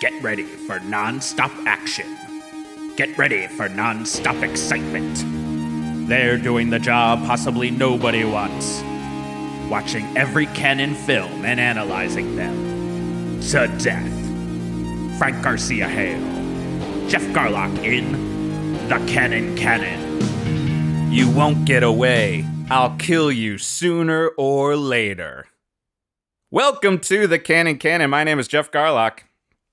Get ready for non-stop action. Get ready for non-stop excitement. They're doing the job possibly nobody wants. Watching every Cannon film and analyzing them. To death. Frank Garcia Hale. Jeff Garlock in The Cannon Canon. You won't get away. I'll kill you sooner or later. Welcome to The Cannon Canon. My name is Jeff Garlock.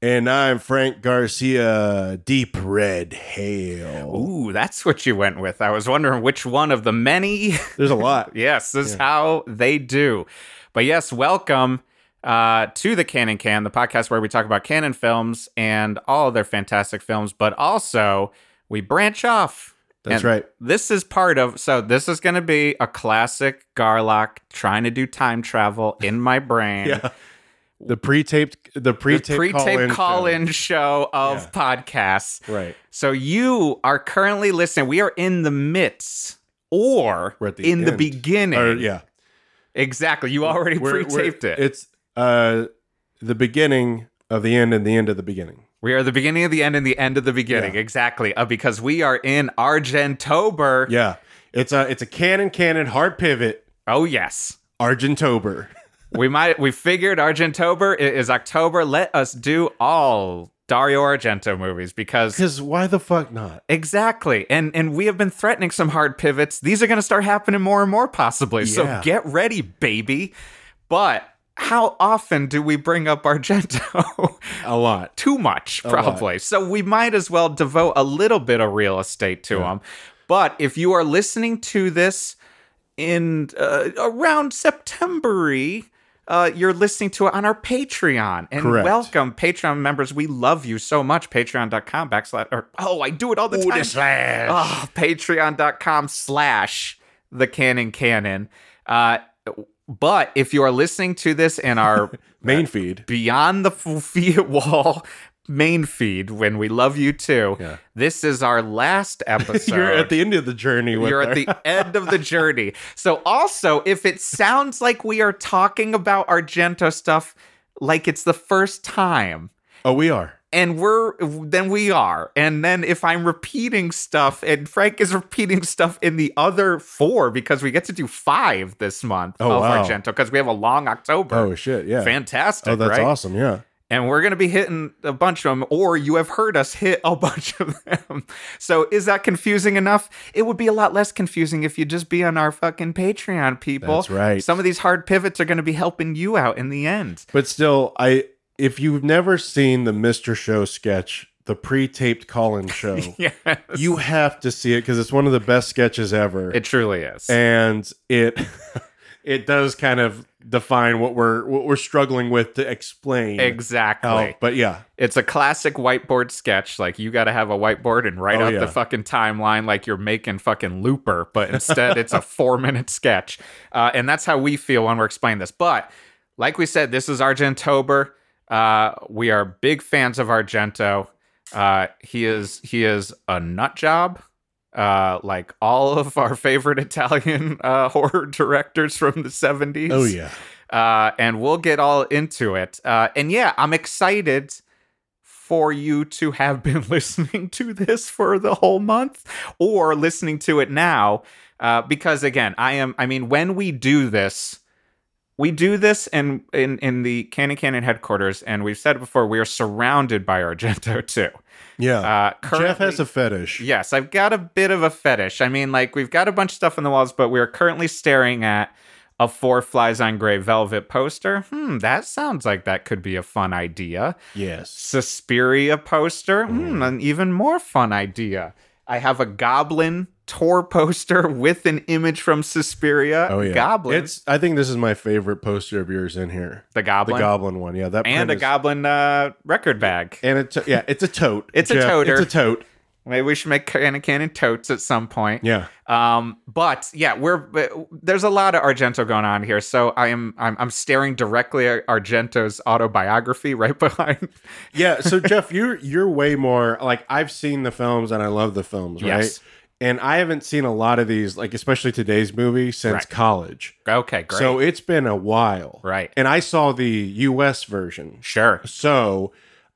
And I'm Frank Garcia, Deep Red Hail. Ooh, that's what you went with. I was wondering which one of the many. There's a lot. yes, this is how they do. But yes, welcome uh, to the Cannon Can, the podcast where we talk about Cannon films and all of their fantastic films, but also we branch off. That's And right. This is part of, so this is going to be a classic Garlock trying to do time travel in my brain. Yeah. The pre-taped, the The pre-taped, pre-tape call-in call-in show. show of Yeah. podcasts. Right. So you are currently listening. We are in the midst or the in the beginning. Or, yeah. Exactly. You already We're- pre-taped we're- it. It's uh, the beginning of the end and the end of the beginning. we are the beginning of the end and the end of the beginning. Yeah. Exactly. Uh, because we are in Argentober. Yeah. It's a it's a cannon canon hard pivot Oh yes. Argentober. we might we figured Argentober is October. Let us do all Dario Argento movies because Because why the fuck not? Exactly. And and we have been threatening some hard pivots. These are going to start happening more and more possibly. So get ready, baby. But how often do we bring up Argento? A lot. Too much, probably. So we might as well devote a little bit of real estate to him. But if you are listening to this in uh, around September uh, you're listening to it on our Patreon. And Correct. welcome, Patreon members. We love you so much. Patreon.com backslash, or, oh, I do it all the time. slash. Oh, patreon.com slash the cannon canon. Uh, but if you are listening to this in our Main feed. beyond the Fiat wall main feed, when we love you too, Yeah. this is our last episode. You're at the end of the journey. With You're our- at the end of the journey. So, also, if it sounds like we are talking about Argento stuff like it's the first time, oh, we are. and we're then we are. And then if I'm repeating stuff, and Frank is repeating stuff in the other four because we get to do five this month Oh, of wow. Argento because we have a long October. Oh shit. Yeah. Fantastic. Oh, that's right? awesome. Yeah. And we're going to be hitting a bunch of them, or you have heard us hit a bunch of them. So, is that confusing enough? It would be a lot less confusing if you just be on our fucking Patreon, people. That's right. Some of these hard pivots are going to be helping you out in the end. But still, I if you've never seen the Mr. Show sketch, the pre-taped call-in show, Yes. you have to see it because it's one of the best sketches ever. it truly is. and it it does kind of define what we're what we're struggling with to explain. exactly. how- but yeah, It's a classic whiteboard sketch. Like you got to have a whiteboard and write Oh, out yeah. the fucking timeline like you're making fucking Looper, but instead it's a four minute sketch. Uh, and that's how we feel when we're explaining this. But like we said, this is Argentober. Uh, we are big fans of Argento. Uh, he is he is a nut job. Uh, like all of our favorite Italian uh, horror directors from the 70s oh yeah, uh, and we'll get all into it. Uh, and yeah, I'm excited for you to have been listening to this for the whole month or listening to it now. Uh, because again, I am, I mean, when we do this, we do this in, in, in the Cannon Canon headquarters, and we've said before, we are surrounded by Argento too. Yeah. Uh, Jeff has a fetish. Yes, I've got a bit of a fetish. I mean, like we've got a bunch of stuff on the walls, but we're currently staring at a Four Flies on Gray Velvet poster. Hmm, that sounds like that could be a fun idea. Yes. Suspiria poster. Hmm, an even more fun idea. I have a Goblin tour poster with an image from Suspiria. Oh yeah. Goblin. It's. I think this is my favorite poster of yours in here. the Goblin. The Goblin. One. Yeah. That and a is- Goblin uh, record bag. And it's yeah. It's a tote. It's a Jeff. toter. It's a tote. Maybe we should make Cannon Canon totes at some point. Yeah. Um, but yeah, we're there's a lot of Argento going on here. So I am I'm, I'm staring directly at Argento's autobiography right behind. Yeah. So Jeff, you're you're way more like I've seen the films and I love the films, right? Yes. And I haven't seen a lot of these, like especially today's movie, since Right. college. Okay, great. So it's been a while. right. And I saw the US version. Sure. So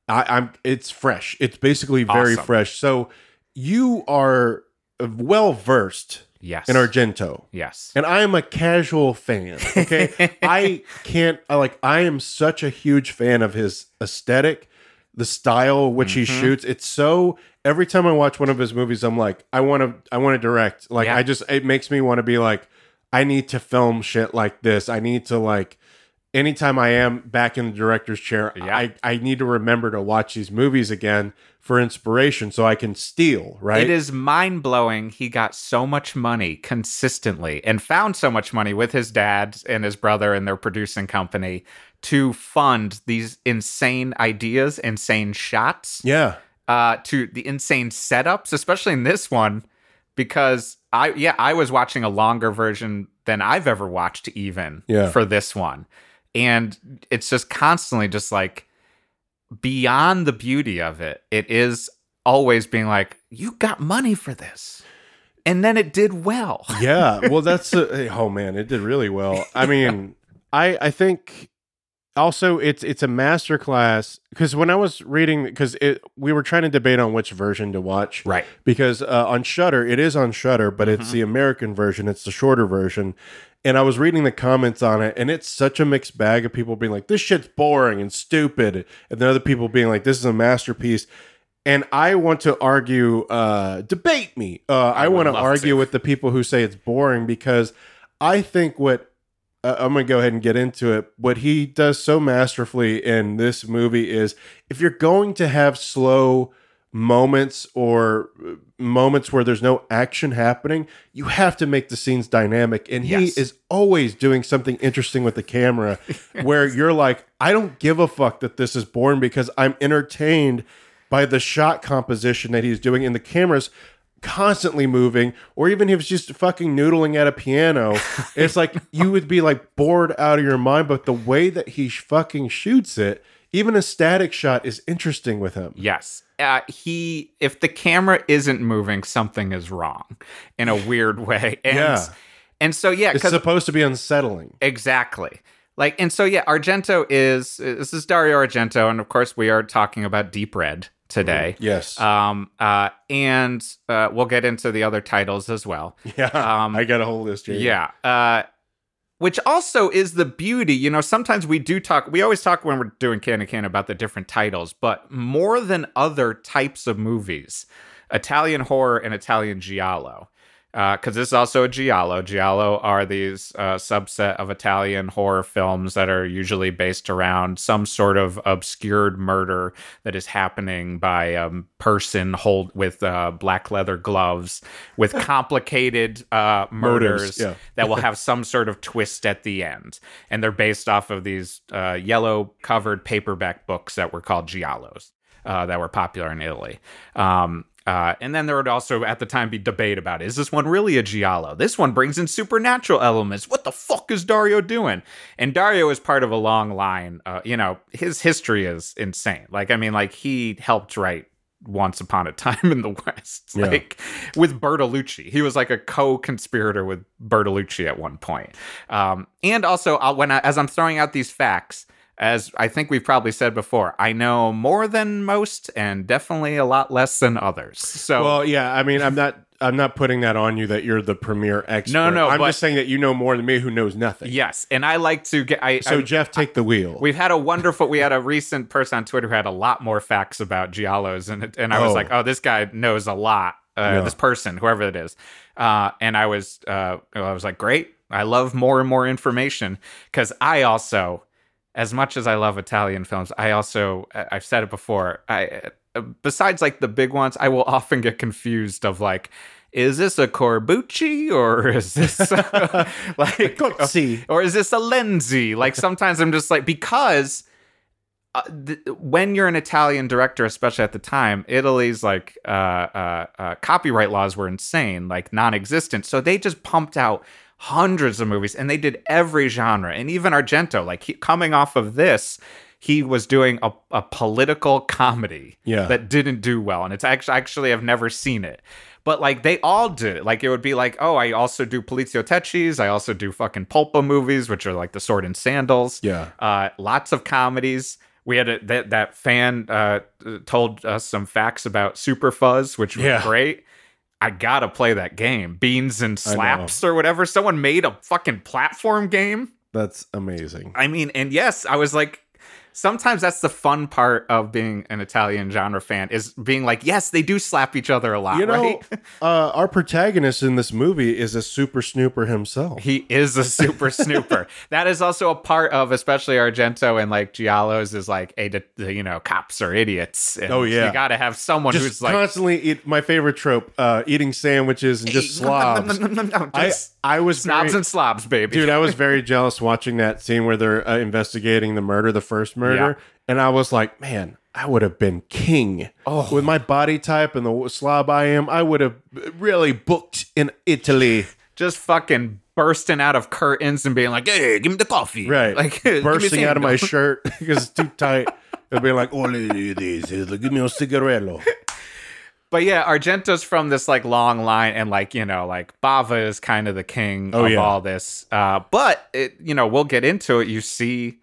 I, I'm. It's fresh. It's basically very Awesome. fresh. So you are well versed Yes. in Argento. yes. and I am a casual fan. Okay, I can't. I like. I am such a huge fan of his aesthetic, the style which he Mhm. shoots. It's so. Every time I watch one of his movies, I'm like, I want to. I want to direct. Like, Yeah. I just. It makes me want to be like, I need to film shit like this. I need to like. Anytime I am back in the director's chair, Yeah. I I need to remember to watch these movies again for inspiration, so I can steal. Right? It is mind blowing. He got so much money consistently and found so much money with his dad and his brother and their producing company to fund these insane ideas, insane shots, Yeah. uh, to the insane setups, especially in this one, because I yeah I was watching a longer version than I've ever watched even Yeah. for this one, and it's just constantly just like beyond the beauty of it. It is always being like you got money for this, and then it did well. yeah well that's a, oh man it did really well i mean i i think also it's it's a master class because when i was reading because it we were trying to debate on which version to watch Right. because uh, on shutter it is on shutter but it's Mhm. the american version it's the shorter version and i was reading the comments on it and it's such a mixed bag of people being like this shit's boring and stupid and then other people being like this is a masterpiece and I want to argue, uh, debate me. Uh, I, I want to argue with the people who say it's boring because I think what uh, I'm going to go ahead and get into it. What he does so masterfully in this movie is if you're going to have slow moments or uh, moments where there's no action happening, you have to make the scenes dynamic. And he Yes. is always doing something interesting with the camera where you're like, I don't give a fuck that this is boring because I'm entertained by the shot composition that he's doing and the cameras constantly moving or even if he was just fucking noodling at a piano it's like you would be like bored out of your mind but the way that he fucking shoots it even a static shot is interesting with him Yes. Uh, he, if the camera isn't moving, something is wrong in a weird way. And, Yeah. And so, yeah, it's supposed to be unsettling exactly. Like, and so, yeah, Argento is, this is Dario Argento. And of course, we are talking about Deep Red today. yes Um, uh, and uh, we'll get into the other titles as well. yeah um, i got a whole list here Yeah. Uh, which also is the beauty. You know, sometimes we do talk, we always talk when we're doing Can and Can about the different titles, but more than other types of movies, Italian horror and Italian giallo. Because this is also a giallo. Giallo are these uh, subset of Italian horror films that are usually based around some sort of obscured murder that is happening by a person hold with uh, black leather gloves with complicated uh, murders yeah. that will have some sort of twist at the end. And they're based off of these uh, yellow covered paperback books that were called giallos uh, that were popular in Italy. Um, uh, and then there would also at the time be debate about is this one really a giallo? This one brings in supernatural elements. What the fuck is Dario doing? And Dario is part of a long line. Uh, you know, his history is insane. Like, I mean, like he helped write once Upon a Time in the West, Yeah. like with Bertolucci. He was like a co-conspirator with Bertolucci at one point. Um, and also, uh, when I, as I'm throwing out these facts, as I think we've probably said before, I know more than most, and definitely a lot less than others. So, well yeah i mean i'm not i'm not putting that on you that you're the premier expert No, no, i'm but- just saying that you know more than me who knows nothing yes, and I like to get. I so I- jeff take the wheel We've had a wonderful. We had a recent person on Twitter who had a lot more facts about giallos, and and I was Oh. like, oh, this guy knows a lot. Uh, Yeah. This person, whoever it is, uh, and I was uh, I was like, great. I love more and more information because I also, as much as I love Italian films, I also I've said it before. I uh, besides like the big ones, I will often get confused of like. Is this a Corbucci or is this like Cozzi. or is this a Lenzi? Like sometimes I'm just like because uh, th- when you're an Italian director, especially at the time, Italy's like uh, uh, uh, copyright laws were insane, like non-existent. So they just pumped out hundreds of movies, and they did every genre, and even Argento. Like he, coming off of this, he was doing a, a political comedy Yeah. that didn't do well, and it's actually actually I've never seen it. But like they all did it. Like it would be like, oh, I also do poliziotteschi. I also do fucking Pulpa movies, which are like the Sword and Sandals. Yeah. Uh, lots of comedies. We had a, that that fan uh, told us some facts about Super Fuzz, which was Yeah. great. I gotta play that game, Beans and Slaps or whatever. Someone made a fucking platform game. That's amazing. I mean, and yes, I was like, sometimes that's the fun part of being an Italian genre fan is being like, yes, they do slap each other a lot, You know, right? uh, our protagonist in this movie is a super snooper himself. He is a super snooper. That is also a part of, especially Argento and like Giallo's, is like a you know cops are idiots. Oh, yeah. you got to have someone Just who's like constantly eat my favorite trope: uh, eating sandwiches and just slobs. No, no, no, no, no, I I was snobs very, and slobs, baby. dude. I was very jealous watching that scene where they're uh, investigating the murder, the first murder, and I was like, man. I would have been king Oh. with my body type and the slob I am. I would have really booked in Italy. just fucking bursting out of curtains and being like, "Hey, give me the coffee!" Right. Like bursting out of my shirt because it's too tight. It'll be like, oh, this give me a cigarello. But yeah, Argento's from this like long line, and like you know, like Bava is kind of the king Oh, of yeah. all this. Uh, but it, you know, we'll get into it. You see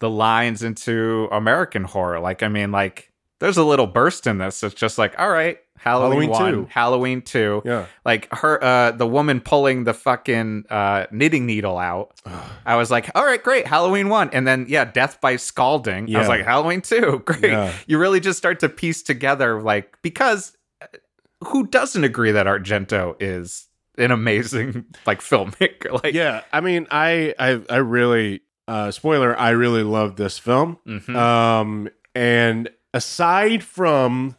the lines into American horror. Like, I mean, like there's a little burst in this. It's just like, all right, Halloween, Halloween one, two. Halloween two. Yeah. Like her, uh, the woman pulling the fucking uh, knitting needle out. I was like, all right, great, Halloween one, and then yeah, death by scalding. I was like, Halloween two, great. Yeah. You really just start to piece together like because uh, who doesn't agree that Argento is an amazing like filmmaker? Like, Yeah, I mean, I, I, I really, uh, spoiler, I really love this film. mhm. Um, and aside from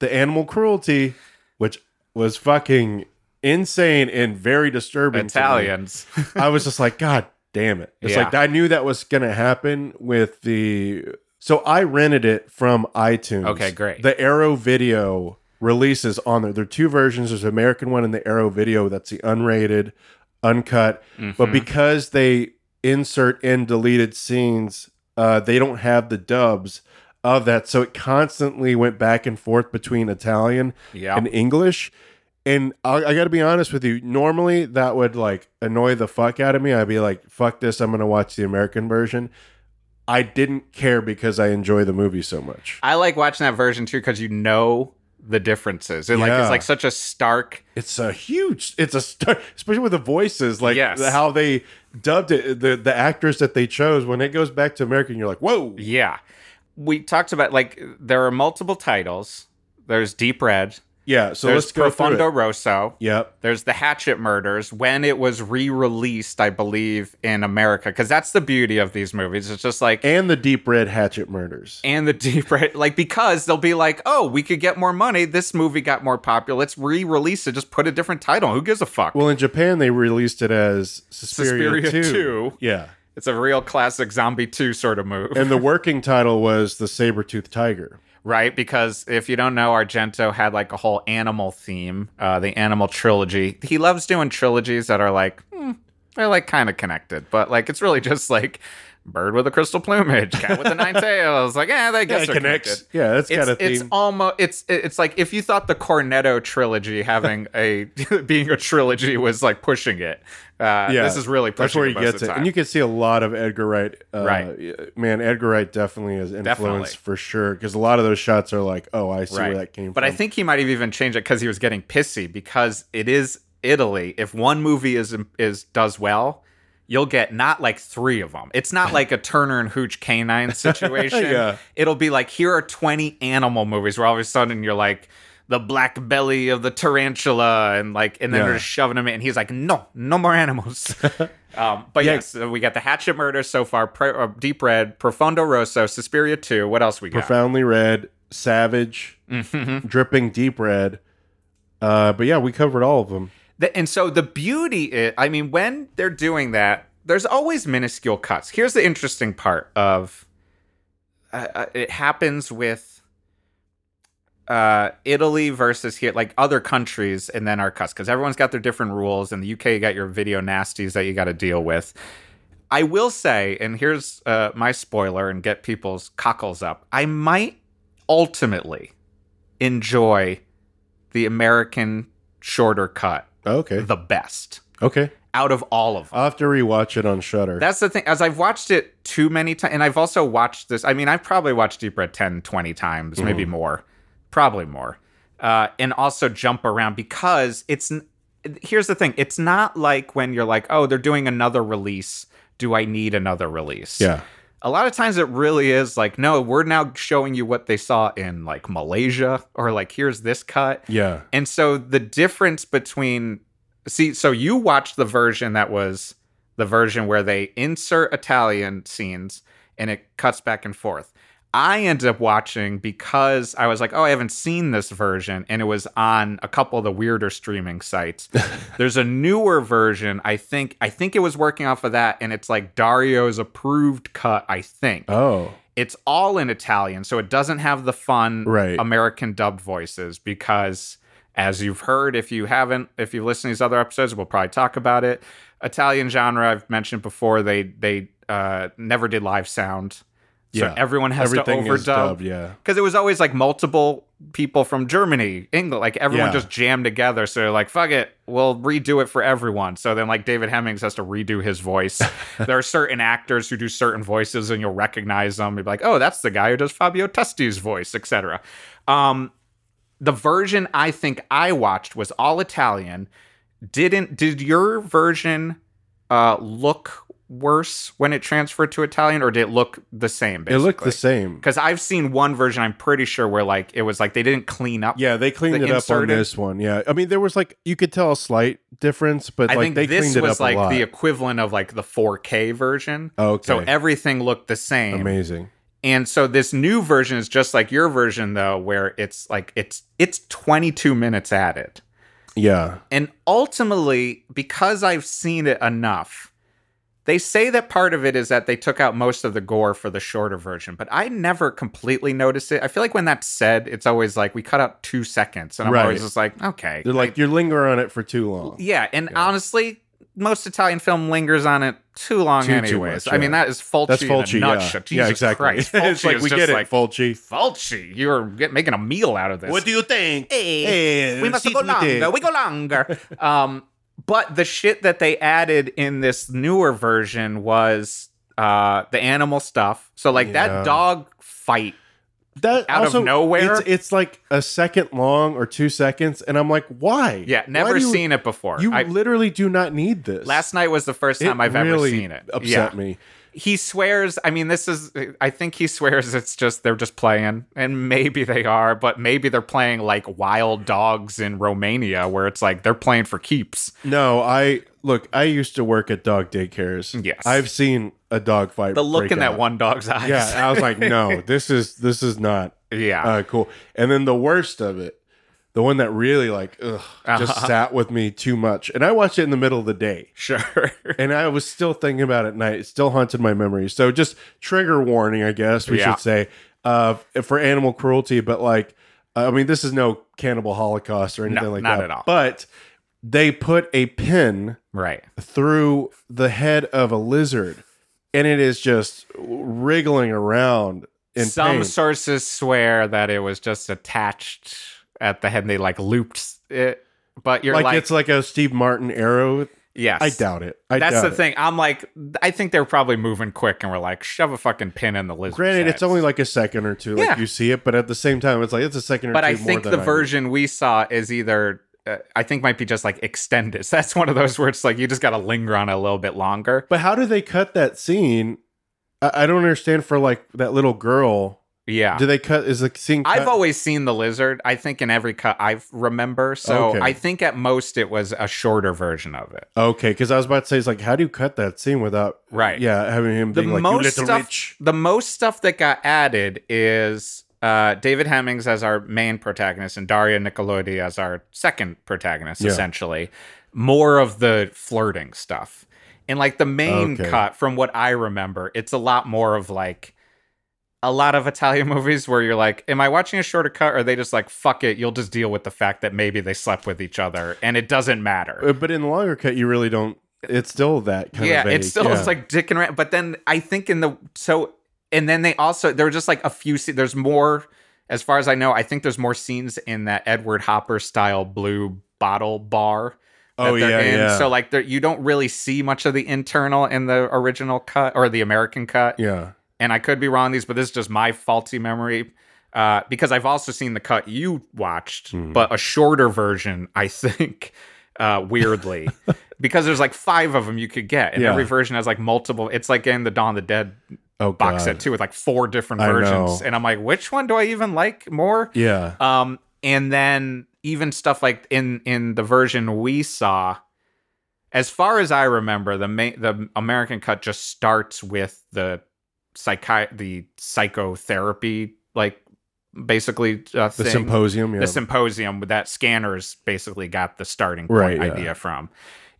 the animal cruelty, which was fucking insane and very disturbing, to me, Italians. I was just like, God damn it! It's Yeah. like I knew that was gonna happen with the. So I rented it from iTunes. Okay, great. The Arrow Video releases on there. There are two versions. There's an American one and the Arrow Video. That's the unrated, uncut. But Mhm. because they insert in deleted scenes, uh, they don't have the dubs of that. So it constantly went back and forth between Italian yeah, and English. And I, I got to be honest with you. Normally, that would like annoy the fuck out of me. I'd be like, "Fuck this! I'm gonna watch the American version." I didn't care because I enjoy the movie so much. I like watching that version too because you know the differences. It like it's like such a stark. It's a huge. It's a star, especially with the voices, like Yes. how they dubbed it. The the actors that they chose when it goes back to American, you're like, "Whoa!" Yeah, we talked about like there are multiple titles. There's Deep Red. Yeah. So there's let's go Profondo. Rosso. Yep. There's the Hatchet Murders when it was re-released, I believe, in America. Because that's the beauty of these movies. It's just like And the deep red hatchet murders. and the deep red, like because they'll be like, oh, we could get more money. This movie got more popular. Let's re-release it. Just put a different title. Who gives a fuck? Well, in Japan, they released it as Suspiria, Suspiria 2. 2. Yeah. it's a real classic zombie two sort of move, And the working title was The Saber-Toothed Tiger. Right? Because if you don't know, Argento had like a whole animal theme, uh, the animal trilogy. He loves doing trilogies that are like. hmm, they're like kind of connected, but like it's really just like bird with a crystal plumage, cat with the nine tails. Like, yeah, they guess it they're connects. connected. Yeah, that's it's, got a it's almost it's it's like if you thought the Cornetto trilogy having a being a trilogy was like pushing it. Uh, yeah, this is really pushing that's where it he most gets it, time. and you can see a lot of Edgar Wright. Uh, Right. man, Edgar Wright definitely has influence Definitely. for sure because a lot of those shots are like, oh, I see Right. where that came from. But from. I think he might have even changed it because he was getting pissy because it is Italy. If one movie is is does well, you'll get not like three of them. It's not like a Turner and Hooch canine situation. Yeah. It'll be like here are twenty animal movies where all of a sudden you're like the black belly of the tarantula and like and then Yeah. they're just shoving him in. He's like, no, no more animals. um, but Yeah. yes, we got the Hatchet Murder so far. Pre- uh, Deep Red, Profondo Rosso, Suspiria Two. What else we got? profoundly red, savage, Mhm. dripping deep red. Uh, but yeah, we covered all of them. The, and so the beauty is, I mean, when they're doing that, there's always minuscule cuts. Here's the interesting part of uh, uh, it happens with uh, Italy versus here, like other countries, and then our cuts, because everyone's got their different rules. In the UK, you got your video nasties that you got to deal with. I will say, and here's uh, my spoiler, and get people's cockles up. I might ultimately enjoy the American shorter cut Okay. the best. Okay. out of all of them. I'll have to rewatch it on Shutter. That's the thing. As I've watched it too many times, and I've also watched this. I mean, I've probably watched Deep Red 10, 20 times, maybe Mm-hmm. more, probably more. Uh, and also jump around because it's. n- Here's the thing. It's not like when you're like, oh, they're doing another release. Do I need another release? yeah. A lot of times it really is like, no, we're now showing you what they saw in like Malaysia, or like, here's this cut. Yeah. And so the difference between see, so you watched the version that was the version where they insert Italian scenes and it cuts back and forth. I ended up watching because I was like, oh, I haven't seen this version, and it was on a couple of the weirder streaming sites. There's a newer version. I think I think it was working off of that, and it's like Dario's approved cut. I think Oh. it's all in Italian, so it doesn't have the fun Right. American dubbed voices because, as you've heard, if you haven't, if you've listened to these other episodes, we'll probably talk about it. Italian genre, I've mentioned before, they they uh, never did live sound, so Yeah. everyone has Everything to overdub dubbed. Yeah. because it was always like multiple people from Germany, England, like everyone Yeah. just jammed together. So they're like, fuck it, we'll redo it for everyone. So then like David Hemmings has to redo his voice. there are certain actors who do certain voices and you'll recognize them. You'll be like, oh, that's the guy who does Fabio Testi's voice, etc. Um, the version I think I watched was all Italian. Didn't did your version uh look worse when it transferred to Italian or did it look the same? It looked the same. Because I've seen one version, I'm pretty sure, where like it was like they didn't clean up. Yeah, they cleaned The it up on this one. Yeah. I mean, there was like you could tell a slight difference, but I like think they this cleaned it was up like the equivalent of like the 4K version. okay. So everything looked the same. Amazing. And so this new version is just like your version though, where it's like it's it's 22 minutes added. Yeah. And ultimately, because I've seen it enough, they say that part of it is that they took out most of the gore for the shorter version, but I never completely noticed it. I feel like when that's said, it's always like we cut out two seconds, and I'm Right. always just like, okay. They're like you're lingering on it for too long. yeah, and honestly, most Italian film lingers on it too long, Too- too anyways. much, I mean, yeah. that is Fulci. That's in Fulci. a Yeah. nutshell. yeah, exactly. Christ. it's Fulci like is we just get it, like, Fulci. Fulci, you're get, making a meal out of this. What do you think? Hey, we must go longer. We go longer. um, but the shit that they added in this newer version was uh the animal stuff. So like Yeah. that dog fight. That out of also, nowhere? It's, it's like a second long or two seconds, and I'm like, why? Yeah, Why never you- seen it before. You I, literally do not need this. last night was the first time It I've really ever seen it. Upset yeah. me. He swears. I mean, this is. I think he swears it's just they're just playing, and maybe they are, but maybe they're playing like wild dogs in Romania, where it's like they're playing for keeps. No, I look. I used to work at dog daycares. Yes. I've seen a dog fight. The look in that one dog's eyes. Yeah, I was like, no, this is this is not yeah. uh, cool. And then the worst of it, the one that really like ugh, just Uh-huh. sat with me too much, and I watched it in the middle of the day. sure. and I was still thinking about it at night. It still haunted my memory. So just trigger warning, I guess we Yeah. should say, uh, for animal cruelty. But like, I mean, this is no cannibal holocaust or anything No, like not that. at all. But they put a pin right. through the head of a lizard, and it is just wriggling around in Some pain. sources swear that it was just attached at the head and they like looped it. But you're like, like, it's like a Steve Martin arrow. yes. I doubt it. I That's doubt the it. thing. I'm like, I think they're probably moving quick and we're like, shove a fucking pin in the lizard. Granted, it's only like a second or two, like Yeah. you see it, but at the same time, it's like it's a second or But two I more think the would. version we saw is either, uh, I think might be just like extended. So that's one of those where it's like you just got to linger on it a little bit longer. But how do they cut that scene? I, I don't understand. For like that little girl, Yeah. do they cut? Is the scene? Cut? I've always seen the lizard. I think in every cut I remember. So Okay. I think at most it was a shorter version of it. okay because I was about to say it's like how do you cut that scene without Right. Yeah, having him the being like most little stuff, witch. the most stuff that got added is uh, David Hemmings as our main protagonist and Daria Nicolodi as our second protagonist, Yeah. essentially. More of the flirting stuff. And like the main Okay. cut, from what I remember, it's a lot more of like a lot of Italian movies where you're like, Am I watching a shorter cut? Or are they just like, fuck it, you'll just deal with the fact that maybe they slept with each other and it doesn't matter. Uh, But in the longer cut, you really don't. It's still that kind yeah, of. vague. it still yeah. is like dick and rat. But then I think in the so and then they also there were just like a few. There's more, as far as I know. I think there's more scenes in that Edward Hopper style blue bottle bar Oh, yeah, in. yeah. So like you don't really see much of the internal in the original cut or the American cut. Yeah. And I could be wrong on these, but this is just my faulty memory. Uh, because I've also seen the cut you watched, Hmm. but a shorter version, I think, uh, weirdly, because there's like five of them you could get, and Yeah. every version has like multiple. It's like in the Dawn of the Dead Oh box God. set too, with like four different I versions, know. and I'm like, which one do I even like more? Yeah. Um, and then even stuff like in in the version we saw, as far as I remember, the main the American cut just starts with the psychi the psychotherapy like basically uh, The thing. symposium. Yeah. the symposium that scanners basically got the starting point Right, yeah. idea from.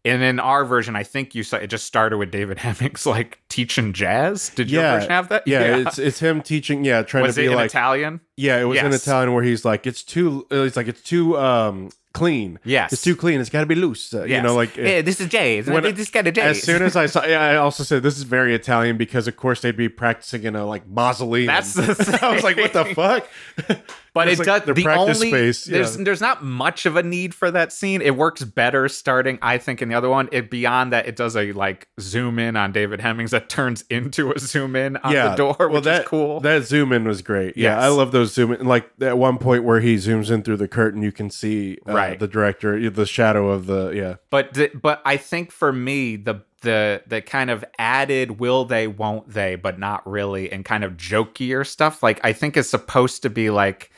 And in our version, I think you saw it just started with David Hemmings like teaching jazz. Did your Yeah. version have that? yeah, it's it's him teaching. Yeah, trying was to be it in like. Italian? Yeah, it was in Yes. Italian where he's like, it's too. uh, It's like it's too um clean. Yes. It's too clean. It's got to be loose. Uh, You know, like hey, this is jazz. when- this kind of jazz. as soon as I saw, yeah, I also said this is very Italian because of course they'd be practicing in a like mausoleum. That's the I was like, what the fuck? but It's it like does the practice only space, yeah. there's there's not much of a need for that scene. It works better starting, I think, in the other one. It beyond that, it does a like zoom in on David Hemmings that turns into a zoom in on yeah, the door, well, which that, is cool. That zoom in was great. Yeah, Yes. I love those zoom in. Like at one point where he zooms in through the curtain, you can see uh, Right. the director, the shadow of the yeah. but but I think for me the the the kind of added will they won't they but not really and kind of jokier stuff like I think is supposed to be like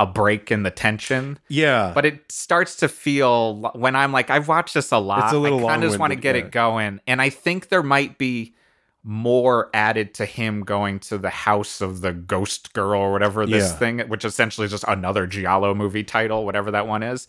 a break in the tension. Yeah, but it starts to feel when I'm like I've watched this a lot. It's a little I kind of just want to get yeah. it going. And I think there might be more added to him going to the house of the ghost girl or whatever this Yeah. thing which essentially is just another giallo movie title whatever that one is.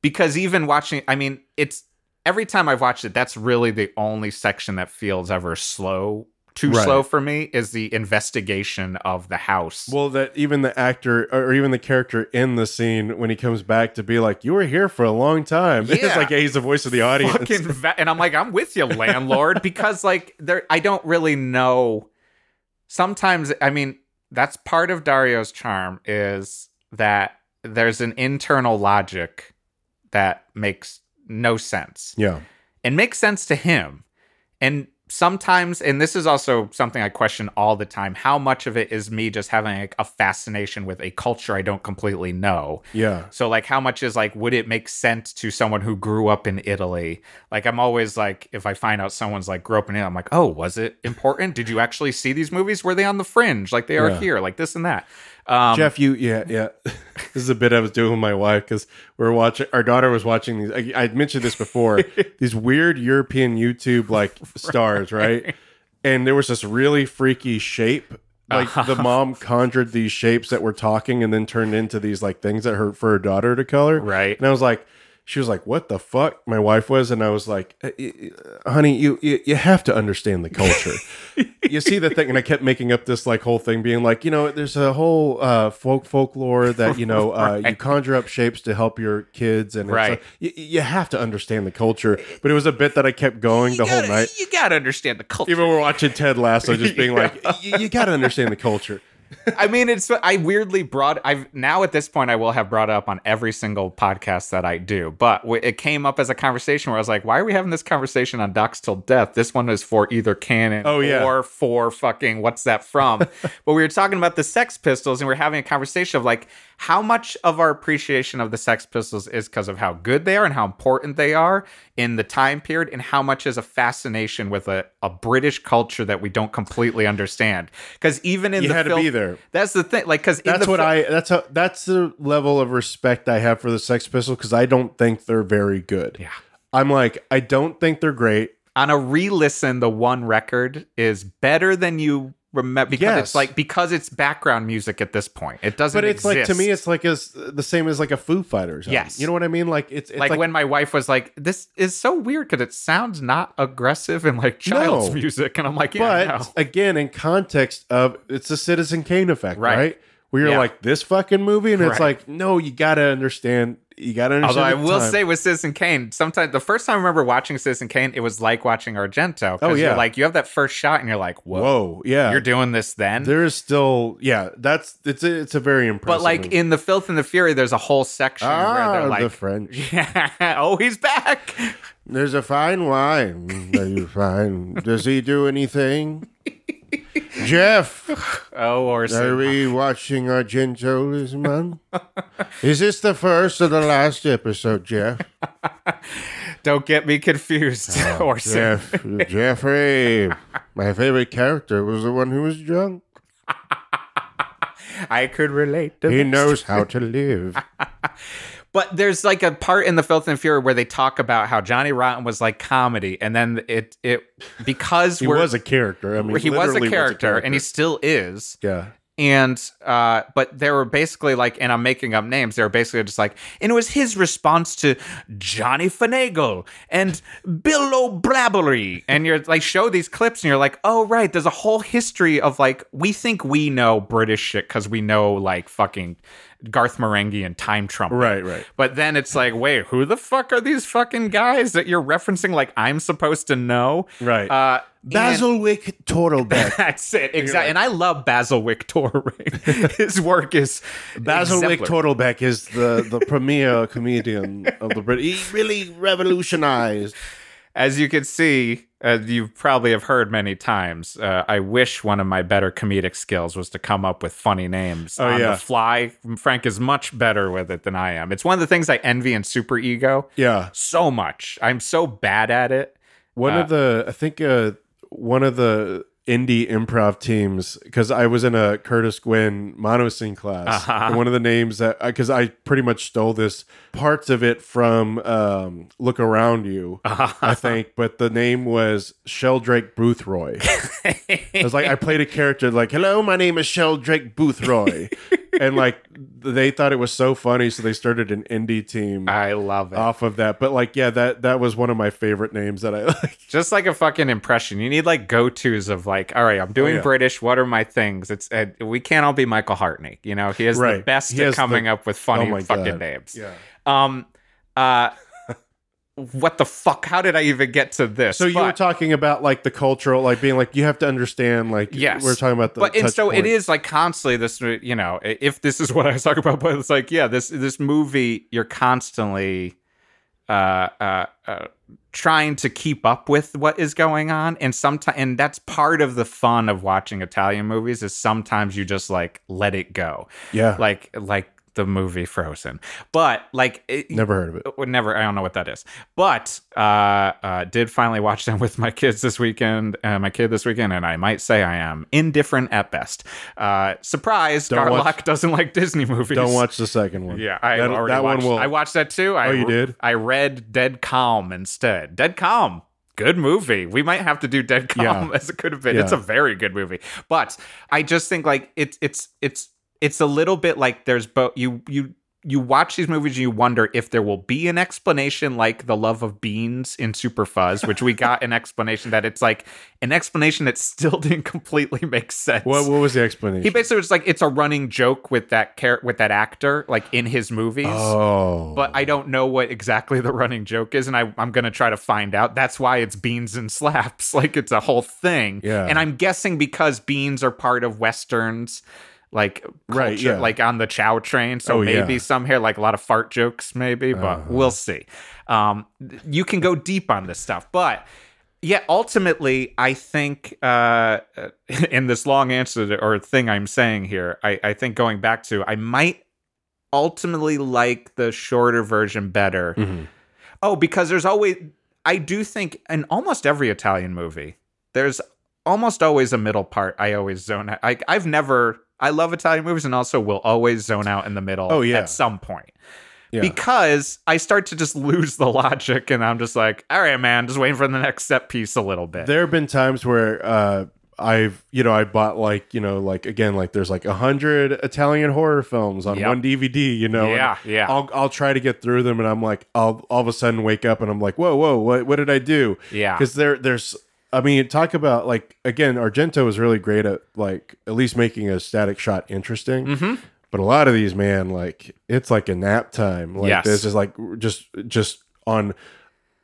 Because even watching i mean it's every time i've watched it that's really the only section that feels ever slow too Right. slow for me is the investigation of the house Well, that even the actor or even the character in the scene when he comes back to be like, "You were here for a long time." It's like yeah, he's the voice of the audience. va- and i'm like i'm with you landlord because like there i don't really know sometimes i mean that's part of dario's charm is that there's an internal logic that makes no sense yeah, and makes sense to him. And sometimes, and this is also something I question all the time, how much of it is me just having like, a fascination with a culture I don't completely know? yeah, So, like, how much is like, would it make sense to someone who grew up in Italy? Like, I'm always like, if I find out someone's like grew up in Italy, I'm like, oh, was it important? Did you actually see these movies? Were they on the fringe like they are Yeah. here? Like this and that. Um, Jeff, you yeah yeah. this is a bit I was doing with my wife because we are watching. Our daughter was watching these. I, I mentioned this before. these weird European YouTube like stars, right? And there was this really freaky shape. Like the mom conjured these shapes that were talking and then turned into these like things that her for her daughter to color. Right. And I was like, she was like, "What the fuck?" My wife was, and I was like, "Uh, uh, "Honey, you you, you have to understand the culture. you see the thing." And I kept making up this like whole thing, being like, you know, there's a whole uh, folk folklore that you know uh, you conjure up shapes to help your kids, and it's, Right. uh, you, you have to understand the culture. But it was a bit that I kept going the whole night. You gotta understand the culture. Even we're watching Ted Lasso, just being like, "Y- you got to understand the culture. I mean, it's I weirdly brought I've now at this point I will have brought it up on every single podcast that I do, but it came up as a conversation where I was like, why are we having this conversation on Docs Till Death? This one is for either Cannon Oh, yeah. or for fucking what's that from? but we were talking about the Sex Pistols and we are having a conversation of like how much of our appreciation of the Sex Pistols is because of how good they are and how important they are in the time period, and how much is a fascination with a, a British culture that we don't completely understand. Because even in You the had to film- be there. that's the thing. Like, because That's what I. That's how. That's the level of respect I have for the Sex Pistols because I don't think they're very good. Yeah. I'm like, I don't think they're great. on a re-listen. The one record is better than you remember because Yes. it's like because it's background music at this point. It doesn't. But it's like to me, it's like as the same as like a Foo Fighters. Yes. you know what I mean. Like it's, it's like, like, when my wife was like, "This is so weird because it sounds not aggressive and like child's No. music," and I'm like, "Yeah, but no. again, in context of it's a Citizen Kane effect, Right. right? Where you're Yeah. like this fucking movie, and it's like, no, you got to understand you got to understand. Although I will time. say with Citizen Kane, sometimes the first time I remember watching Citizen Kane, it was like watching Argento. Oh, yeah. Like you have that first shot and you're like, whoa, whoa, yeah, you're doing this then. there is still, yeah, that's it's a, it's a very impressive. but like movie. in the Filth and the Fury, there's a whole section where ah, they're the like, French. yeah, oh, he's back. There's a fine wine that you find. Does he do anything? Jeff, Oh, or are we watching Argento this month? Is this the first or the last episode, Jeff? don't get me confused. Oh, Orson. Jeff, Jeffrey. My favorite character was the one who was drunk. I could relate to He knows how to live. But there's like a part in the Filth and Fury where they talk about how Johnny Rotten was like comedy, and then it it because He we're, was a character. I mean, he was a literally character, and he still is. yeah. And uh, but they were basically like, and I'm making up names. They were basically just like, and it was his response to Johnny Finagle and Bill O'Blabbery, and you're like, show these clips, and you're like, oh right, there's a whole history of like, we think we know British shit because we know like fucking Garth Marenghi and Time Trumpet, Right, right. But then it's like, wait, who the fuck are these fucking guys that you're referencing? Like I'm supposed to know, Right. Uh, and- Basilwick Tortlebeck. that's it, exactly. And I love Basil Wick Torre. His work is Basilwick exemplary. Tortlebeck is the, the premier comedian of the Brit. He really revolutionized. As you can see, uh, you probably have heard many times. Uh, I wish one of my better comedic skills was to come up with funny names Oh, on yeah. the fly. Frank is much better with it than I am. It's one of the things I envy in Super Ego Yeah. so much. I'm so bad at it. One of the, I think, uh, one of the indie improv teams, because I was in a Curtis Gwinn monoscene class. Uh-huh. And one of the names that, because I pretty much stole this parts of it from um, Look Around You, I think, but the name was Sheldrake Boothroy. I was like, I played a character like, "Hello, my name is Sheldrake Boothroy," and like they thought it was so funny, so they started an indie team I love it. off of that. But like, yeah, that that was one of my favorite names that I like. just like a fucking impression. You need like go tos of like, all right, I'm doing Oh, yeah. British. What are my things? It's uh, we can't all be Michael Hartney. You know, he is the best He at has the- coming up with funny Oh fucking God. names. Yeah. Um, uh, what the fuck? How did I even get to this? So you were talking about like the cultural, like being like you have to understand, like Yes. we're talking about the. but and so it point. is like constantly this you know if this is what i was talking about but it's like yeah this this movie you're constantly uh uh, uh trying to keep up with what is going on and sometimes and that's part of the fun of watching italian movies is sometimes you just like let it go Yeah. like like the movie frozen but like it, Never heard of it. never i don't know what that is but uh uh did finally watch them with my kids this weekend uh, my kid this weekend and i might say i am indifferent at best uh surprise Don't Garlock watch- doesn't like disney movies Don't watch the second one. yeah i that, already that watched, one will. i watched that too I, Oh, you did? i read dead calm instead dead calm Good movie. We might have to do Dead Calm Yeah. as it could have been. It's a very good movie. But I just think like it's it's it's it's a little bit like there's both you you you watch these movies and you wonder if there will be an explanation like the love of beans in Super Fuzz, which we got an explanation that it's like an explanation that still didn't completely make sense. what what was the explanation? he basically was like it's a running joke with that char- with that actor like in his movies. oh, But I don't know what exactly the running joke is, and I, I'm gonna try to find out. That's why it's beans and slaps, like it's a whole thing. Yeah. And I'm guessing because beans are part of westerns, like Right, yeah. like on the Chow train. So Oh, maybe yeah. some here, like a lot of fart jokes, maybe, but Uh-huh. we'll see. Um, you can go deep on this stuff, but yeah, ultimately, I think uh, in this long answer to- or thing I'm saying here, I, I think going back to, I might ultimately like the shorter version better. Mhm. Oh, because there's always, I do think in almost every Italian movie, there's almost always a middle part. I always zone out. I, I've never, I love Italian movies and also will always zone out in the middle Oh, yeah. at some point yeah. because I start to just lose the logic and I'm just like, all right, man, just waiting for the next set piece a little bit. there have been times where uh, I've you know I bought like you know like again like there's like a hundred Italian horror films on Yep. one DVD. You know, Yeah, yeah. I'll I'll try to get through them, and I'm like I'll all of a sudden wake up and I'm like whoa whoa what what did I do? Yeah. because there there's. I mean, talk about like again, Argento is really great at like at least making a static shot interesting. Mm-hmm. But a lot of these, man, like it's like a nap time. Like Yes. this is like just just on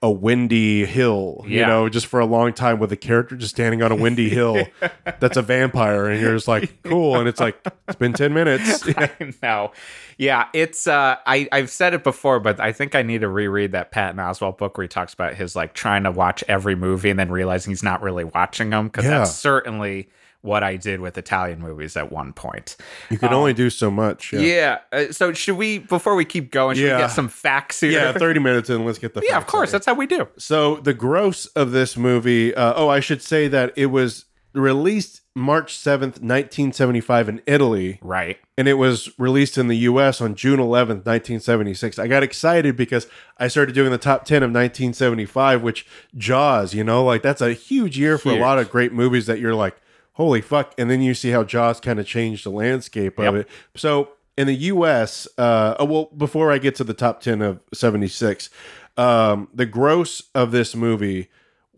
a windy hill, you know, just for a long time with a character just standing on a windy hill that's a vampire, and you're just like, cool. And it's like, it's been 10 minutes. I know. Yeah, it's uh I I've said it before, but I think I need to reread that Patton Oswalt book where he talks about his like trying to watch every movie and then realizing he's not really watching them because Yeah. that's certainly what I did with Italian movies at one point. You can only do so much. Yeah. Yeah. uh, so should we before we keep going, should Yeah. we get some facts here? Yeah, 30 minutes in, let's get the yeah, of course. That's how we do. So the gross of this movie. Uh, oh, I should say that it was released March seventh, nineteen seventy five, in Italy, Right. and it was released in the U.S. on June eleventh, nineteen seventy six. I got excited because I started doing the top ten of nineteen seventy five, which Jaws. You know, like that's a huge year for Huge. a lot of great movies that you're like, holy fuck, and then you see how Jaws kind of changed the landscape of Yep. it. So in the U.S., uh, oh, well, before I get to the top ten of seventy six, um, the gross of this movie,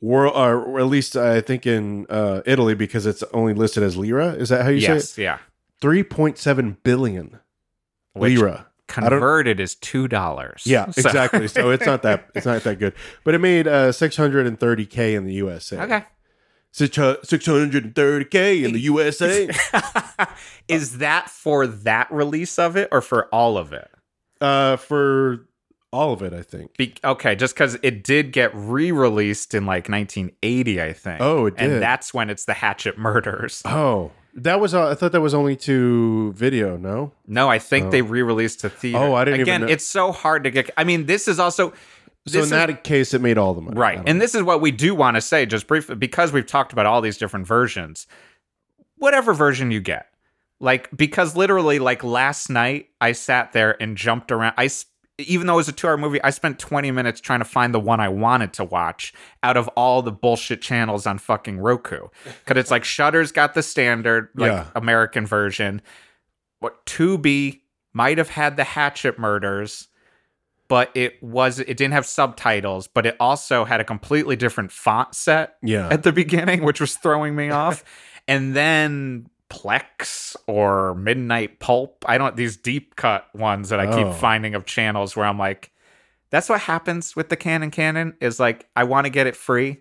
world, or at least I think in uh, Italy because it's only listed as lira. Is that how you say it? Yes. Yeah. Three point seven billion Which lira. Converted is two dollars. Yeah, exactly. so it's not that it's not that good, but it made uh, six hundred and thirty k in the USA. Okay. Six hundred and thirty k in the USA. is that for that release of it or for all of it? uh, for all of it, I think. Be- okay, just because it did get re-released in like 1980, I think. Oh, it did. and that's when it's the Hatchet Murders. Oh, that was. Uh, I thought that was only to video. No. No, I think they re-released to theater. Oh, I didn't even Again, it's so hard to get. I mean, this is also So in is- that case, it made all the money. Right, and know. this is what we do want to say, just briefly, because we've talked about all these different versions. Whatever version you get, like because literally, like last night, I sat there and jumped around. I even though it was a two-hour movie, I spent 20 minutes trying to find the one I wanted to watch out of all the bullshit channels on fucking Roku. Because it's like Shudder's got the standard, like Yeah. American version. What Tubi might have had the Hatchet Murders, but it was it didn't have subtitles, but it also had a completely different font set yeah. at the beginning, which was throwing me off. And then Plex or Midnight Pulp. I don't these deep cut ones that I Oh. keep finding of channels where I'm like, that's what happens with the Cannon Canon is like I want to get it free,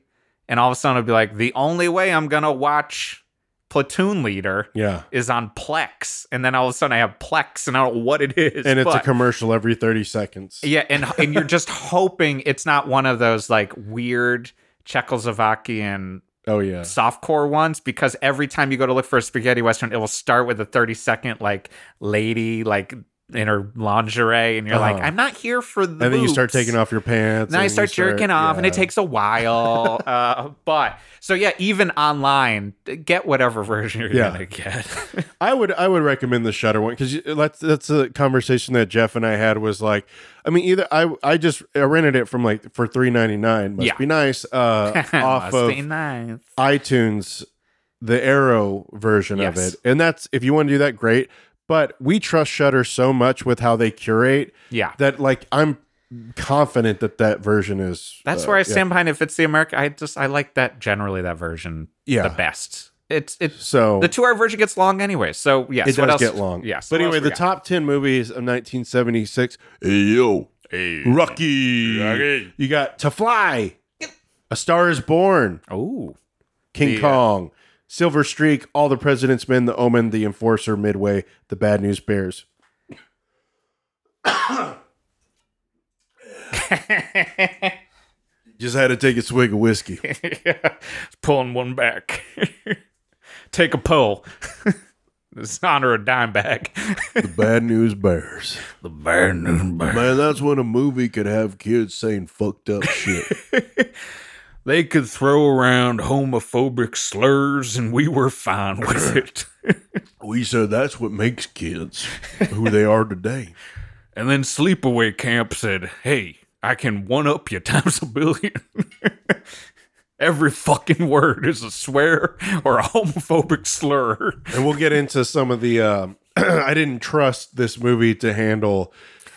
and all of a sudden it'll be like the only way I'm gonna watch Platoon Leader yeah. is on Plex, and then all of a sudden I have Plex, and I don't know what it is. And it's a commercial every thirty seconds. yeah, and and you're just hoping it's not one of those like weird Czechoslovakian Oh yeah. softcore ones because every time you go to look for a spaghetti western, it will start with a 30 second like lady like in her lingerie, and you're like, Uh-huh. I'm not here for the. And then you start taking off your pants. Then I and you start jerking off, and it takes a while. uh, but so yeah, even online, get whatever version you're Yeah. gonna get. I would I would recommend the Shudder one because that's that's a conversation that Jeff and I had was like I mean either I I just I rented it from like for three ninety nine must Yeah. be nice uh, off of nice. iTunes the Arrow version of it and that's if you want to do that great but we trust Shudder so much with how they curate Yeah. that like I'm confident that that version is That's uh, where I yeah. stand behind. If it's the American, I just I like that generally that version Yeah. the best. It's it's so the two hour version gets long anyway. So yes, it what does else? get long Yes, but what anyway the got? top 10 movies of 1976 hey yo Rocky. Rocky. You got To Fly, A Star is Born, Oh, King The, uh, Kong, Silver Streak, All the President's Men, The Omen, The Enforcer, Midway, The Bad News Bears. Just had to take a swig of whiskey. pulling one back. Take a pull. It's honor a dime bag. The Bad News Bears. the bad news bear. Man, that's when a movie could have kids saying fucked up shit. They could throw around homophobic slurs, and we were fine with it. we said that's what makes kids who they are today. And then Sleepaway Camp said, Hey, I can one up you times a billion. Every fucking word is a swear or a homophobic slur. and we'll get into some of the um i didn't trust this movie to handle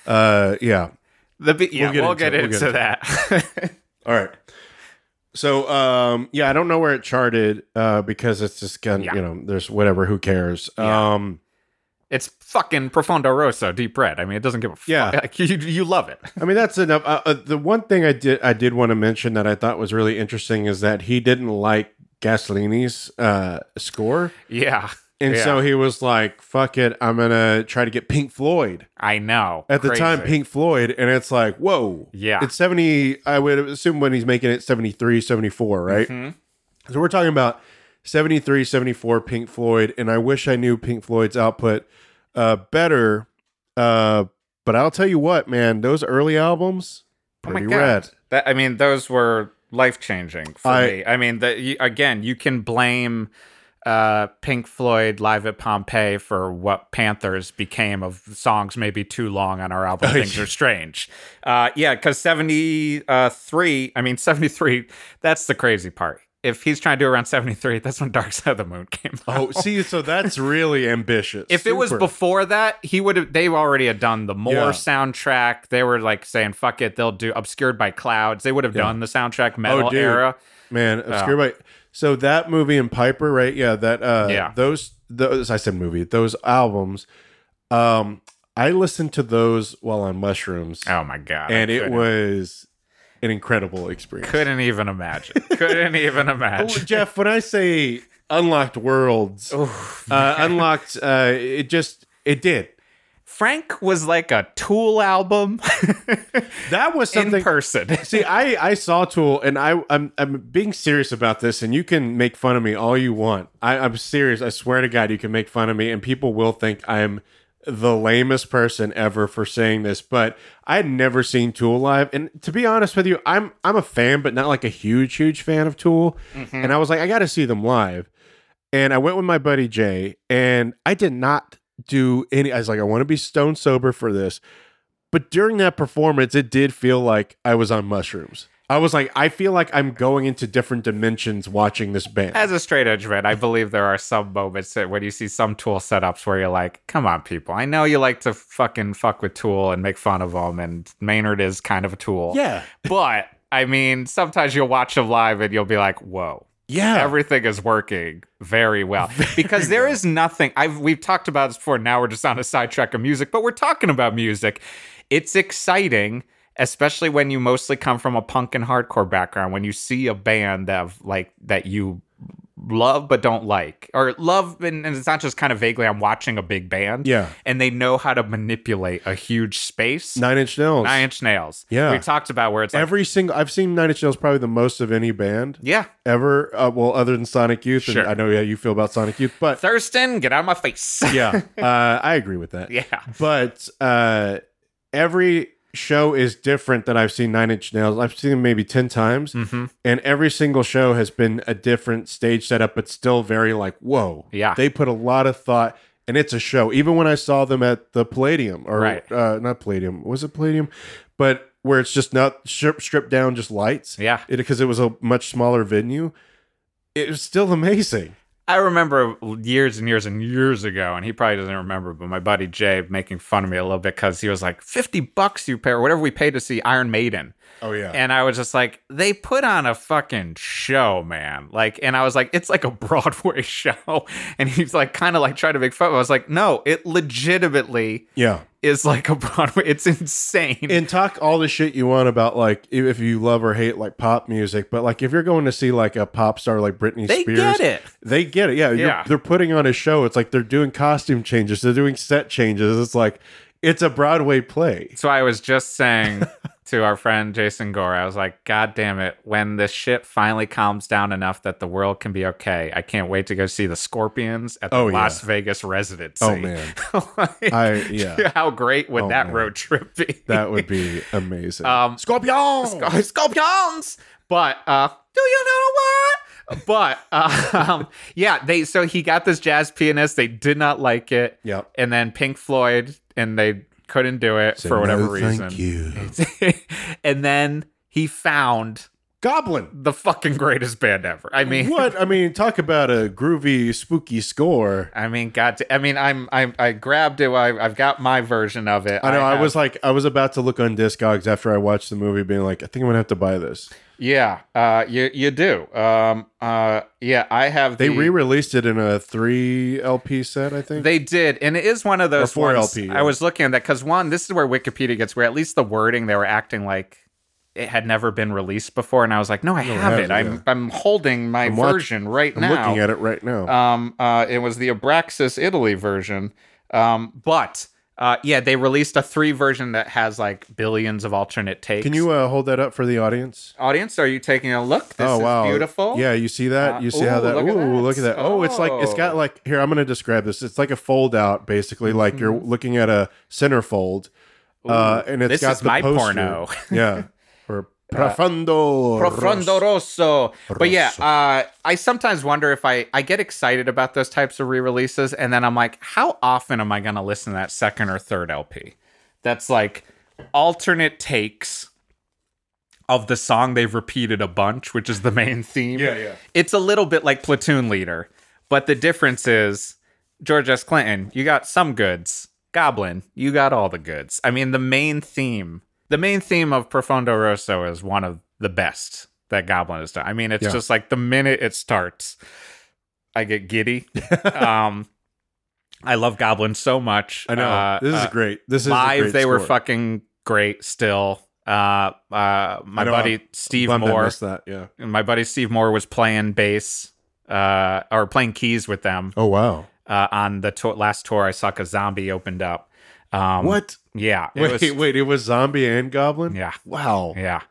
uh yeah The, bi- yeah, get we'll into get, it, we'll into, that. all right so um yeah i don't know where it charted uh because it's just kind Yeah. you know there's whatever who cares Yeah. um It's fucking profondo rosso, deep red. I mean, it doesn't give a fuck. Yeah. Like, you, you love it. I mean, that's enough. Uh, uh, the one thing I did I did want to mention that I thought was really interesting is that he didn't like Gaslini's uh, score, Yeah. And Yeah. so he was like, "Fuck it, I'm gonna try to get Pink Floyd." I know. At the time, Pink Floyd, and it's like, whoa, Yeah. it's 70. I would assume when he's making it 73, 74, right? Mhm. So we're talking about 73, 74 Pink Floyd, and I wish I knew Pink Floyd's output uh, better. Uh, but I'll tell you what, man, those early albums, Oh my pretty God. rad. That I mean, those were life changing for I- me. I mean, that you, again, you can blame uh, Pink Floyd live at Pompeii for what Panthers became of songs maybe too long on our album. Things are strange. Uh, yeah, because seventy three. I mean, seventy three. That's the crazy part. If he's trying to do around seventy three, that's when Dark Side of the Moon came out. Oh, see, so that's really ambitious. If it was before that, he would have. They already had done the more Yeah. soundtrack. They were like saying, "Fuck it," they'll do "Obscured by Clouds." They would have Yeah. done the soundtrack Meddle Oh, dude. era. man, obscure by so that movie and Piper, right? Yeah, that uh Yeah. those those I said movie, those albums. Um I listened to those while on mushrooms Oh my god! And it was an incredible experience. couldn't even imagine. couldn't even Oh, imagine. Jeff, when I say unlocked worlds, Oof. uh, unlocked uh it just it did. Frank was like a Tool album That was in something person. See, I I saw Tool, and I I'm I'm being serious about this, and you can make fun of me all you want. I, I'm serious. I swear to God, you can make fun of me, and people will think I'm the lamest person ever for saying this. But I had never seen Tool live, and to be honest with you, I'm I'm a fan, but not like a huge huge fan of Tool. Mm-hmm. And I was like, I got to see them live, and I went with my buddy Jay, and I did not do any. I was like, I want to be stone sober for this. But during that performance, it did feel like I was on mushrooms. I was like, I feel like I'm going into different dimensions watching this band. As a straight edge man, I believe there are some moments that when you see some Tool setups where you're like, "Come on, people! I know you like to fucking fuck with Tool and make fun of them, and Maynard is kind of a tool." yeah. but I mean, sometimes you'll watch them live and you'll be like, "Whoa." Yeah. everything is working very well because there is nothing I've we've talked about this before now we're just on a sidetrack of music but we're talking about music it's exciting especially when you mostly come from a punk and hardcore background when you see a band that like that you love but don't like or love and, and it's not just kind of vaguely I'm watching a big band Yeah. and they know how to manipulate a huge space Nine Inch Nails. nine inch nails Yeah. we talked about where it's like Every single, I've seen Nine Inch Nails probably the most of any band yeah ever. Uh, well, other than Sonic Youth, Sure. and I know how you feel about Sonic Youth, but Thurston get out of my face yeah, uh, I agree with that. yeah But uh, every show is different that I've seen Nine Inch Nails. I've seen them maybe ten times, mm-hmm. and every single show has been a different stage setup, but still very like, whoa. Yeah. They put a lot of thought and it's a show. Even when I saw them at the Palladium or Right. uh, not Palladium, was it Palladium? But where it's just not stripped down, just lights. Yeah. It because it was a much smaller venue. It was still amazing. I remember years and years and years ago, and he probably doesn't remember, but my buddy Jay making fun of me a little bit because he was like, 50 bucks you pay, or whatever we paid to see Iron Maiden. Oh yeah. And I was just like, they put on a fucking show, man. Like, and I was like, it's like a Broadway show. And he's like, kind of like trying to make fun. of it. I was like, no, it legitimately yeah. is like a Broadway. It's insane. and talk all the shit you want about like if you love or hate like pop music, but like if you're going to see like a pop star like Britney they Spears, get it. They get it. Yeah, Yeah. they're putting on a show. It's like they're doing costume changes. They're doing set changes. It's like it's a Broadway play. So I was just saying to our friend Jason Gore, I was like, God damn it, when this shit finally calms down enough that the world can be okay, I can't wait to go see the Scorpions at the Oh, yeah. Las Vegas residency. Oh, man. Like, I yeah, how great would Oh, that man. road trip be? that would be amazing. Um, Scorpion. Sc- Scorpions. But uh, do you know what? But uh, um, yeah, they so he got this jazz pianist. They did not like it. Yep. And then Pink Floyd, and they couldn't do it Say for whatever no, reason. Thank you, and then he found Goblin. the fucking greatest band ever. I mean, What I mean, talk about a groovy, spooky score. I mean, God, I mean, I'm, I'm, I grabbed it. I, I've got my version of it. I know. I, have- was like, I was about to look on Discogs after I watched the movie, being like, I think I'm gonna have to buy this. Yeah, uh, you you do. Um, uh, yeah, I have. They the, re-released it in a three LP set, I think. They did, and it is one of those four ones- LP, yeah. I was looking at that because one, this is where Wikipedia gets where at least the wording they were acting like it had never been released before, and I was like, no, I No, have it. hasn't, I'm. I'm holding my I'm watch- version right I'm now. looking at it right now. Um, uh, it was the Abraxas Italy version. Um, but uh, yeah, they released a three version that has like billions of alternate takes. Can you uh, hold that up for the audience? audience? Are you taking a look? This oh wow, is beautiful. Yeah, you see that? Uh, you see how that? look ooh, that. look at that! Oh, it's like it's got Oh. like here. I'm going to describe this. It's like a fold out, basically. Like you're looking at a centerfold, uh, and it's this got is the my poster. porno. yeah, profundo. Profondo Rosso. Rosso. But yeah, uh, I sometimes wonder if I I get excited about those types of re-releases, and then I'm like, how often am I going to listen to that second or third LP? That's like alternate takes of the song they've repeated a bunch, which is the main theme. Yeah, yeah. It's a little bit like Platoon Leader, but the difference is George S. Clinton, you got some goods. Goblin, you got all the goods. I mean, the main theme, the main theme of Profondo Rosso is one of the best that Goblin has done. I mean, it's Yeah. just like the minute it starts, I get giddy. um, I love Goblin so much. I know Uh, this is uh, great. This is live. They were fucking great. Still, uh, uh, my buddy I'm Steve Moore that. Yeah. my buddy Steve Moore was playing bass uh, or playing keys with them Oh wow. uh, on the to- last tour I saw because Zombi opened up. Um, What? Yeah. It Wait, was, wait. It was Zombi and goblin. Yeah. Wow. Yeah.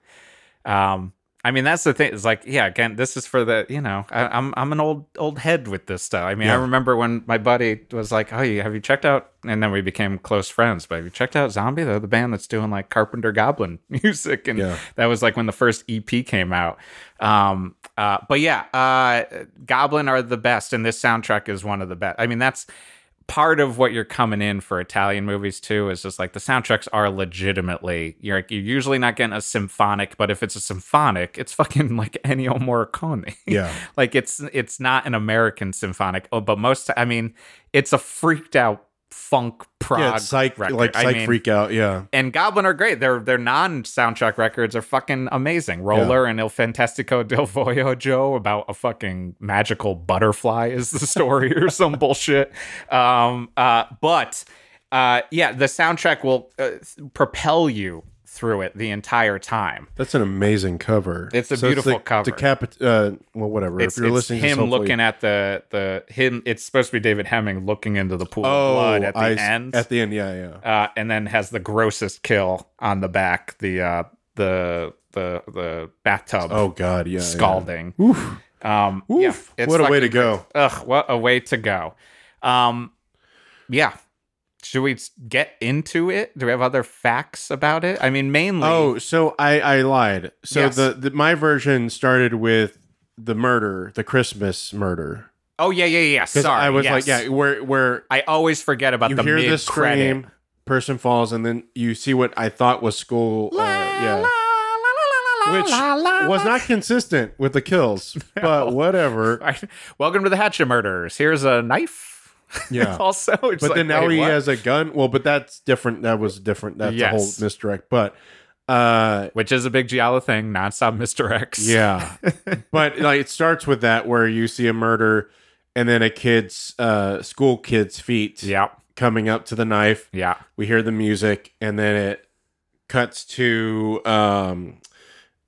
Um, I mean, that's the thing. It's like, yeah, again, this is for the, you know, I, I'm I'm an old old head with this stuff. I mean, I remember when my buddy was like, "Oh, you have you checked out?" And then we became close friends. But have you checked out Zombi? They're the band that's doing like Carpenter Goblin music, and Yeah. that was like when the first EP came out. Um, uh, but yeah, uh, Goblin are the best, and this soundtrack is one of the best. I mean, that's part of what you're coming in for Italian movies too is just like the soundtracks are legitimately you're like you're usually not getting a symphonic, but if it's a symphonic, it's fucking like Ennio Morricone. Yeah. like it's it's not an American symphonic. Oh, but most I mean, it's a freaked out funk prog Yeah. Psych record. like I psych mean, freak out. Yeah. and Goblin are great. Their their non soundtrack records are fucking amazing. Roller and Il Fantastico del Voyaggio about a fucking magical butterfly is the story or some bullshit. Um, uh, but uh, yeah, the soundtrack will uh, propel you through it the entire time. That's an amazing cover. It's a So beautiful the, cover. Decapit- uh, well, whatever. It's, if you're it's listening, him looking at the the him. It's supposed to be David Hemming looking into the pool oh, of blood at the I- end. At the end, yeah, yeah. uh, and then has the grossest kill on the back, the uh, the the the bathtub Oh God, yeah. yeah. scalding. Oof. Um, Oof. yeah, it's what a way to go. Ugh, what a way to go. Um, yeah. Should we get into it? Do we have other facts about it? I mean, mainly. Oh, so I I lied. So Yes. the, the my version started with the murder, the Christmas murder. oh yeah, yeah, yeah. Sorry, I was yes. like, yeah, where where I always forget about you the hear credit. person falls, and then you see what I thought was school. Uh, yeah. Which was not consistent with the kills, but whatever. Right. Welcome to the Hatchet Murders. Here's a knife. Yeah. also, it's But like, then now he what? has a gun. Well, but that's different. That was different. That's a whole misdirect. But uh which is a big Giallo thing. Nonstop Mr. X. Yeah. but like it starts with that where you see a murder and then a kid's uh school kid's feet Yeah. coming up to the knife. Yeah. We hear the music and then it cuts to um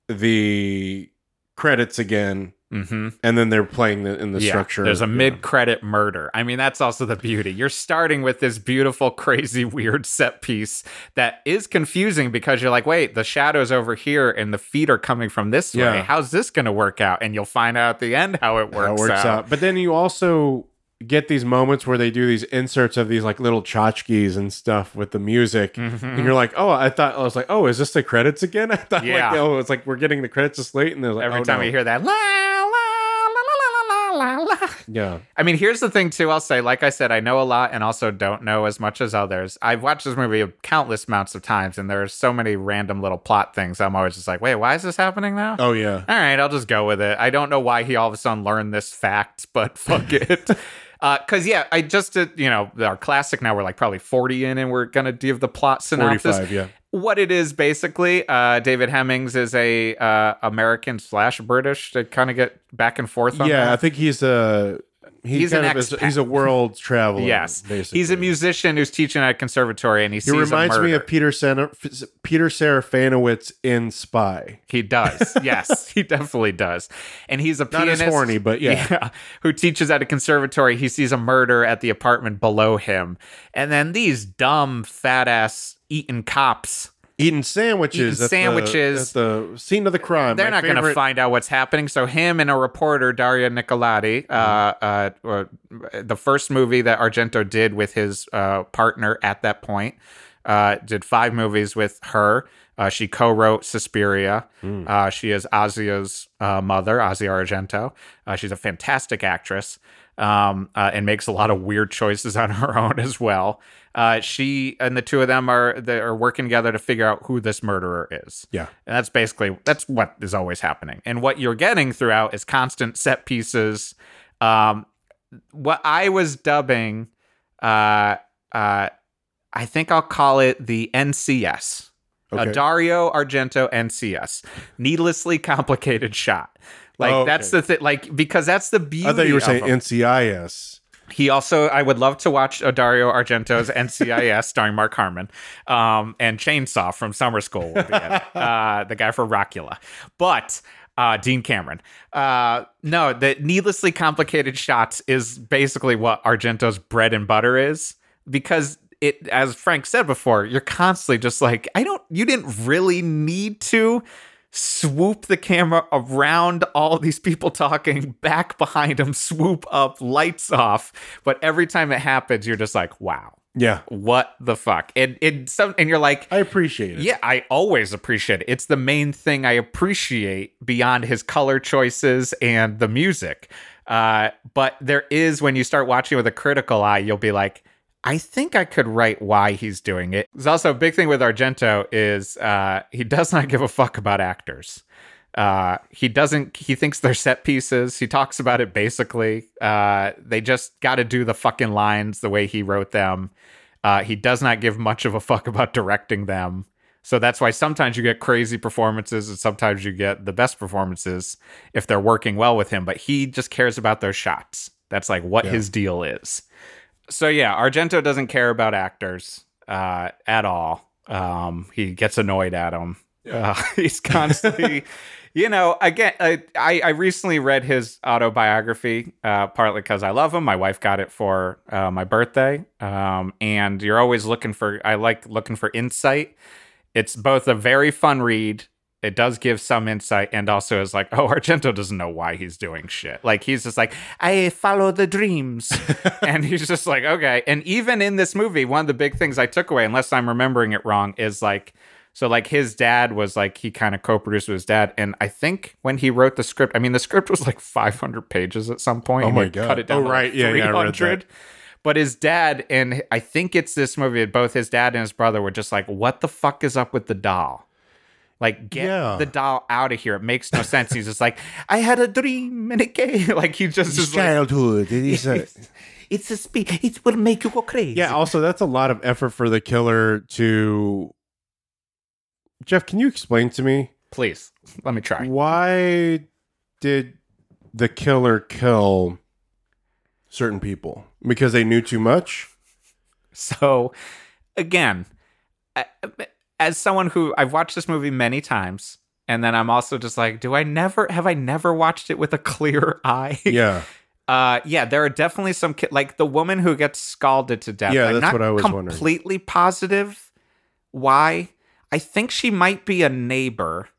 the credits again Mm-hmm. and then they're playing the, in the yeah. structure. There's a Yeah. mid-credit murder. I mean, that's also the beauty. You're starting with this beautiful, crazy, weird set piece that is confusing because you're like, wait, the shadow's over here and the feet are coming from this way. Yeah. How's this going to work out? And you'll find out at the end how it works, How it works out. But then you also get these moments where they do these inserts of these like little tchotchkes and stuff with the music. Mm-hmm. And you're like, oh, I thought, I was like, oh, is this the credits again? I thought, yeah. like, oh, it's like we're getting the credits just late. And like, every oh, time no. you hear that, la, la, la, la, la, la, la. Yeah. I mean, here's the thing, too. I'll say, like I said, I know a lot and also don't know as much as others. I've watched this movie countless amounts of times, and there are so many random little plot things. I'm always just like, wait, why is this happening now? Oh, yeah. All right, I'll just go with it. I don't know why he all of a sudden learned this fact, but fuck it. Because yeah, I just did. You know, our classic. Now we're like probably forty in, and we're gonna give the plot synopsis. 45, yeah. What it is basically, uh, David Hemmings is a uh, American slash British to kind of get back and forth on Yeah, I think he's a he He's an is, he's a world traveler. Yes, basically. he's a musician who's teaching at a conservatory, and he, He reminds me of Peter Sana, Peter Serafinowicz in Spy. He does. Yes, he definitely does. And he's a Not pianist. as horny, but yeah. Who teaches at a conservatory. He sees a murder at the apartment below him. And then these dumb, fat ass eating cops. Eating sandwiches. Eating at the- sandwiches. at the, scene of the crime. They're My not going to find out what's happening. So him and a reporter, Daria Nicolodi, uh, uh, uh, the first movie that Argento did with his uh, partner at that point, uh, did five movies with her. Uh, she co-wrote Suspiria. Uh, she is Asia's uh, mother, Asia Argento. Uh, she's a fantastic actress um, uh, and makes a lot of weird choices on her own as well. Uh, she and the two of them are they are working together to figure out who this murderer is. Yeah. And that's basically that's what is always happening. And what you're getting throughout is constant set pieces. Um, what I was dubbing, uh, uh, I think I'll call it the NCS. A Dario Argento NCS. Needlessly complicated shot. Like Oh, okay. that's the thing. Like because that's the beauty. I thought you were saying him. NCIS. He also, I would love to watch Dario Argento's NCIS starring Mark Harmon, um, and Chainsaw from Summer School will be in it. Uh, the guy for Rockula, but uh, Dean Cameron. Uh, no, the needlessly complicated shots is basically what Argento's bread and butter is because it, as Frank said before, you're constantly just like, I don't, you didn't really need to swoop the camera around all these people talking back behind them swoop up lights off. But every time it happens you're just like wow. Yeah. what the fuck? And it some and you're like I appreciate it. yeah i always appreciate it. It's the main thing i appreciate beyond his color choices and the music. Uh but there is when you start watching with a critical eye you'll be like I think I could write why he's doing it. There's also a big thing with Argento is uh, he does not give a fuck about actors. Uh, he doesn't. He thinks they're set pieces. He talks about it basically. Uh, they just got to do the fucking lines the way he wrote them. Uh, he does not give much of a fuck about directing them. So that's why sometimes you get crazy performances and sometimes you get the best performances if they're working well with him. But he just cares about their shots. That's like what his deal is. So yeah, Argento doesn't care about actors uh, at all. Um, he gets annoyed at them. Uh, he's constantly, you know. Again, I, I I recently read his autobiography, uh, partly because I love him. My wife got it for uh, my birthday, um, and you're always looking for. I like looking for insight. It's both a very fun read. It does give some insight, and also is like, oh, Argento doesn't know why he's doing shit. Like he's just like, I follow the dreams, and he's just like, okay. And even in this movie, one of the big things I took away, unless I'm remembering it wrong, is like, so like his dad was like he kind of co-produced with his dad, and I think when he wrote the script, I mean the script was like 500 pages at some point. Oh my God. Cut it down Oh, to, like, right. Yeah, yeah, I read that. 300. But his dad and I think it's this movie. Both his dad and his brother were just like, "What the fuck is up with the doll? Like, get Yeah. the doll out of here. It makes no sense." He's just like, "I had a dream and it came." Like he just is like, childhood. It is a- "It's a speed. It will make you go crazy." yeah. Also, that's a lot of effort for the killer to. Jeff, can you explain to me Please let me try. why did the killer kill certain people? Because they knew too much. So, again, I- as someone who I've watched this movie many times, and then I'm also just like, do I never have I never watched it with a clear eye? Yeah. Uh, yeah, there are definitely some ki- like the woman who gets scalded to death. Yeah, I'm that's not what I was wondering. completely positive why. I think she might be a neighbor,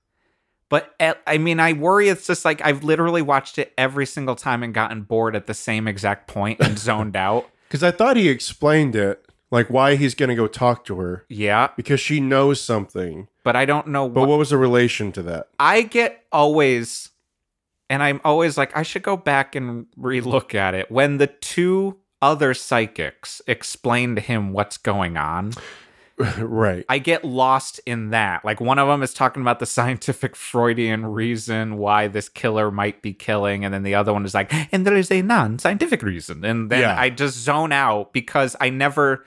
but at, I mean, I worry it's just like I've literally watched it every single time and gotten bored at the same exact point and zoned out. Because I thought he explained it, like why he's going to go talk to her Yeah, because she knows something. but I don't know But what was the relation to that? I get always, and I'm always like, I should go back and relook at it. When the two other psychics explain to him what's going on, right. I get lost in that. Like one of them is talking about the scientific Freudian reason why this killer might be killing, and then the other one is like, and there is a non-scientific reason, and then Yeah. I just zone out because I never.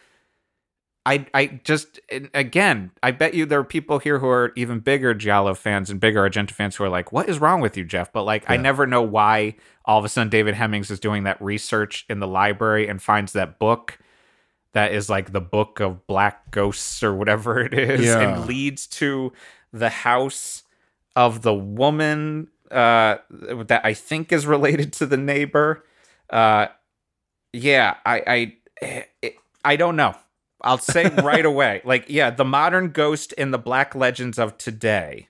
I I just again, I bet you there are people here who are even bigger Giallo fans and bigger Argento fans who are like, "What is wrong with you, Jeff?" But like, I never know why all of a sudden David Hemmings is doing that research in the library and finds that book that is like the book of black ghosts or whatever it is Yeah. and leads to the house of the woman uh that I think is related to the neighbor uh yeah I I I don't know I'll say right away like yeah the modern ghost in the black legends of today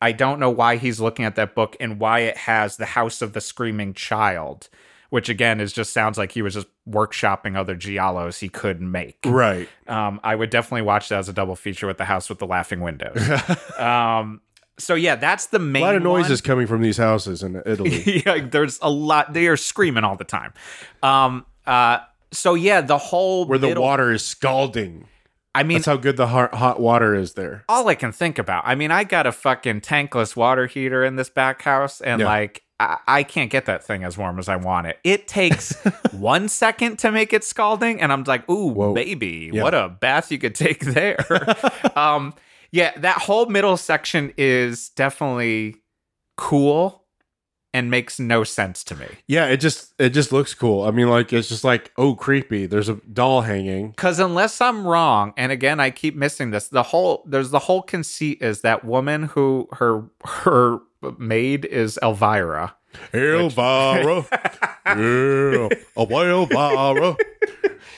I don't know why he's looking at that book and why it has the house of the screaming child which again is just sounds like he was just workshopping other giallos he could make. Right. Um, I would definitely watch that as a double feature with the house with the laughing windows. um, so yeah, that's the main. A lot of one. noises coming from these houses in Italy. yeah, there's a lot. They are screaming all the time. Um, uh, so yeah, the whole where the middle- water is scalding. I mean, That's how good the hot, hot water is there. all I can think about. I mean, I got a fucking tankless water heater in this back house, and Yeah. like, I, I can't get that thing as warm as I want it. It takes one second to make it scalding, and I'm like, ooh, Whoa. baby, Yeah. what a bath you could take there. um, yeah, that whole middle section is definitely cool and makes no sense to me. Yeah, it just it just looks cool. I mean, like it's just like oh creepy. There's a doll hanging. Because unless I'm wrong, and again I keep missing this, the whole there's the whole conceit is that woman who her her maid is Elvira. Elvira, yeah, a Elvira,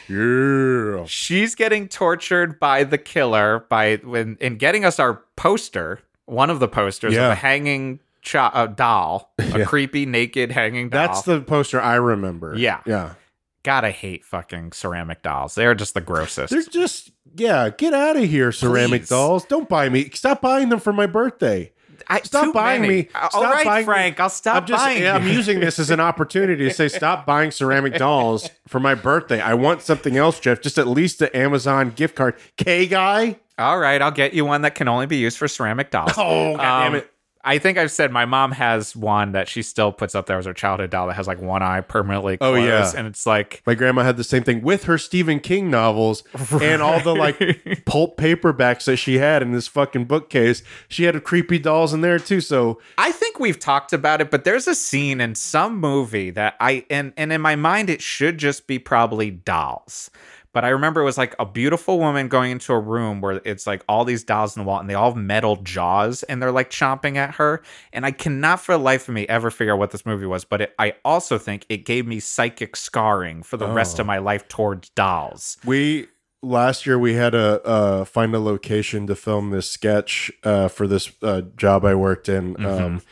yeah. She's getting tortured by the killer by when in getting us our poster, one of the posters Yeah. of a hanging cho- a doll, a Yeah. creepy naked hanging doll. That's the poster I remember. Yeah. yeah. God, I hate fucking ceramic dolls. They're just the grossest. They're just yeah. Get out of here, ceramic Please. dolls. Don't buy me. Stop buying them for my birthday. I, Stop buying many. me. All Stop right, buying me. Frank. I'll stop I'm just buying. I'm using this as an opportunity to say stop buying ceramic dolls for my birthday. I want something else, Jeff. Just at least the Amazon gift card. K guy. All right, I'll get you one that can only be used for ceramic dolls. Oh god damn Um, it. I think I've said my mom has one that she still puts up there as her childhood doll that has like one eye permanently Oh, closed, yeah. and it's like My grandma had the same thing with her Stephen King novels and all the like pulp paperbacks that she had in this fucking bookcase. She had creepy dolls in there too. So I think we've talked about it, but there's a scene in some movie that I and and in my mind it should just be probably dolls. But I remember it was like a beautiful woman going into a room where it's like all these dolls in the wall and they all have metal jaws and they're like chomping at her. And I cannot for the life of me ever figure out what this movie was. But it, I also think it gave me psychic scarring for the rest Oh. of my life towards dolls. we last year we had to uh, find a location to film this sketch uh, for this uh, job I worked in. Mm-hmm. Um,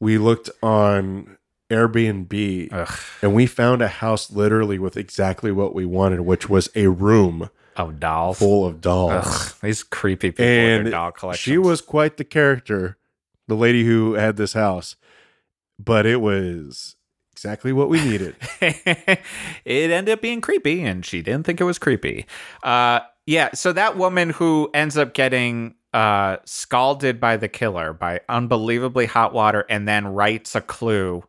we looked on Airbnb Ugh. and we found a house literally with exactly what we wanted, which was a room of dolls. full of dolls. Ugh, these creepy people with and their doll collections. she was quite the character, the lady who had this house, but it was exactly what we needed. it ended up being creepy and she didn't think it was creepy uh yeah so that woman who ends up getting uh scalded by the killer by unbelievably hot water and then writes a clue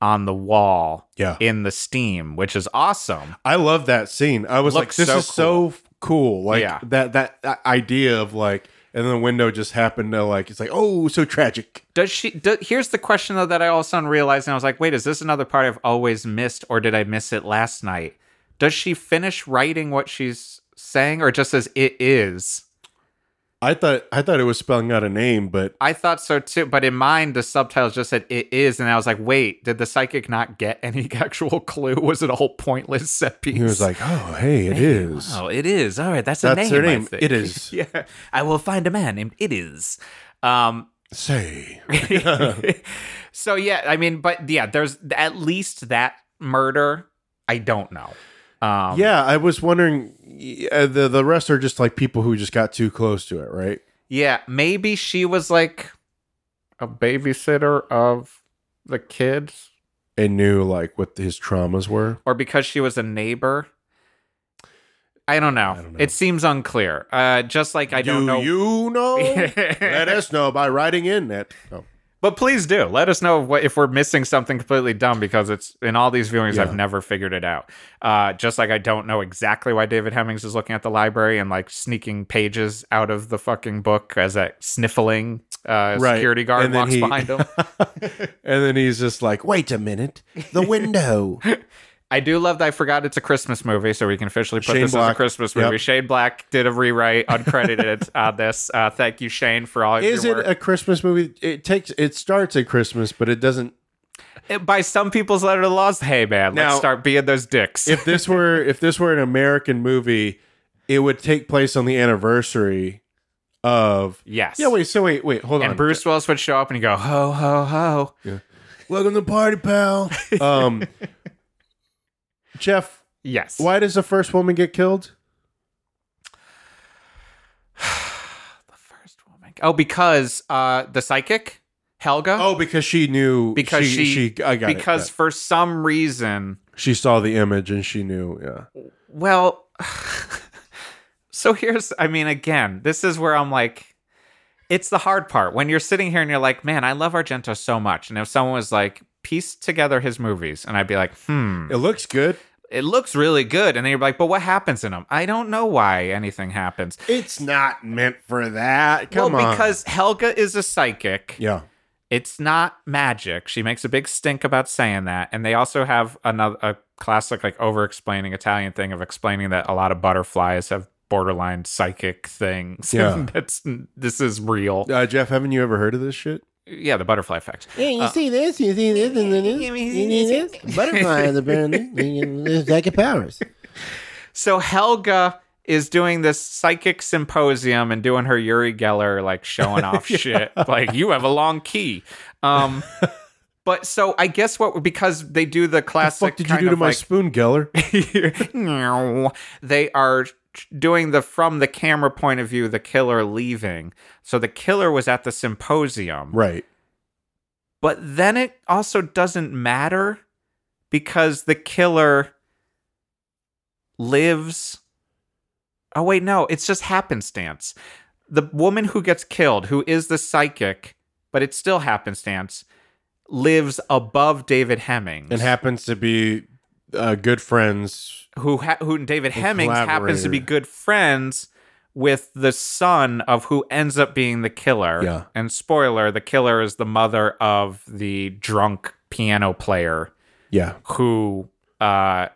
on the wall Yeah. in the steam which is awesome I love that scene. I was like, this so is so f- cool. Like Yeah. that, that that idea of like, and then the window just happened to like, it's like, oh, so tragic. does she do, here's the question though that i all of a sudden realized and i was like wait is this another part i've always missed or did i miss it last night does she finish writing what she's saying or just as it is I thought I thought it was spelling out a name, but I thought so too, but in mine the subtitles just said it is, and I was like, wait, did the psychic not get any actual clue? Was it a whole pointless set piece? he was like, oh, hey, it is. oh, it is. All right, that's a That's name. her I name. think. It is. yeah, I will find a man named It is. Um, Say, so yeah, I mean, but yeah, there's at least that murder. I don't know. Um, yeah, I was wondering. Uh, the the rest are just like people who just got too close to it, right? yeah, maybe she was like a babysitter of the kids. And knew like what his traumas were. or because she was a neighbor. I don't know. It seems unclear. Uh, just like I don't know. you know? Let us know by writing in it. Oh. But please do let us know what, if we're missing something completely dumb because it's in all these viewings Yeah. I've never figured it out. Uh, just like I don't know exactly why David Hemmings is looking at the library and like sneaking pages out of the fucking book as a sniffling uh, Right. security guard And walks he- behind him. And then he's just like, wait a minute, the window. I do love that I forgot it's a Christmas movie, so we can officially put Shane this as a Christmas Yep. movie. Shane Black did a rewrite, uncredited on this. Uh, thank you, Shane, for all of Is it work. a Christmas movie? It takes it starts at Christmas, but it doesn't. It- by some people's letter of laws, hey man, Now- let's start being those dicks. If this were if this were an American movie, it would take place on the anniversary of. yes. Yeah, wait. So wait, wait, hold And on. Bruce Willis would show up and he'd go, ho, ho, ho. welcome to the party, pal. Um, Jeff, Yes. why does the first woman get killed? The first woman. Oh, because uh, the psychic, Helga? Oh, because she knew. because she, she, I got it, because yeah. for some reason, she saw the image and she knew. Yeah. well, so here's, I mean, again, this is where I'm like, it's the hard part when you're sitting here and you're like, man, I love Argento so much. And if someone was like, piece together his movies, and I'd be like, hmm, It looks good. It looks really good. And then you're like, but what happens in them? I don't know why anything happens. It's not meant for that. Come well, on. because Helga is a psychic. yeah. It's not magic. She makes a big stink about saying that. And they also have another a classic like over explaining Italian thing of explaining that a lot of butterflies have borderline psychic things. Yeah. That's this is real. Uh, Jeff, haven't you ever heard of this shit? Yeah, the butterfly effect. Yeah, you see this, you see this, and then this, you see this. Butterflies, apparently. There's psychic powers. So Helga is doing this psychic symposium and doing her Uri Geller like showing off shit. Like you have a long key. Um but so I guess what because they do the The classic fuck did you do to of my spoon, Geller? they are doing the from the camera point of view the killer leaving. So the killer was at the symposium. Right. but then it also doesn't matter because the killer lives. Oh wait no it's just happenstance. The woman who gets killed who is the psychic but it's still happenstance lives above david hemmings. And happens to be uh, good friends. who ha- who David Hemmings happens to be good friends with the son of who ends up being the killer. Yeah. And spoiler, the killer is the mother of the drunk piano player Yeah. who uh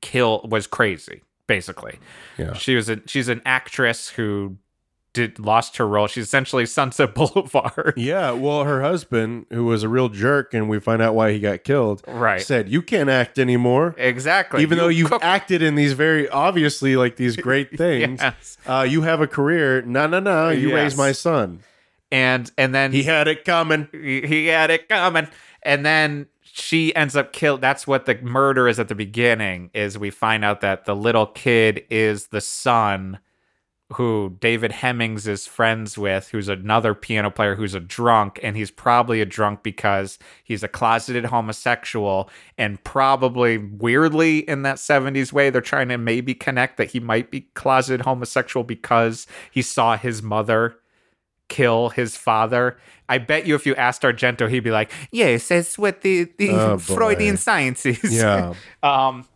kill was crazy basically. Yeah. She was a she's an actress who did lost her role. She's essentially Sunset Boulevard. Yeah. Well, her husband, who was a real jerk, and we find out why he got killed, Right. said, You can't act anymore. Exactly. Even though you've cook- acted in these very obviously like these great things, Yes. uh, you have a career. No, no, no. You Yes. raised my son. and and then He had it coming. he he had it coming and then she ends up killed that's what the murder is at the beginning is we find out that the little kid is the son who David Hemmings is friends with who's another piano player who's a drunk and he's probably a drunk because he's a closeted homosexual and probably weirdly in that 70s way they're trying to maybe connect that he might be closeted homosexual because he saw his mother kill his father. I bet you if you asked Argento, he'd be like, "Yes, that's what the the Oh. Freudian science is." Yeah. um,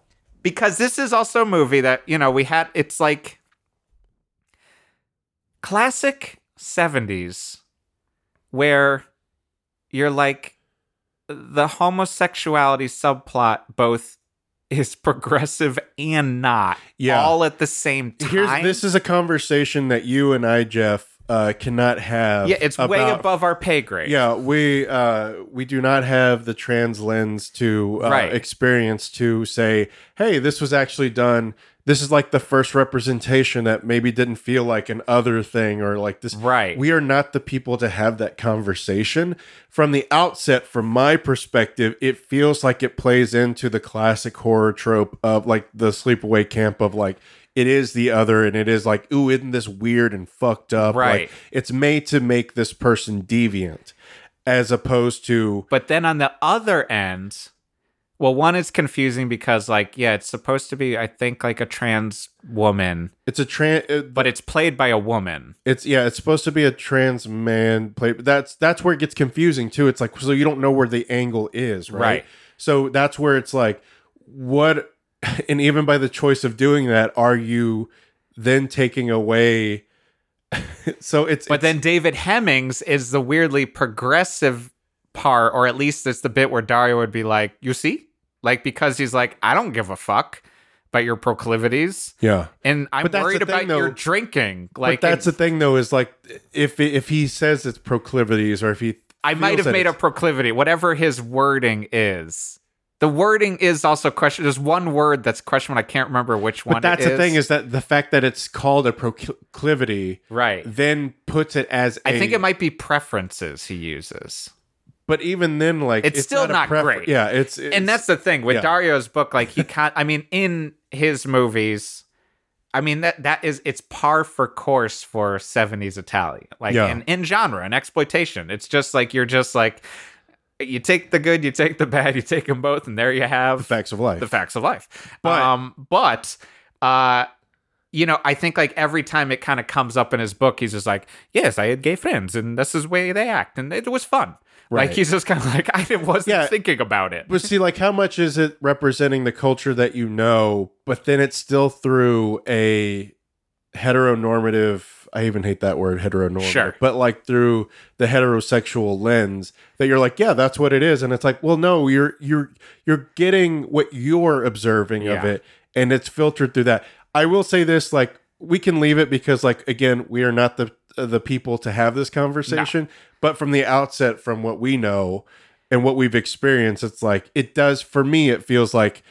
because this is also a movie that you know we had. It's like classic '70s, where you're like the homosexuality subplot both is progressive and not Yeah. all at the same time. Here's this is a conversation that you and I, Jeff, uh, cannot have. yeah, it's way above our pay grade. Yeah, we uh, we do not have the trans lens to uh, Right. experience to say, hey, this was actually done. This is like the first representation that maybe didn't feel like an other thing or like this. Right. We are not the people to have that conversation. From the outset, from my perspective, it feels like it plays into the classic horror trope of like the sleepaway camp of like, it is the other and it is like, ooh, isn't this weird and fucked up? Right. Like, it's made to make this person deviant as opposed to But then on the other end, Well, one is confusing because, like, yeah, it's supposed to be, I think, like a trans woman, It's a trans, uh, but it's played by a woman. it's yeah, it's supposed to be a trans man play. But that's that's where it gets confusing too. It's like so you don't know where the angle is, right? Right. So that's where it's like, what, and even by the choice of doing that, are you then taking away? so it's But it's- then David Hemmings is the weirdly progressive part, or at least it's the bit where Dario would be like, "You see, like because he's like, I don't give a fuck about your proclivities, yeah. and I'm But that's the worried about thing, your though. drinking." Like but that's the thing though is like if if he says it's proclivities or if he I might have made a proclivity, whatever his wording is. The wording is also question. There's one word that's question. I can't remember which one. But that's the thing is that the fact that it's called a proclivity right. then puts it as I a- think it might be preferences he uses. But even then, like It's still a not prefer- great. Yeah, it's, it's and that's the thing with yeah. Dario's book. Like he can't. I mean, in his movies, I mean that that is it's par for course for '70s Italian, like Yeah. in, in genre and exploitation. It's just like you're just like you take the good, you take the bad, you take them both, and there you have the facts of life. the facts of life. But- um, but uh, you know, I think like every time it kind of comes up in his book, he's just like, "Yes, I had gay friends, and this is the way they act, and it was fun." Like Right. he's just kind of like, I wasn't Yeah. thinking about it. but see, like, how much is it representing the culture that you know? But then it's still through a heteronormative. I even hate that word, heteronormative. Sure. But like through the heterosexual lens, that you're like, yeah, that's what it is, and it's like, well, no, you're you're you're getting what you're observing of it, and it's filtered through that. I will say this, like, we can leave it because, like, again, we are not the the people to have this conversation. But from the outset, from what we know and what we've experienced, it's like it does for me. It feels like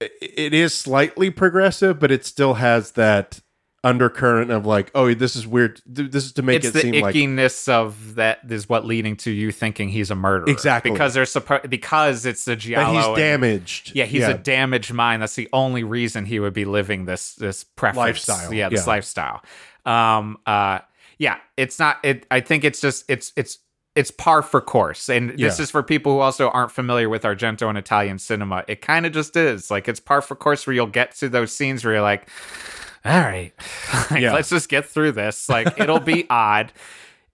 it is slightly progressive, but it still has that undercurrent of like, oh, this is weird. This is to make it's it the seem like ickiness of that is what leading to you thinking he's a murderer. Exactly. because they're supposed because it's the giallo. that he's and- damaged. yeah, he's a damaged mind. That's the only reason he would be living this this preference Lifestyle, Yeah, this yeah. lifestyle. Um. Uh. Yeah. It's not. It. I think it's just. It's. It's. It's par for course, and this Yeah. is for people who also aren't familiar with Argento and Italian cinema. It kind of just is like it's par for course where you'll get to those scenes where you're like, all right, like, Yeah. let's just get through this. Like it'll be odd.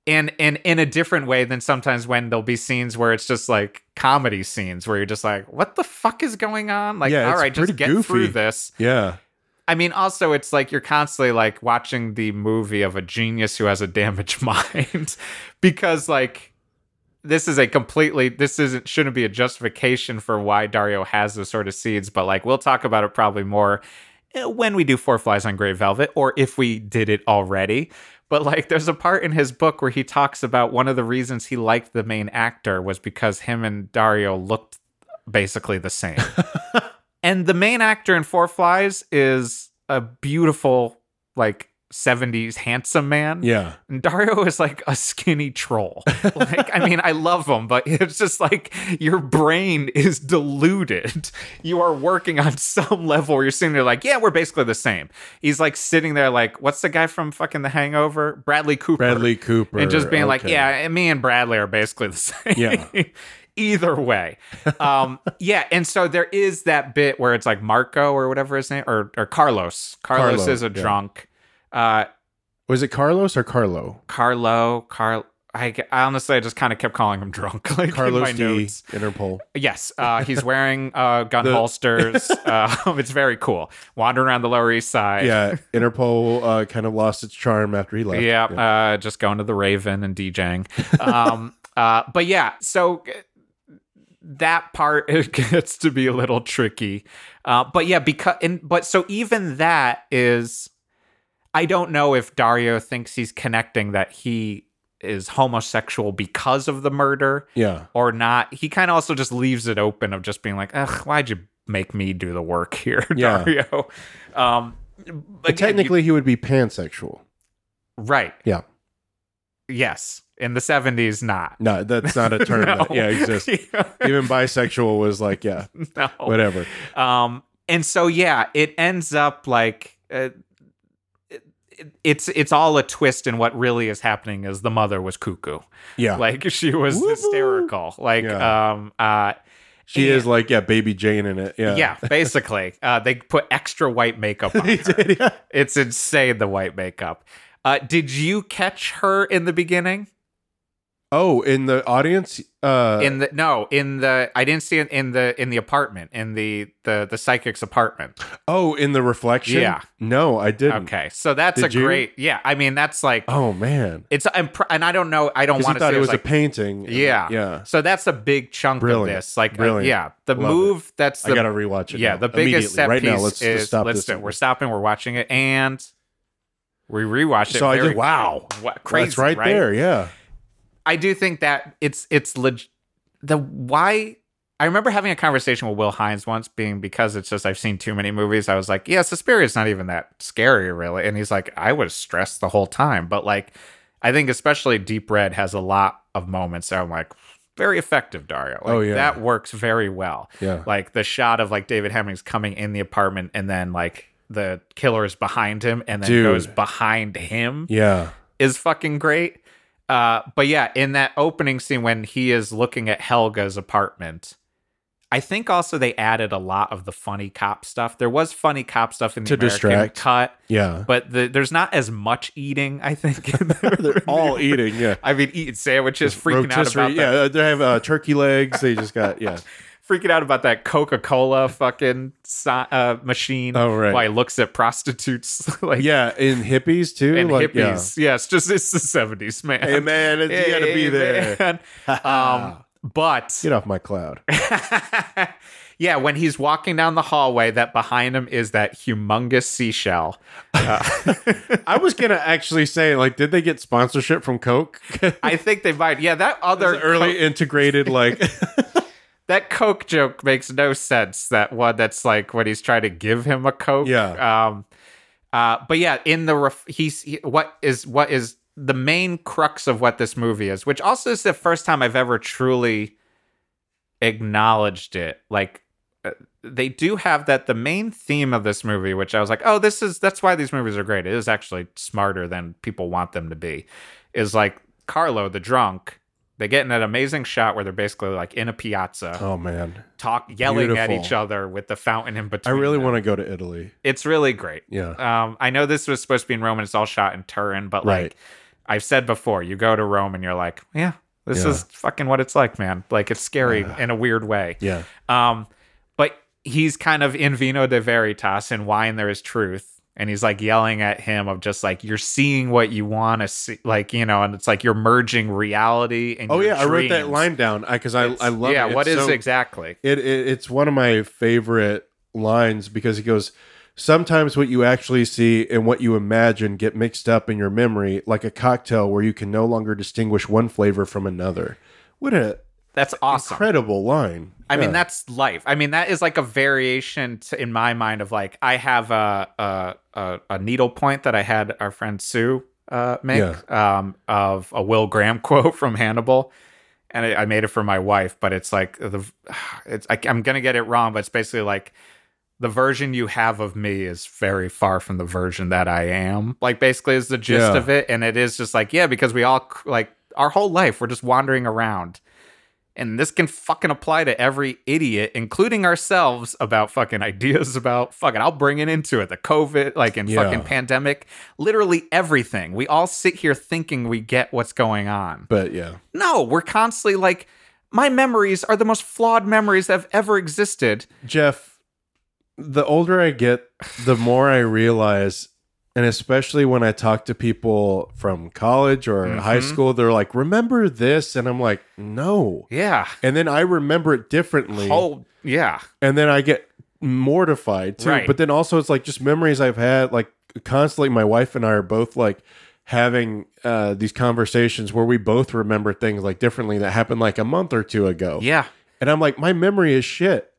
And and in a different way than sometimes when there'll be scenes where it's just like comedy scenes where you're just like, what the fuck is going on? Like, Yeah, all right, just get goofy. through this. yeah. I mean, also it's like you're constantly like watching the movie of a genius who has a damaged mind because like this is a completely this isn't shouldn't be a justification for why Dario has those sort of seeds, but like we'll talk about it probably more Eh, when we do Four Flies on Grey Velvet or if we did it already. But like there's a part in his book where he talks about one of the reasons he liked the main actor was because him and Dario looked basically the same. and the main actor in Four Flies is a beautiful like 70s handsome man. Yeah. And Dario is like a skinny troll. Like, I mean, I love him, but it's just like your brain is deluded. You are working on some level where you're sitting there like, yeah, we're basically the same. He's like sitting there like, what's the guy from fucking The Hangover? Bradley Cooper. Bradley Cooper. And just being like, yeah, me and Bradley are basically the same. Yeah. Either way. Um, yeah. And so there is that bit where it's like Marco or whatever his name, or, or Carlos. Carlos, Carlo, is a yeah. drunk. Uh, Was it Carlos or Carlo? Carlo, Carl. I, I honestly, I just kind of kept calling him drunk. Like in Carlos my D. notes. Interpol. Yes, uh, he's wearing uh, gun The- holsters. uh, it's very cool. Wandering around the Lower East Side. Yeah. Interpol uh, kind of lost its charm after he left. Yeah, uh, just going to the Raven and DJing. Um, uh, but yeah, so that part it gets to be a little tricky. Uh, but yeah, because and but so even that is, I don't know if Dario thinks he's connecting that he is homosexual because of the murder Yeah. or not. He kind of also just leaves it open of just being like, ugh, why'd you make me do the work here, Yeah. Dario? Um, But again, you- technically, he would be pansexual. right. Yeah. Yes. In the 70s, not. No, that's not a term No. that yeah exists. Even bisexual was like, yeah, no. whatever. Um, and so, yeah, it ends up like. Uh, it's it's all a twist and what really is happening is the mother was cuckoo Yeah. like she was Woo-hoo. hysterical like Yeah. um uh She And- is like yeah, baby Jane in it. Yeah. Yeah, basically. Uh, they put extra white makeup on He her. did, yeah. It's insane, the white makeup. Uh, did you catch her in the beginning? Oh, in the audience, uh, in the no, in the I didn't see it in the in the apartment, in the the the psychic's apartment. oh, in the reflection. Yeah. No, I didn't. Okay, so that's Did a you? great. Yeah, I mean that's like Oh man, it's I'm pr- and I don't know. I don't want to thought say it was like, a painting. Yeah. yeah. So that's a big chunk Brilliant. of this. Like, uh, Brilliant. yeah, the Love move that's I gotta rewatch it. yeah now. the biggest Immediately. set right piece now. Let's, is let's stop let's this. do it. We're stopping. We're watching it, and we rewatched it. So I very- did- wow. What, crazy, That's right, there. Yeah. I do think that it's it's leg- the why. I remember having a conversation with Will Hines once, being because it's just I've seen too many movies. I was like, yeah, Suspiria's not even that scary, really. And he's like, I was stressed the whole time, but like, I think especially Deep Red has a lot of moments that I'm like, very effective, Dario. Oh, like, Oh, yeah. that works very well. Yeah. Like the shot of like David Hemmings coming in the apartment and then like the killer is behind him and then Dude. goes behind him Yeah. is fucking great. Uh, but yeah, in that opening scene when he is looking at Helga's apartment, I think also they added a lot of the funny cop stuff. There was funny cop stuff in the To American distract. cut, Yeah. but the, there's not as much eating. I think. They're all eating. Yeah. I mean, eating sandwiches, freaking out about yeah, that, they have uh, turkey legs. They just got yeah. freaking out about that Coca Cola fucking uh, machine. Oh, right. Why he looks at prostitutes, like Yeah, in hippies too. and like, yeah. hippies. Yeah. it's just it's the seventies, man. Hey man, it, you gotta be Hey, there. um, but Get off my cloud. yeah, when he's walking down the hallway, that behind him is that humongous seashell. I was gonna actually say, like, did they get sponsorship from Coke? I think they might. Yeah, that other early Coke- integrated, like, that Coke joke makes no sense. That one that's like when he's trying to give him a Coke. Yeah. Um. Uh. But yeah, in the ref- he's he, what is what is the main crux of what this movie is, which also is the first time I've ever truly acknowledged it. Like uh, they do have that the main theme of this movie, which I was like, oh, this is that's why these movies are great. It is actually smarter than people want them to be. Is like Carlo the drunk. They get in that amazing shot where they're basically like in a piazza, oh man, talk, yelling at each other with the fountain in between. I really them. want to go to Italy. It's really great. Yeah, Um, I know this was supposed to be in Rome and it's all shot in Turin, but Right. like I've said before, you go to Rome and you're like, yeah, this Yeah. is fucking what it's like, man. Like it's scary in a weird way. yeah, Um, but he's kind of in vino de veritas in wine there is truth. And he's like yelling at him of just like you're seeing what you want to see, like you know, and it's like you're merging reality and Oh yeah, I wrote that line down because I I love yeah, it. what It's is so- exactly? It, it it's one of my favorite lines because he goes, "Sometimes what you actually see and what you imagine get mixed up in your memory, like a cocktail where you can no longer distinguish one flavor from another." What a That's awesome. incredible line! I mean, that's life. I mean, that is like a variation to, in my mind of like I have a a, a, a needle point that I had our friend Sue uh, make um, of a Will Graham quote from Hannibal, and I, I made it for my wife. But it's like the it's I, I'm gonna get it wrong, but it's basically like the version you have of me is very far from the version that I am. Like basically is the gist Yeah. of it, and it is just like yeah, because we all like our whole life we're just wandering around. And this can fucking apply to every idiot, including ourselves, about fucking ideas about fucking. I'll bring it into it. The COVID, like in Yeah. fucking pandemic, literally everything. We all sit here thinking we get what's going on. but yeah, No, we're constantly like, my memories are the most flawed memories that have ever existed. Jeff, the older I get, the more I realize, and especially when I talk to people from college or high Mhm. school, they're like, "Remember this?" and I'm like, "No." Yeah. And then I remember it differently. Oh, yeah. and then I get mortified too. Right. But then also it's like just memories I've had like constantly my wife and I are both like having uh these conversations where we both remember things like differently that happened like a month or two ago. Yeah. And I'm like my memory is shit.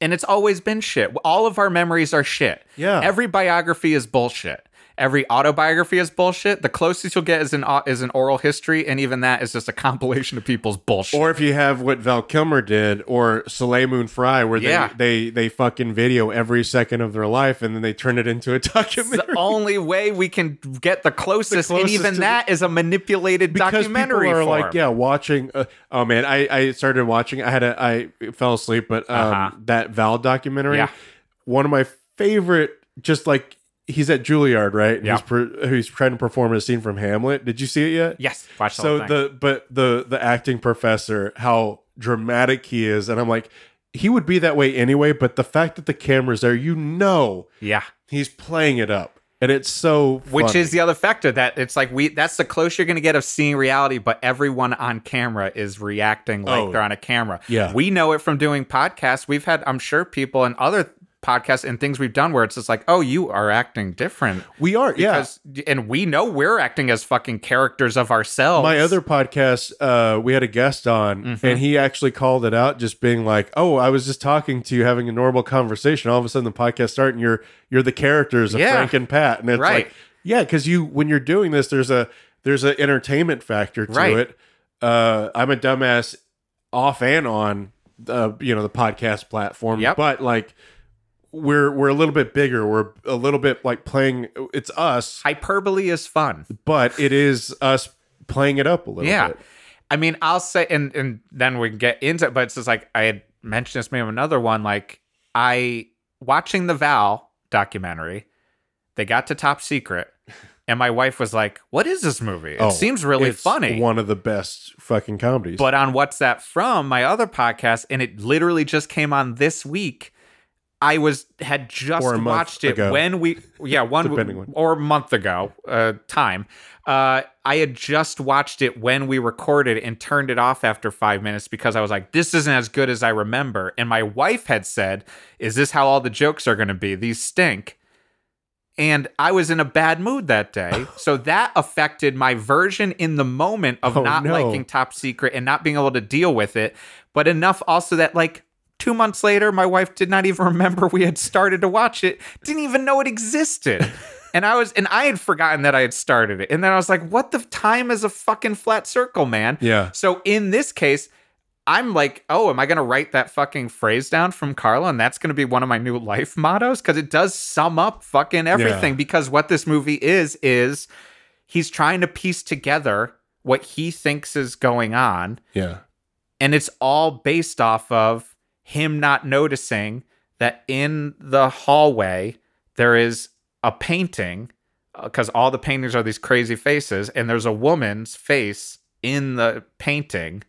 And it's always been shit. All of our memories are shit. Yeah. Every biography is bullshit. Every autobiography is bullshit. The closest you'll get is an is an oral history, and even that is just a compilation of people's bullshit. Or if you have what Val Kilmer did, or Soleil Moon Frye, where they, Yeah. they they fucking video every second of their life and then they turn it into a It's documentary. the only way we can get the closest, and closest even to that is a manipulated because documentary people are form. like, yeah, watching. Uh, oh man, I I started watching. I had a I fell asleep, but um, Uh-huh. that Val documentary, Yeah. one of my favorite. Just like he's at Juilliard, right? Yeah. He's, per, he's trying to perform a scene from Hamlet. Did you see it yet? Yes, watch the so whole thing. the but the the acting professor how dramatic he is and i'm like he would be that way anyway but the fact that the camera's there you know yeah. he's playing it up and it's so Which is the other factor that it's like we that's the close you're going to get of seeing reality, but everyone on camera is reacting like Oh. they're on a camera. Yeah. We know it from doing podcasts. We've had, I'm sure, people and other podcasts and things we've done where it's just like, oh, you are acting different. we are yeah and we know we're acting as fucking characters of ourselves. my other podcast uh we had a guest on Mm-hmm. and he actually called it out just being like oh i was just talking to you having a normal conversation all of a sudden the podcast started and you're you're the characters of Yeah. frank and pat and it's Right. like yeah because you when you're doing this there's a there's an entertainment factor to Right. it uh i'm a dumbass off and on uh you know the podcast platform Yep. but like we're we're a little bit bigger we're a little bit like playing it's us hyperbole is fun. but it is us playing it up a little Yeah. bit I mean, I'll say, and and then we can get into it, but it's just like I had mentioned this maybe another one. Like I watching the Val documentary, they got to Top Secret, and my wife was like, "What is this movie? It Oh, seems really it's funny." One of the best fucking comedies. But on What's That From, my other podcast, and it literally just came on this week. I was had just Or a month watched it ago. when we yeah one or month ago uh time. Uh I had just watched it when we recorded and turned it off after 5 minutes because I was like this isn't as good as I remember and my wife had said is this how all the jokes are going to be? These stink. And I was in a bad mood that day. So that affected my version in the moment of Oh, not no. liking Top Secret and not being able to deal with it. But enough also that, like, two months later, my wife did not even remember we had started to watch it, didn't even know it existed. and I was, and I had forgotten that I had started it. And then I was like, what the time is a fucking flat circle, man? yeah. So in this case, I'm like, oh, am I going to write that fucking phrase down from Carla? And that's going to be one of my new life mottos because it does sum up fucking everything. Because what this movie is, is he's trying to piece together what he thinks is going on. Yeah. And it's all based off of him not noticing that in the hallway there is a painting because all the paintings are these crazy faces and there's a woman's face in the painting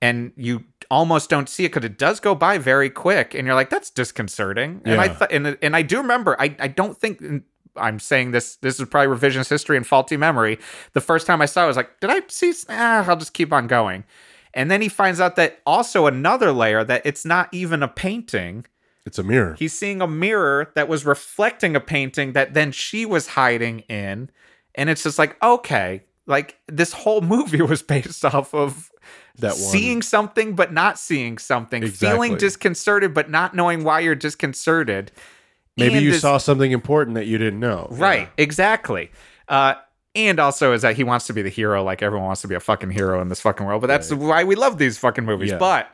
and you almost don't see it because it does go by very quick and you're like that's disconcerting. And i Yeah. th- and, and i do remember i, I don't think i'm saying this this is probably revisionist history and faulty memory. The first time i saw it I was like did i see ah, i'll just keep on going and then he finds out that also another layer that it's not even a painting It's a mirror. he's seeing a mirror that was reflecting a painting that then she was hiding in and it's just like okay like this whole movie was based off of That one. seeing something but not seeing something feeling disconcerted but not knowing why you're disconcerted Maybe And you this- saw something important that you didn't know. right exactly uh and also is that he wants to be the hero like everyone wants to be a fucking hero in this fucking world but that's why we love these fucking movies Yeah. but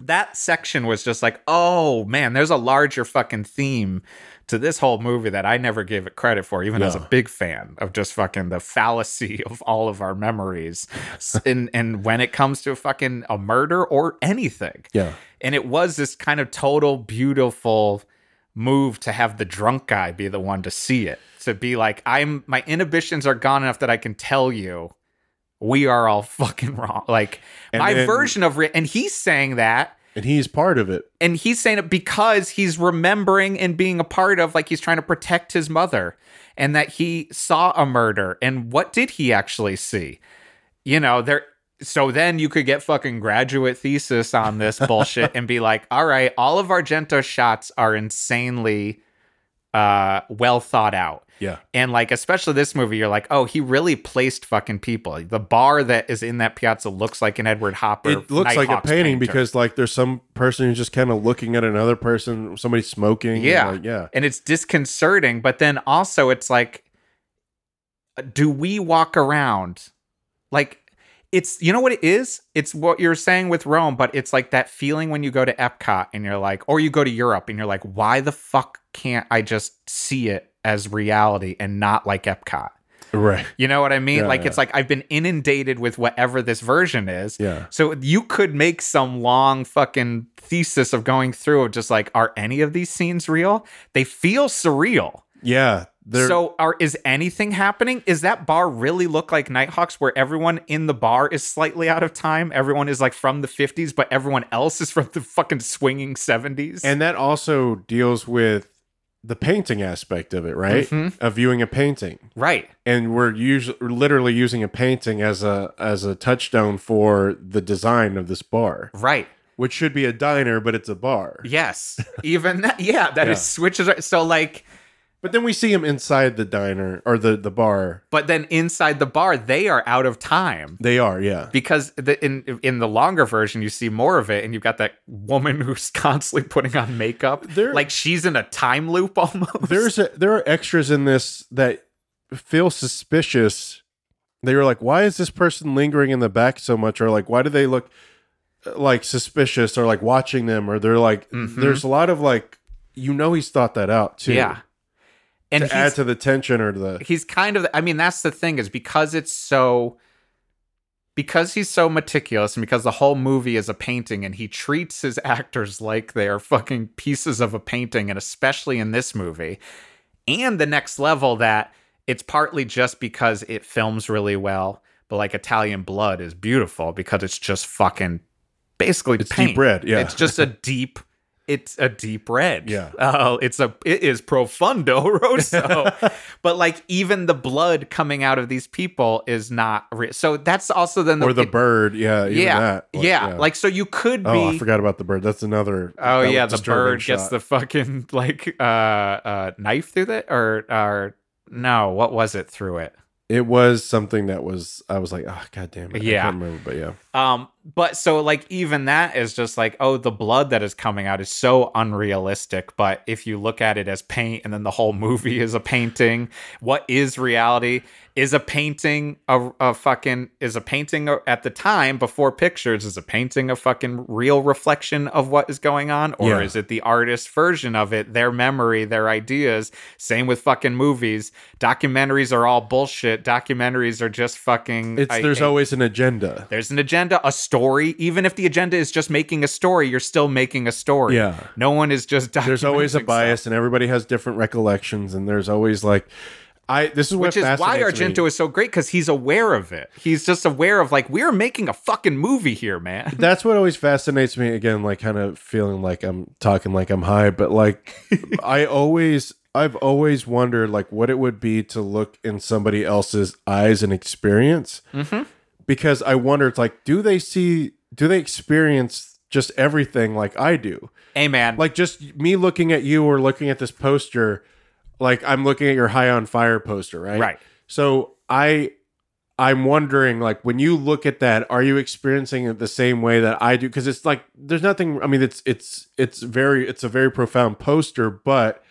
that section was just like oh man there's a larger fucking theme to this whole movie that I never gave it credit for, even as a big fan of just fucking the fallacy of all of our memories. And and when it comes to fucking a murder or anything. Yeah. And it was this kind of total beautiful move to have the drunk guy be the one to see it. To be like, I'm my inhibitions are gone enough that I can tell you we are all fucking wrong. Like And my then- version of re- and he's saying that And he's part of it. and he's saying it because he's remembering and being a part of like he's trying to protect his mother and that he saw a murder and what did he actually see you know there so then you could get fucking graduate thesis on this bullshit and be like all right all of argento shots are insanely uh, well thought out. Yeah. And like, especially this movie, you're like, oh, he really placed fucking people. The bar that is in that piazza looks like an Edward Hopper. It looks like a painting painter. because like there's some person who's just kind of looking at another person, somebody smoking. and, Yeah. like, yeah. and it's disconcerting, but then also it's like, do we walk around like it's you know what it is? It's what you're saying with Rome, but it's like that feeling when you go to Epcot and you're like, or you go to Europe and you're like, why the fuck can't I just see it as reality and not like Epcot? Right. You know what I mean? Yeah, like yeah. it's like I've been inundated with whatever this version is. Yeah. So you could make some long fucking thesis of going through of just like, are any of these scenes real? They feel surreal. Yeah. They're, so are is anything happening? Is that bar really look like Nighthawks where everyone in the bar is slightly out of time? Everyone is like from the 50s, but everyone else is from the fucking swinging 70s. and that also deals with the painting aspect of it, right? Mhm. Of viewing a painting. right. and we're usually literally using a painting as a as a touchstone for the design of this bar, Right. which should be a diner, but it's a bar. Yes. Even that yeah, that is Yeah. switches so like But then we see him inside the diner or the the bar. but then inside the bar they are out of time. They are, yeah, because the, in in the longer version you see more of it and you've got that woman who's constantly putting on makeup There- like she's in a time loop almost there's a, there are extras in this that feel suspicious. They were like, why is this person lingering in the back so much, or like, why do they look uh, like suspicious, or like watching them, or they're like, Mhm. there's a lot of like, you know, he's thought that out too. yeah and to add to the tension or to the he's kind of i mean that's the thing is because it's so because he's so meticulous and because the whole movie is a painting and he treats his actors like they are fucking pieces of a painting and especially in this movie and the next level that it's partly just because it films really well but like italian blood is beautiful because it's just fucking basically It's paint. deep red, yeah. it's just a deep it's a deep red Yeah. uh, it's a it is profondo rosso but like even the blood coming out of these people is not real so that's also then the or the it- bird, yeah, yeah that. Like, yeah like so you could be oh, I forgot about the bird. That's another. Oh that yeah, the bird gets the fucking like uh uh knife through it or or no, what was it through it? It was something that was. I was like, oh god damn it. Yeah. I can't remember, but yeah. Um but so like even that is just like oh the blood that is coming out is so unrealistic, but if you look at it as paint and then the whole movie is a painting, what is reality? Is a painting a, a fucking is a painting at the time before pictures is a painting a fucking real reflection of what is going on or Yeah. is it the artist's version of it, their memory, their ideas? Same with fucking movies. Documentaries are all bullshit. Documentaries are just fucking It's I- there's I- always an agenda. there's an agenda, a story. Even if the agenda is just making a story, you're still making a story. Yeah. No one is just There's always a bias, stuff. and everybody has different recollections, and there's always like, I. This is what Which is why fascinates me. Argento is so great because he's aware of it. He's just aware of like we're making a fucking movie here, man. That's what always fascinates me. Again, like kind of feeling like I'm talking like I'm high, but like I always, I've always wondered like what it would be to look in somebody else's eyes and experience. Mm-hmm. Because I wonder, it's like, do they see, do they experience just everything like I do? hey, man. Like just me looking at you or looking at this poster, like I'm looking at your High on Fire poster, right? Right. So I I'm wondering like when you look at that, are you experiencing it the same way that I do? Because it's like there's nothing I mean, it's it's it's very it's a very profound poster, but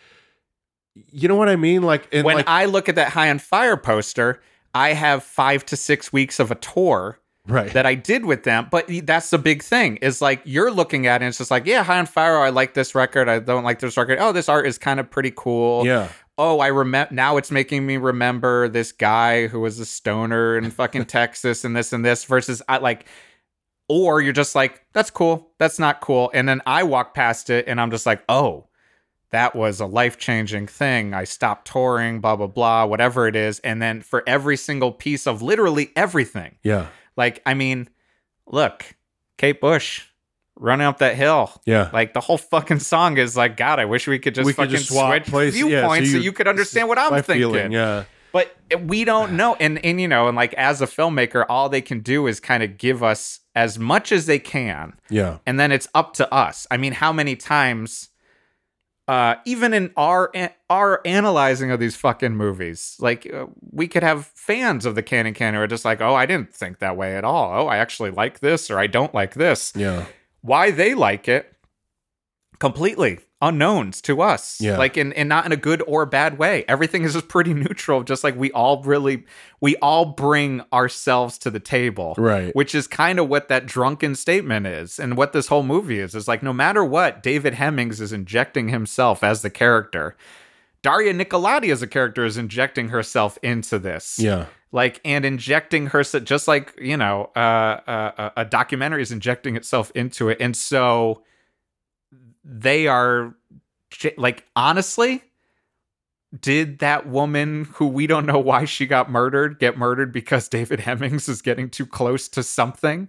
you know what I mean? Like in when like I look at that High on Fire poster, I have five to six weeks of a tour right. that I did with them. But that's the big thing is like you're looking at it and it's just like, yeah, High on Fire, I like this record. I don't like this record. Oh, this art is kind of pretty cool. yeah. oh, I remember now it's making me remember this guy who was a stoner in fucking Texas and this and this versus I like or you're just like that's cool, that's not cool and then I walk past it and I'm just like, "Oh, that was a life-changing thing. I stopped touring, blah blah blah, whatever it is." And then for every single piece of literally everything. Yeah. Like, I mean, look, Kate Bush running up that hill. Yeah. Like the whole fucking song is like, God, I wish we could just We could fucking just swap switch places, yeah, so viewpoints so you- you, could understand what I'm thinking. feeling, yeah. But we don't know, and and you know, and like as a filmmaker, all they can do is kind of give us as much as they can, Yeah. and then it's up to us. I mean, how many times uh, even in our our analyzing of these fucking movies, like uh, we could have fans of the cannon canon who are just like, oh, I didn't think that way at all. Oh, I actually like this or I don't like this. Yeah. Why they like it, completely unknowns to us. Yeah. Like in and not in a good or bad way. Everything is just pretty neutral. Just like we all really we all bring ourselves to the table. Right. Which is kind of what that drunken statement is and what this whole movie is. Is like no matter what, David Hemmings is injecting himself as the character. Daria Nicolodi as a character is injecting herself into this Yeah. like and injecting her just like you know uh, uh, a documentary is injecting itself into it and so they are like honestly did that woman who we don't know why she got murdered get murdered because david hemmings is getting too close to something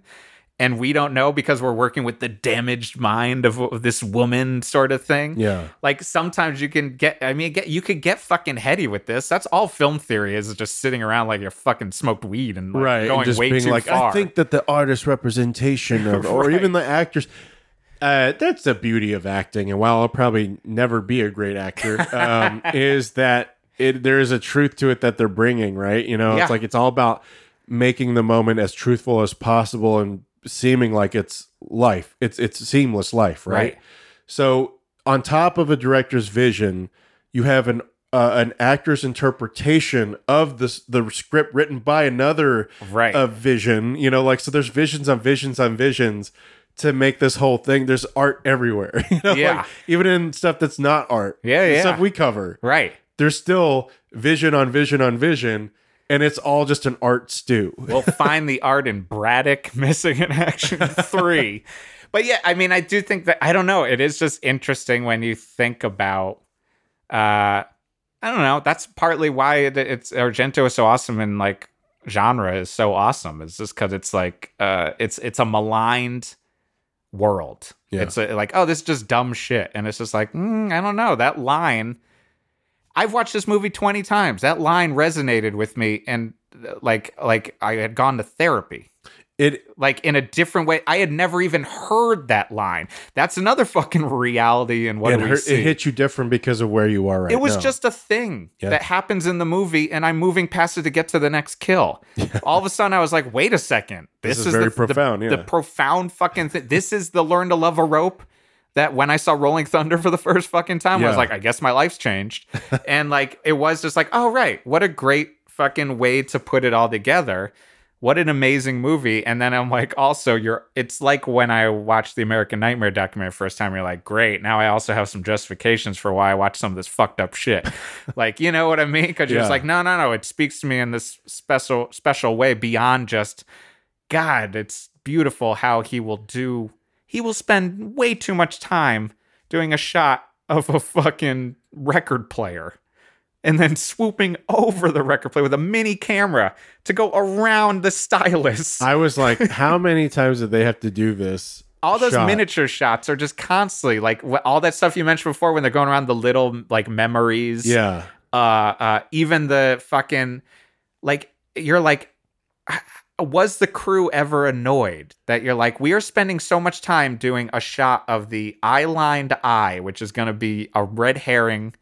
and we don't know because we're working with the damaged mind of, of this woman sort of thing Yeah. like sometimes you can get i mean get you could get fucking heady with this that's all film theory is just sitting around like you're fucking smoked weed and like, right. going and just way being too like, far I think that the artist representation of, or Right. even the actors. Uh, that's the beauty of acting, and while I'll probably never be a great actor, um, is that it there is a truth to it that they're bringing, right? You know, Yeah. it's like it's all about making the moment as truthful as possible and seeming like it's life. It's it's seamless life, right? Right. So on top of a director's vision, you have an uh, an actor's interpretation of this the script written by another right a vision. You know, like so there's visions on visions on visions to make this whole thing. There's art everywhere. You know, Yeah. like, even in stuff that's not art. Yeah, yeah. Stuff we cover. right There's still vision on vision on vision, and it's all just an art stew. we'll find the art in braddock missing in action 3 but yeah i mean i do think that i don't know it is just interesting when you think about uh i don't know that's partly why it, it's argento is so awesome and like genre is so awesome it's just because it's like uh it's it's a maligned world. Yeah. it's a, like oh this is just dumb shit. And it's just like mm, i don't know. That line i've watched this movie 20 times. That line resonated with me. And uh, like like i had gone to therapy It like in a different way. I had never even heard that line. That's another fucking reality. And what it, we hurt, see? it hit you different because of where you are right it was now. just a thing Yeah. that happens in the movie, and I'm moving past it to get to the next kill. All of a sudden, I was like, "Wait a second, This this, is very the, the- profound, The, yeah. profound fucking thing. This is the learn to love a rope." That when I saw Rolling Thunder for the first fucking time, I was like, I guess my life's changed. and like, it was just like, oh, right. What a great fucking way to put it all together. What an amazing movie. And then I'm like, also, you're it's like when I watched the American Nightmare documentary first time, you're like, great. Now I also have some justifications for why I watched some of this fucked up shit. like, you know what I mean? Because you're just like, no, no, no. It speaks to me in this special, special way beyond just God, it's beautiful how he will do he will spend way too much time doing a shot of a fucking record player and then swooping over the record player with a mini camera to go around the stylus. I was like, how many times did they have to do this? all those shot? miniature shots are just constantly like all that stuff you mentioned before when they're going around the little like memories. Yeah. uh uh even the fucking like you're like was the crew ever annoyed that you're like we are spending so much time doing a shot of the eye lined eye which is going to be a red herring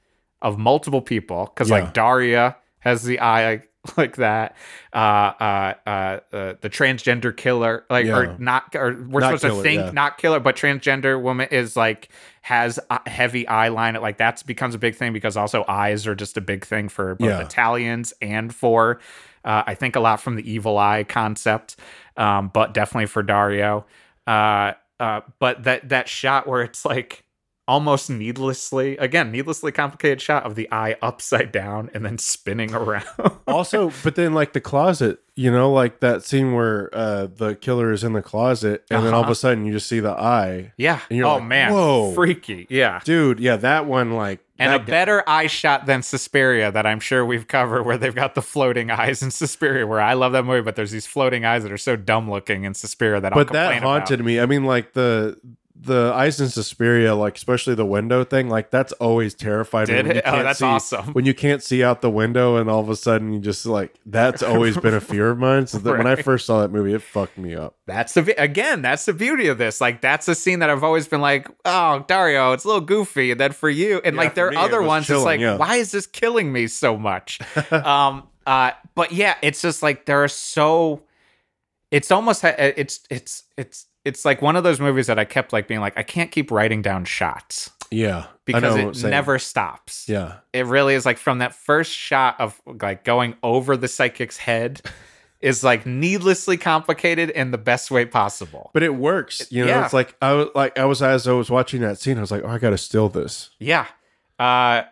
of multiple people because Yeah. like daria has the eye like that uh uh uh, uh the transgender killer like Yeah. or not or we're Not supposed killer, to think yeah. not killer but transgender woman is like has a heavy eyeliner like that's becomes a big thing because also eyes are just a big thing for both Yeah. italians and for uh, i think a lot from the evil eye concept um, but definitely for dario uh, uh, but that that shot where it's like almost needlessly again needlessly complicated shot of the eye upside down and then spinning around also, but then like the closet, you know, like that scene where uh the killer is in the closet and then all of Uh-huh. a sudden you just see the eye. yeah And you're oh like, man "Whoa." freaky yeah Dude, yeah, that one like and a that- better eye shot than Suspiria that I'm sure we've covered, where they've got the floating eyes in Suspiria. Where I love that movie, but there's these floating eyes that are so dumb looking in Suspiria that I'll but that haunted about. me. I mean, like the the Ice and Suspiria, like especially the window thing, like that's always terrified. Did when you it? Oh, can't that's see- awesome. When you can't see out the window, and all of a sudden you just like that's always been a fear of mine. So that when I Right. first saw that movie, it fucked me up. That's the again. That's the beauty of this. Like that's a scene that I've always been like, oh Dario, it's a little goofy. And then for you, and Yeah, like there for are me, it other was ones. it's chilling, like, yeah. why is this killing me so much? um. Uh. But yeah, it's just like there are so. It's almost. It's it's it's it's like one of those movies that I kept like being like, I can't keep writing down shots Yeah, because it never stops. Yeah, It really is like from that first shot of like going over the psychic's head. Is like needlessly complicated in the best way possible. but it works. You know, Yeah. it's like I was like I was as I was watching that scene, I was like, oh, I got to steal this. Yeah. Uh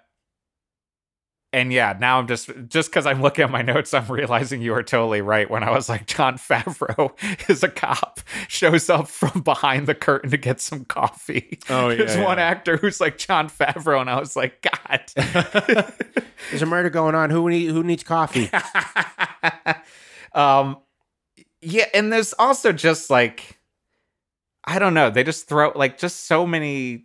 and yeah, now I'm just just because I'm looking at my notes, I'm realizing you were totally right when I was like, Jon Favreau is a cop, shows up from behind the curtain to get some coffee. Oh, yeah, There's one actor who's like Jon Favreau, and I was like, God. There's a murder going on. Who need, who needs coffee? um yeah and there's also just like i don't know they just throw like just so many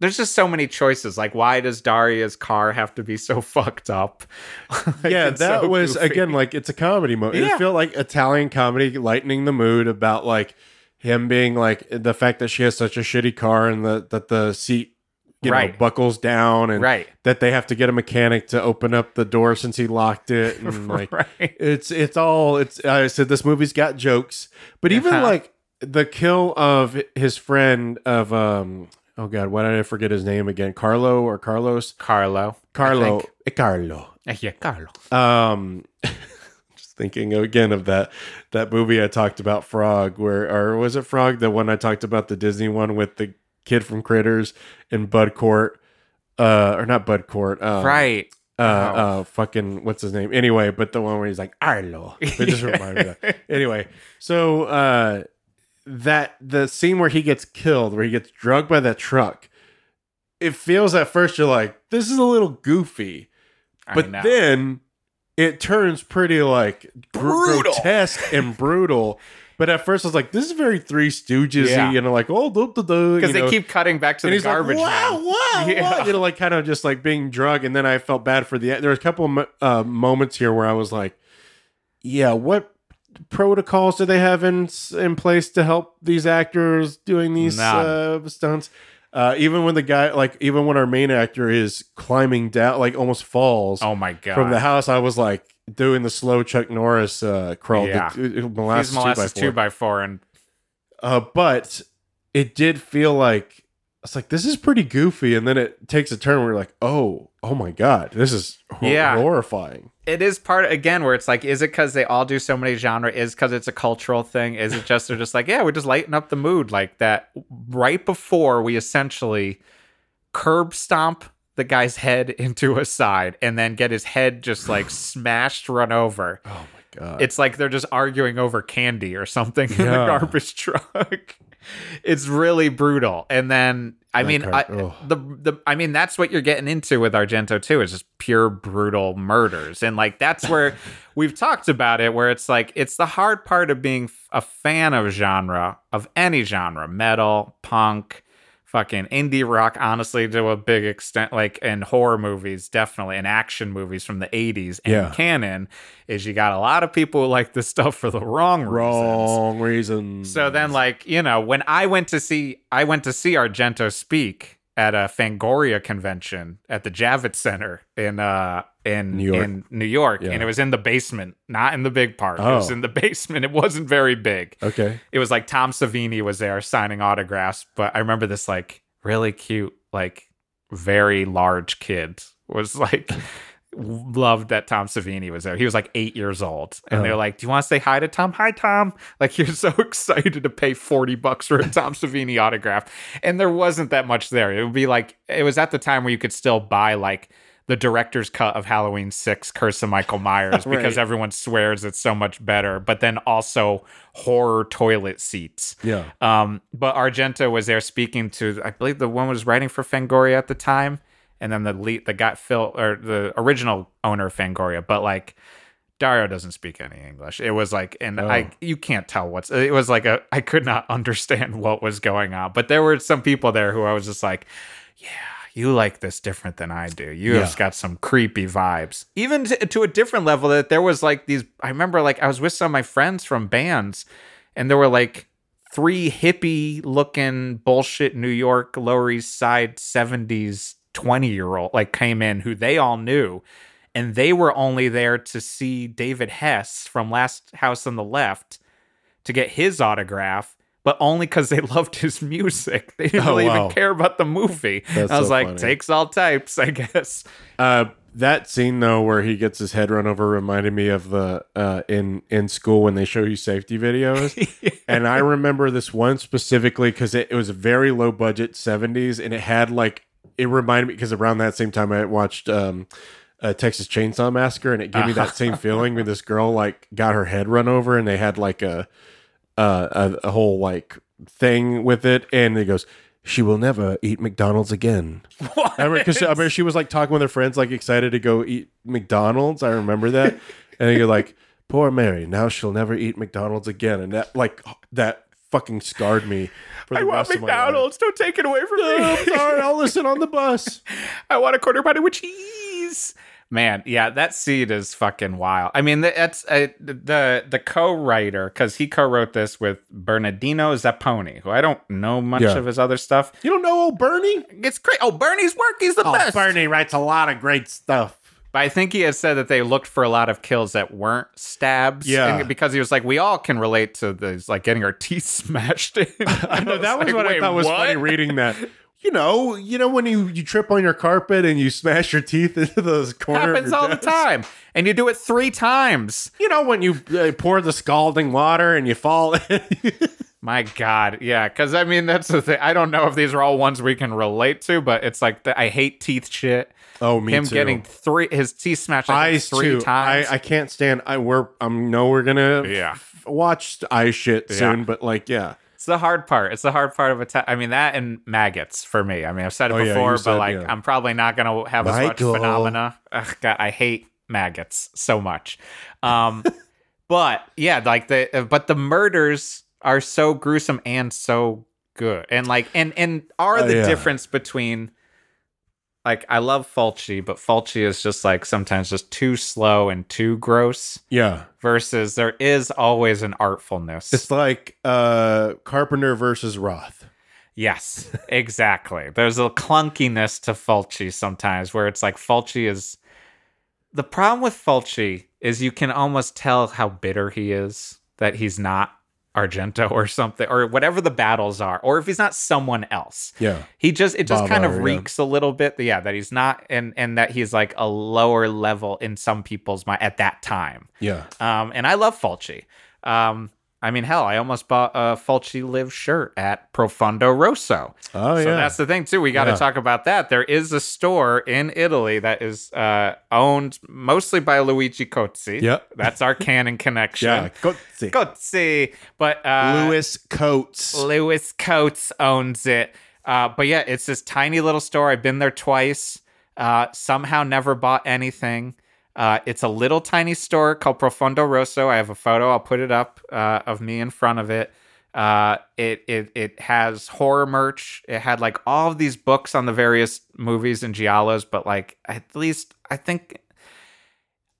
there's just so many choices like why does daria's car have to be so fucked up Like, yeah, that so was goofy. again like it's a comedy movie. Yeah. It felt like Italian comedy lightening the mood about like him being like the fact that she has such a shitty car and the that the seat you know Right. buckles down and right that they have to get a mechanic to open up the door since he locked it and like right it's it's all it's I said this movie's got jokes, but even Uh-huh. like the kill of his friend of um oh god, why did I forget his name again? Carlo or Carlos? carlo Carlo. Eh, Carlo. Uh, yeah carlo Um just thinking again of that that movie I talked about Frog where or was it Frog the one I talked about the Disney one with the kid from Critters and Bud Cort uh or not Bud Cort um, right uh, Oh. uh, fucking what's his name? Anyway, but the one where he's like Arlo. It just reminded me of that. Anyway, so uh, that the scene where he gets killed, where he gets drugged by that truck, it feels at first you're like, this is a little goofy, but then it turns pretty like Brutal. grotesque and brutal. But at first I was like, this is very Three Stooges, Yeah. you know, like oh, because because they keep cutting back to and the garbage like, wow, wow, Yeah. you know, like kind of just like being drug. And then I felt bad for the. There was a couple of uh, moments here where I was like, yeah, what protocols do they have in in place to help these actors doing these uh, stunts? Uh, even when the guy, like, even when our main actor is climbing down, like almost falls oh my god from the house, I was like doing the slow Chuck Norris uh, crawl. Yeah. the, uh, molasses, molasses two two by four. by four and Uh, but it did feel like it's like this is pretty goofy, and then it takes a turn where you're like, oh, oh my god, this is hor- Yeah. horrifying. it is part again where it's like is it because they all do so many genre is because it's a cultural thing? Is it just they're just like yeah we just lighten up the mood like that right before we essentially curb stomp the guy's head into a side and then get his head just like smashed run over. Oh my god, it's like they're just arguing over candy or something in the garbage truck it's really brutal. And then i That mean I, the the i mean that's what you're getting into with argento too is just pure brutal murders. And like that's where we've talked about it where it's like it's the hard part of being a fan of genre of any genre metal punk fucking indie rock honestly to a big extent like in horror movies definitely and action movies from the 80s and Yeah. canon is you got a lot of people who like this stuff for the wrong reasons wrong reason. so then, like you know, when I went to see, I went to see Argento speak at a Fangoria convention at the Javits Center in uh in New York. in New York, Yeah. and it was in the basement, not in the big part. It was Oh. in the basement. It wasn't very big. okay, It was like Tom Savini was there signing autographs, but I remember this like really cute, like very large kid was like loved that Tom Savini was there. He was like eight years old. And Oh. were like, Do you want to say hi to Tom? Hi, Tom. Like you're so excited to pay 40 bucks for a Tom Savini autograph. And there wasn't that much there. It would be like it was at the time where you could still buy like the director's cut of Halloween 6 Curse of Michael Myers because everyone swears it's so much better, but then also horror toilet seats. yeah, Um, but Argento was there speaking to, I believe the one was writing for Fangoria at the time, and then the lead, the guy Phil or the original owner of Fangoria, but like Dario doesn't speak any English. It was like, and Oh. I, you can't tell what's. It was like a, I could not understand what was going on. But there were some people there who I was just like, yeah, you like this different than I do. You Yeah. have got some creepy vibes, even to, to a different level. That there was like these. I remember like I was with some of my friends from bands, and there were like three hippie looking bullshit New York Lower East Side 70s 20 year old like came in who they all knew and they were only there to see David Hess from Last House on the Left to get his autograph but only because they loved his music. They didn't Oh, really wow. even care about the movie. That's I was so like, funny. takes all types, I guess. Uh, that scene though, where he gets his head run over, reminded me of the uh, in in school when they show you safety videos. And I remember this one specifically because it, it was a very low budget '70s, and it had like it reminded me because around that same time I watched um, uh, Texas Chainsaw Massacre, and it gave me that same feeling when this girl like got her head run over, and they had like a uh, a, a whole like thing with it, and he goes. She will never eat McDonald's again. I remember because I remember she was like talking with her friends, like excited to go eat McDonald's. I remember that, and you're like, "Poor Mary, now she'll never eat McDonald's again," and that like that fucking scarred me for the I want rest of my life. McDonald's. Don't take it away from No, me. I'm sorry, I'll listen on the bus. I want a quarter pounder with cheese. Man, yeah, that seed is fucking wild. I mean, that's uh, the the co-writer because he co-wrote this with Bernardino Zapponi, who I don't know much Yeah. of his other stuff. You don't know old Bernie? It's great. Oh, Bernie's work, he's the Oh, best. Bernie writes a lot of great stuff. But I think he has said that they looked for a lot of kills that weren't stabs. Yeah. and because he was like, we all can relate to this, like getting our teeth smashed in. I know that was like, what I thought was what?" funny reading that. You know, you know when you you trip on your carpet and you smash your teeth into those corner. happens all the time, and you do it three times. You know when you uh, pour the scalding water and you fall. My God, yeah, because I mean that's the thing. I don't know if these are all ones we can relate to, but it's like the, I hate teeth shit. Oh, me Him too. getting three, his teeth smashed I think, eyes three too. times. I, I can't stand. I we're I know we're gonna Yeah. f- watch eye shit soon, Yeah. but like yeah, it's the hard part. It's the hard part of a. I mean that and maggots for me. I mean I've said it Oh, yeah, you before, but said, like yeah. I'm probably not gonna have as Michael. much phenomena. Ugh, God, I hate maggots so much. Um, but yeah, like the but the murders are so gruesome and so good, and like and and are Oh, the yeah. difference between. Like I love Fulci, but Fulci is just like sometimes just too slow and too gross. yeah. Versus there is always an artfulness. It's like uh Carpenter versus Roth. Yes, exactly. There's a clunkiness to Fulci sometimes where it's like Fulci is. The problem with Fulci is you can almost tell how bitter he is that he's not Argento or something, or whatever the battles are, or if he's not someone else. Yeah. He just it just kind of Bava, yeah. reeks a little bit, yeah, that he's not, and and that he's like a lower level in some people's mind at that time. Yeah. Um, and I love Fulci. Um, I mean, hell, I almost bought a Fulci Live shirt at Profondo Rosso. Oh so yeah. that's the thing too. We got to Yeah. talk about that. There is a store in Italy that is uh, owned mostly by Luigi Cozzi. Yep. that's our canon connection. yeah. See. Cozzi, but uh, Lewis Coates. Lewis Coates owns it. Uh, but yeah, it's this tiny little store. I've been there twice. Uh, somehow never bought anything. Uh, it's a little tiny store called Profondo Rosso. I have a photo. I'll put it up uh, of me in front of it. Uh, it it it has horror merch. It had like all of these books on the various movies and giallos, but like at least I think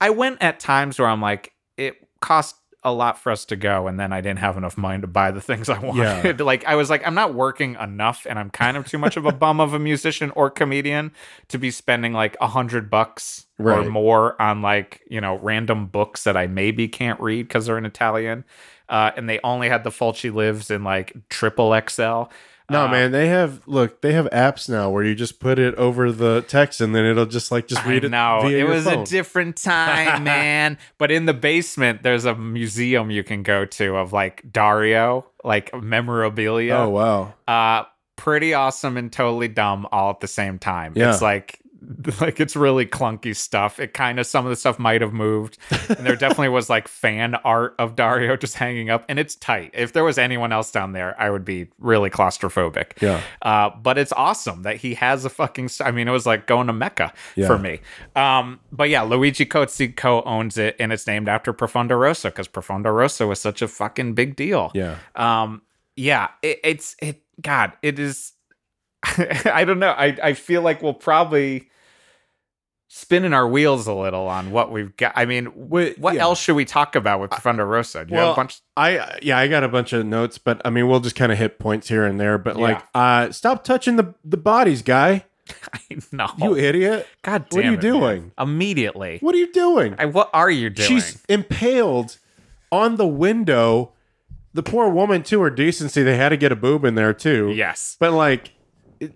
I went at times where I'm like, it cost a lot for us to go, and then I didn't have enough money to buy the things I wanted. like I was like, I'm not working enough, and I'm kind of too much of a bum of a musician or comedian to be spending like a hundred bucks or more on like you know random books that I maybe can't read because they're in Italian. Uh, and they only had the Fulci lives in like triple XL. No, Uh, man, they have look, they have apps now where you just put it over the text and then it'll just like just read I it. via it was phone. a different time, man. But in the basement, there's a museum you can go to of like Dario, like memorabilia. Oh wow. Uh, pretty awesome and totally dumb all at the same time. Yeah. It's like like it's really clunky stuff. It kind of some of the stuff might have moved, and there definitely was like fan art of Dario just hanging up, and it's tight. If there was anyone else down there, I would be really claustrophobic. Yeah. Uh, but it's awesome that he has a fucking. st- I mean, it was like going to Mecca Yeah. for me. Um, but yeah, Luigi Cozzi co-owns it, and it's named after Profondo Rosso because Profondo Rosso was such a fucking big deal. Yeah. Um, yeah, it, it's it. God, it is. I don't know. I I feel like we'll probably spinning our wheels a little on what we've got. I mean, what yeah. else should we talk about with Rosso? Do you have Well, a bunch? I yeah, I got a bunch of notes, but I mean, we'll just kind of hit points here and there. But like, uh, stop touching the the bodies, guy. no, You idiot! God damn what are you it, man. doing? Immediately. What are you doing? I, what are you doing? She's impaled on the window. The poor woman, to her decency, they had to get a boob in there too. yes. but like,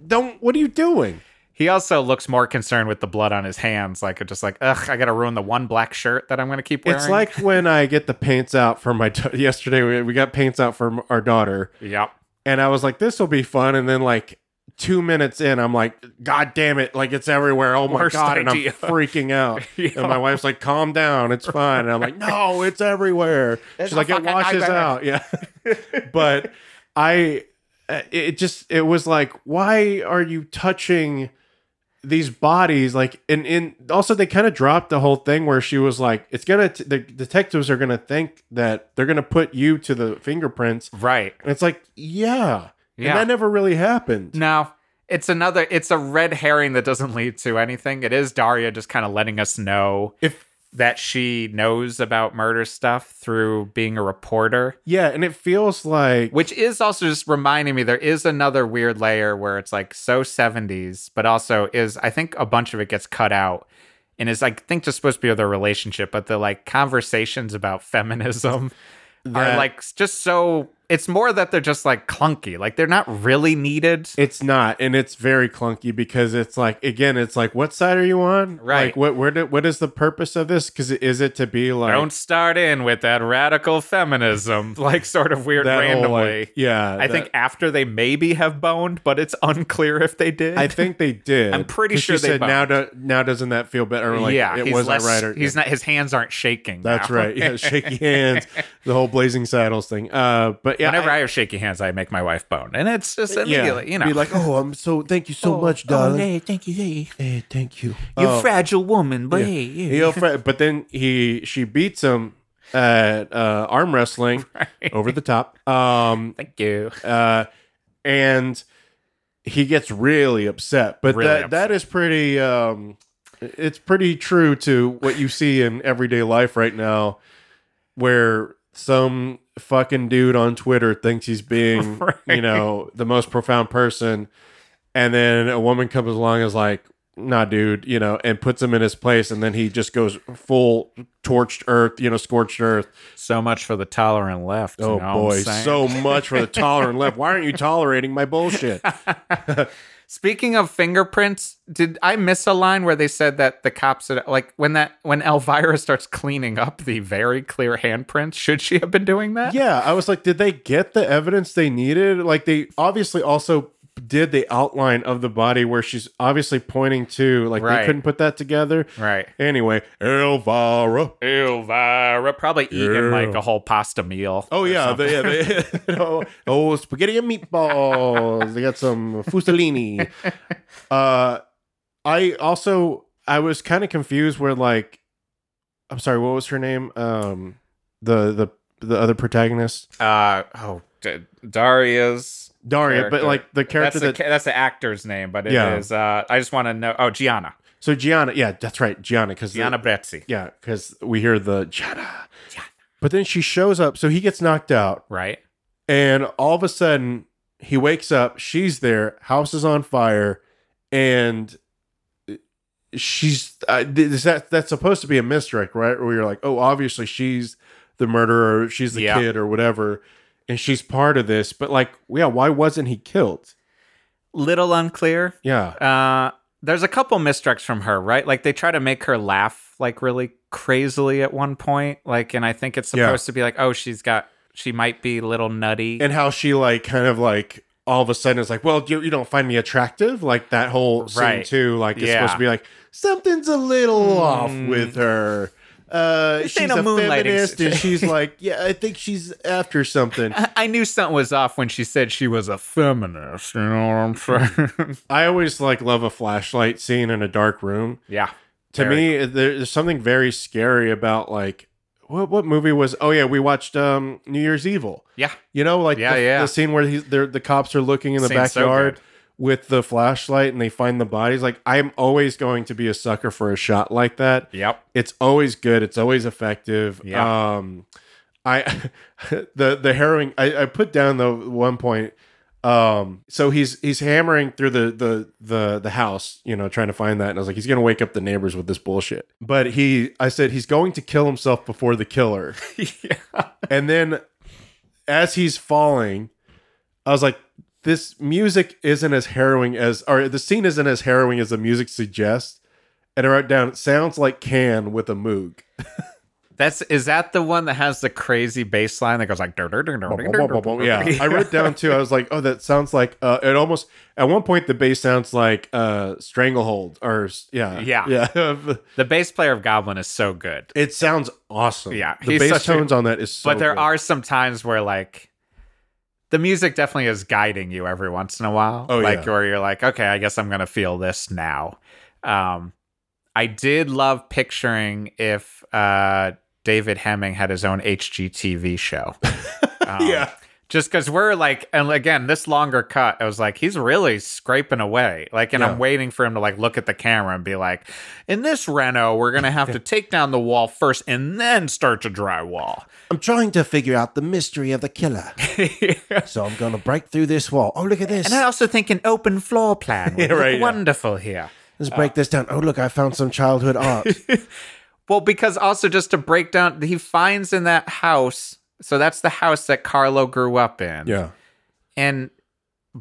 don't. What are you doing? He also looks more concerned with the blood on his hands, like just like, ugh, I gotta ruin the one black shirt that I'm gonna keep wearing. It's like when I get the paints out for my. Da- yesterday, we, we got paints out for our daughter, yep. and I was like, "This will be fun." And then like two minutes in, I'm like, "God damn it! Like it's everywhere! Oh my Worst god!" And I'm freaking out. Yeah. And my wife's like, "Calm down, it's fine." And I'm like, "No, it's everywhere." She's like, "It washes nightmare." out." Yeah, but I, Uh, it just it was like, why are you touching? these bodies like and and also they kind of dropped the whole thing where she was like it's gonna t- the detectives are gonna think that they're gonna put you to the fingerprints Right. and it's like yeah, Yeah. and that never really happened No, it's another. It's a red herring that doesn't lead to anything. It is Daria just kind of letting us know if that she knows about murder stuff through being a reporter, yeah and it feels like which is also just reminding me there is another weird layer where it's like so 70s, but also is I think a bunch of it gets cut out. And is I think just supposed to be their relationship, but the like conversations about feminism are like just so it's more that they're just like clunky. Like they're not really needed. it's not and it's very clunky because it's like again it's like what side are you on Right. like what where what is the purpose of this because is it to be like Don't start in with that radical feminism, like sort of weird that whole, randomly. like, yeah I that- think after they maybe have boned, but it's unclear if they did. I think they did. I'm pretty sure they said now. Do, now doesn't that feel better? Like, yeah, it wasn't less, right. Or, he's not. His hands aren't shaking. That's now. right. Yeah, shaky hands, the whole blazing saddles thing. Uh, but yeah, Whenever I, I, have shaky hands, I make my wife bone, and it's just yeah, immediately, you know, be like, oh, I'm so thank you so much, darling. hey, thank you, hey, Hey, thank you. you Oh, fragile woman, but yeah. hey, yeah. He fra- but then he she beats him at uh, arm wrestling over the top. Um, thank you. uh, and he gets really upset. But Really that that upset. is pretty. Um, it's pretty true to what you see in everyday life right now, where some fucking dude on Twitter thinks he's being, you know, the most profound person, and then a woman comes along and is like. Nah, dude, you know, and puts him in his place, and then he just goes full torched earth, you know, scorched earth. So much for the tolerant left. you Oh know boy, so much for the tolerant left. Why aren't you tolerating my bullshit? Speaking of fingerprints, did I miss a line where they said that the cops had, like when that when Elvira starts cleaning up the very clear handprints? Should she have been doing that? Yeah, I was like, did they get the evidence they needed? Like, they obviously also did the outline of the body where she's obviously pointing to. Like, Right. they couldn't put that together. Right. Anyway, Elvira. Elvira probably eating Yeah. like a whole pasta meal. Oh yeah, they, yeah they, oh, oh, spaghetti and meatballs. they got some fusilini. Uh, I also I was kind of confused where like, I'm sorry, what was her name? Um, the the the other protagonist, Uh oh, D- Daria's Daria, but like the That's character the that. that's the actor's name, but it is. Yeah. Uh, I just want to know. Oh, Gianna, so Gianna, yeah, that's right, Gianna, because Gianna Brezzi, yeah, because we hear the Gianna. But then she shows up, so he gets knocked out, right? and all of a sudden he wakes up she's there house is on fire and she's uh, is that that's supposed to be a misdirect right where you're like oh obviously she's the murderer she's the Yeah. kid or whatever and she's part of this but like yeah why wasn't he killed Little unclear. yeah Uh, there's a couple misdirects from her, right? Like they try to make her laugh like really crazily at one point. Like, and I think it's Yeah. supposed to be like, oh, she's got, she might be a little nutty. and how she like kind of like all of a sudden it's like, well, you, you don't find me attractive, like that whole scene Right. too. Like it's Yeah. supposed to be like something's a little off with her. Uh, she's a, a feminist, and she's like, yeah, I think she's after something. I knew something was off when she said she was a feminist. You know what I'm saying? I always like love a flashlight scene in a dark room. yeah. To me, there's something very scary about like what what movie was? Oh yeah, we watched um New Year's Evil. Yeah. You know, like Yeah, the, yeah. the scene where he's the cops are looking in the Scene's so backyard good. With the flashlight and they find the bodies. Like I'm always going to be a sucker for a shot like that. Yep. It's always good. It's always effective. Yeah. Um, I the the harrowing. I, I put down the one point. Um, so he's he's hammering through the the the the house, you know, trying to find that, and I was like, he's gonna wake up the neighbors with this bullshit. But he, I said, he's going to kill himself before the killer. yeah. And then as he's falling, I was like, this music isn't as harrowing as, or the scene isn't as harrowing as the music suggests. And I wrote down, it sounds like Can with a Moog. That's is that the one that has the crazy bass line that goes like dur, dur, dur, dur, dur, dur, dur, dur. yeah. I wrote down too, I was like, oh, that sounds like, uh, it almost, at one point, the bass sounds like uh, Stranglehold or, yeah. Yeah. Yeah. the bass player of Goblin is so good. it sounds awesome. Yeah, The bass such a- tones on that is so but there good. are some times where like the music definitely is guiding you every once in a while. Oh, like yeah. where you're like, okay, I guess I'm gonna feel this now. Um, I did love picturing if uh, David Hemming had his own HGTV show. Um, Yeah. Just because we're like, and again, this longer cut, I was like, he's really scraping away. Like, and Yeah. I'm waiting for him to like look at the camera and be like, in this Reno, we're gonna have to take down the wall first and then start to drywall. I'm trying to figure out the mystery of the killer. So I'm going to break through this wall. Oh, look at this. And I also think an open floor plan would Yeah, right, wonderful here. Let's break this down. Oh, look, I found some childhood art. Well, because also just to break down, he finds in that house. So that's the house that Carlo grew up in. Yeah. And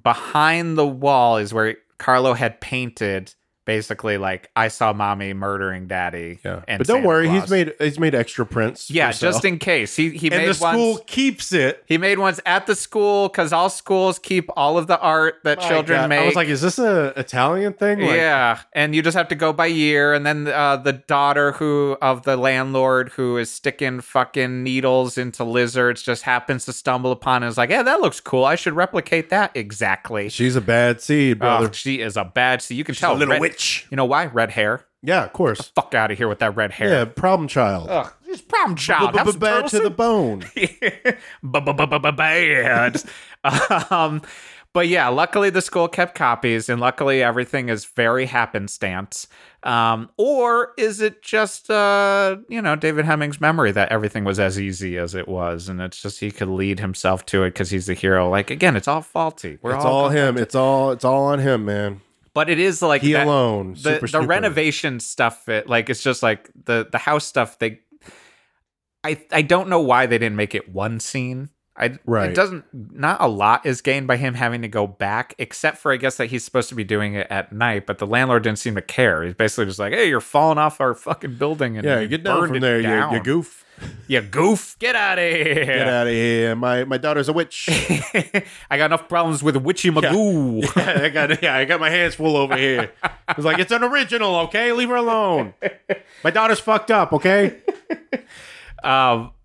behind the wall is where Carlo had painted basically like I saw mommy murdering daddy. Yeah. And but don't Santa worry, Claus. he's made he's made extra prints. Yeah, sale. just in case. He he and made the school ones keeps it. he made ones at the school because all schools keep all of the art that My children God. make. I was like, is this a Italian thing? Like, yeah, and you just have to go by year, and then uh, the daughter who of the landlord who is sticking fucking needles into lizards just happens to stumble upon and is like, "Yeah, that looks cool. I should replicate that exactly." She's a bad seed, brother. Oh, she is a bad. seed. you can She's tell a little red- You know why? Red hair. Yeah, of course. Fuck out of here with that red hair. Yeah, problem child. Ugh, just problem child. Have some Bad turtle to the soup. bone. bad. um, but yeah, luckily the school kept copies, and luckily everything is very happenstance. Um, or is it just uh, you know David Hemming's memory that everything was as easy as it was, and it's just he could lead himself to it because he's the hero? Like again, it's all faulty. We're It's all him. It's all it's all on him, man. But it is like He that- alone. the Super, the renovation stuff it like it's just like the the house stuff they i i don't know why they didn't make it one scene I, Right. It doesn't. Not a lot is gained by him having to go back, except for I guess that he's supposed to be doing it at night. But the landlord didn't seem to care. He's basically just like, "Hey, you're falling off our fucking building, and Yeah, you get down from there, you, you goof. You goof, get out of here! Get out of here. My my daughter's a witch. I got enough problems with Witchy Magoo. I got yeah, I got my hands full over here. I was like, it's an original, okay? Leave her alone. My daughter's fucked up, okay? um,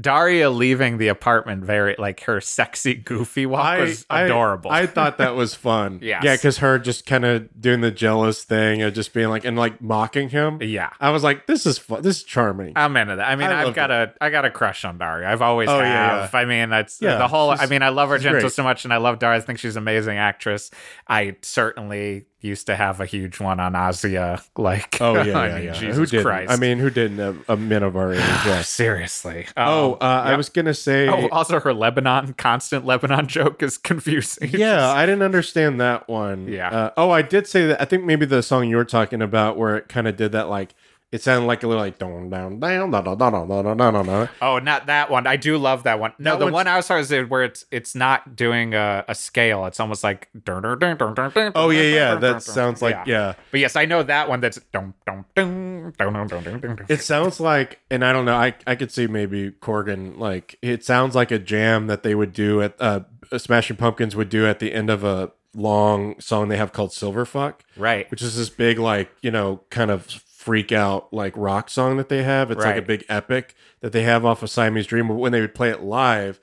Daria leaving the apartment very like her sexy goofy walk was adorable. I, thought that was fun. Yes. Yeah, because her just kind of doing the jealous thing of just being like and like mocking him. yeah. I was like, this is fun. This is charming. I'm into that. I mean, I I have got a I got a crush on Daria. I've always Oh, have. yeah, I mean, that's Yeah, the whole. I mean, I love she's Argento great. so much, and I love Daria. I think she's an amazing actress. I certainly used to have a huge one on Asia. Like, Oh yeah, I yeah, mean, yeah. Jesus who didn't? Christ. I mean, who didn't? A, a men of our age. Yes. seriously. Oh, Um, uh, I was gonna say. Oh, also her Lebanon constant Lebanon joke is confusing. Yeah, I didn't understand that one. Yeah. Uh, oh, I did say that. I think maybe the song you were talking about, where it kind of did that, like it sounded like a little like down, down, down, down, down, down, down, down, down, down. Oh, not that one. I do love that one. No, That the one's- one I was talking about is where it's it's not doing a, a scale. It's almost like dun, dun, dun, dun, dun, dun, Oh yeah, yeah. dun, dun, That sounds like yeah. But yes, I know that one. That's dun, dun, dun, dun, dun, dun, dun, dun, dun. It sounds like, and I don't know. I I could see maybe Corgan like it sounds like a jam that they would do at uh uh, Smashing Pumpkins would do at the end of a long song they have called Silverfuck, Right. which is this big, like, you know, kind of freak out, like rock song that they have. It's like a big epic that they have off of Siamese Dream. But when they would play it live,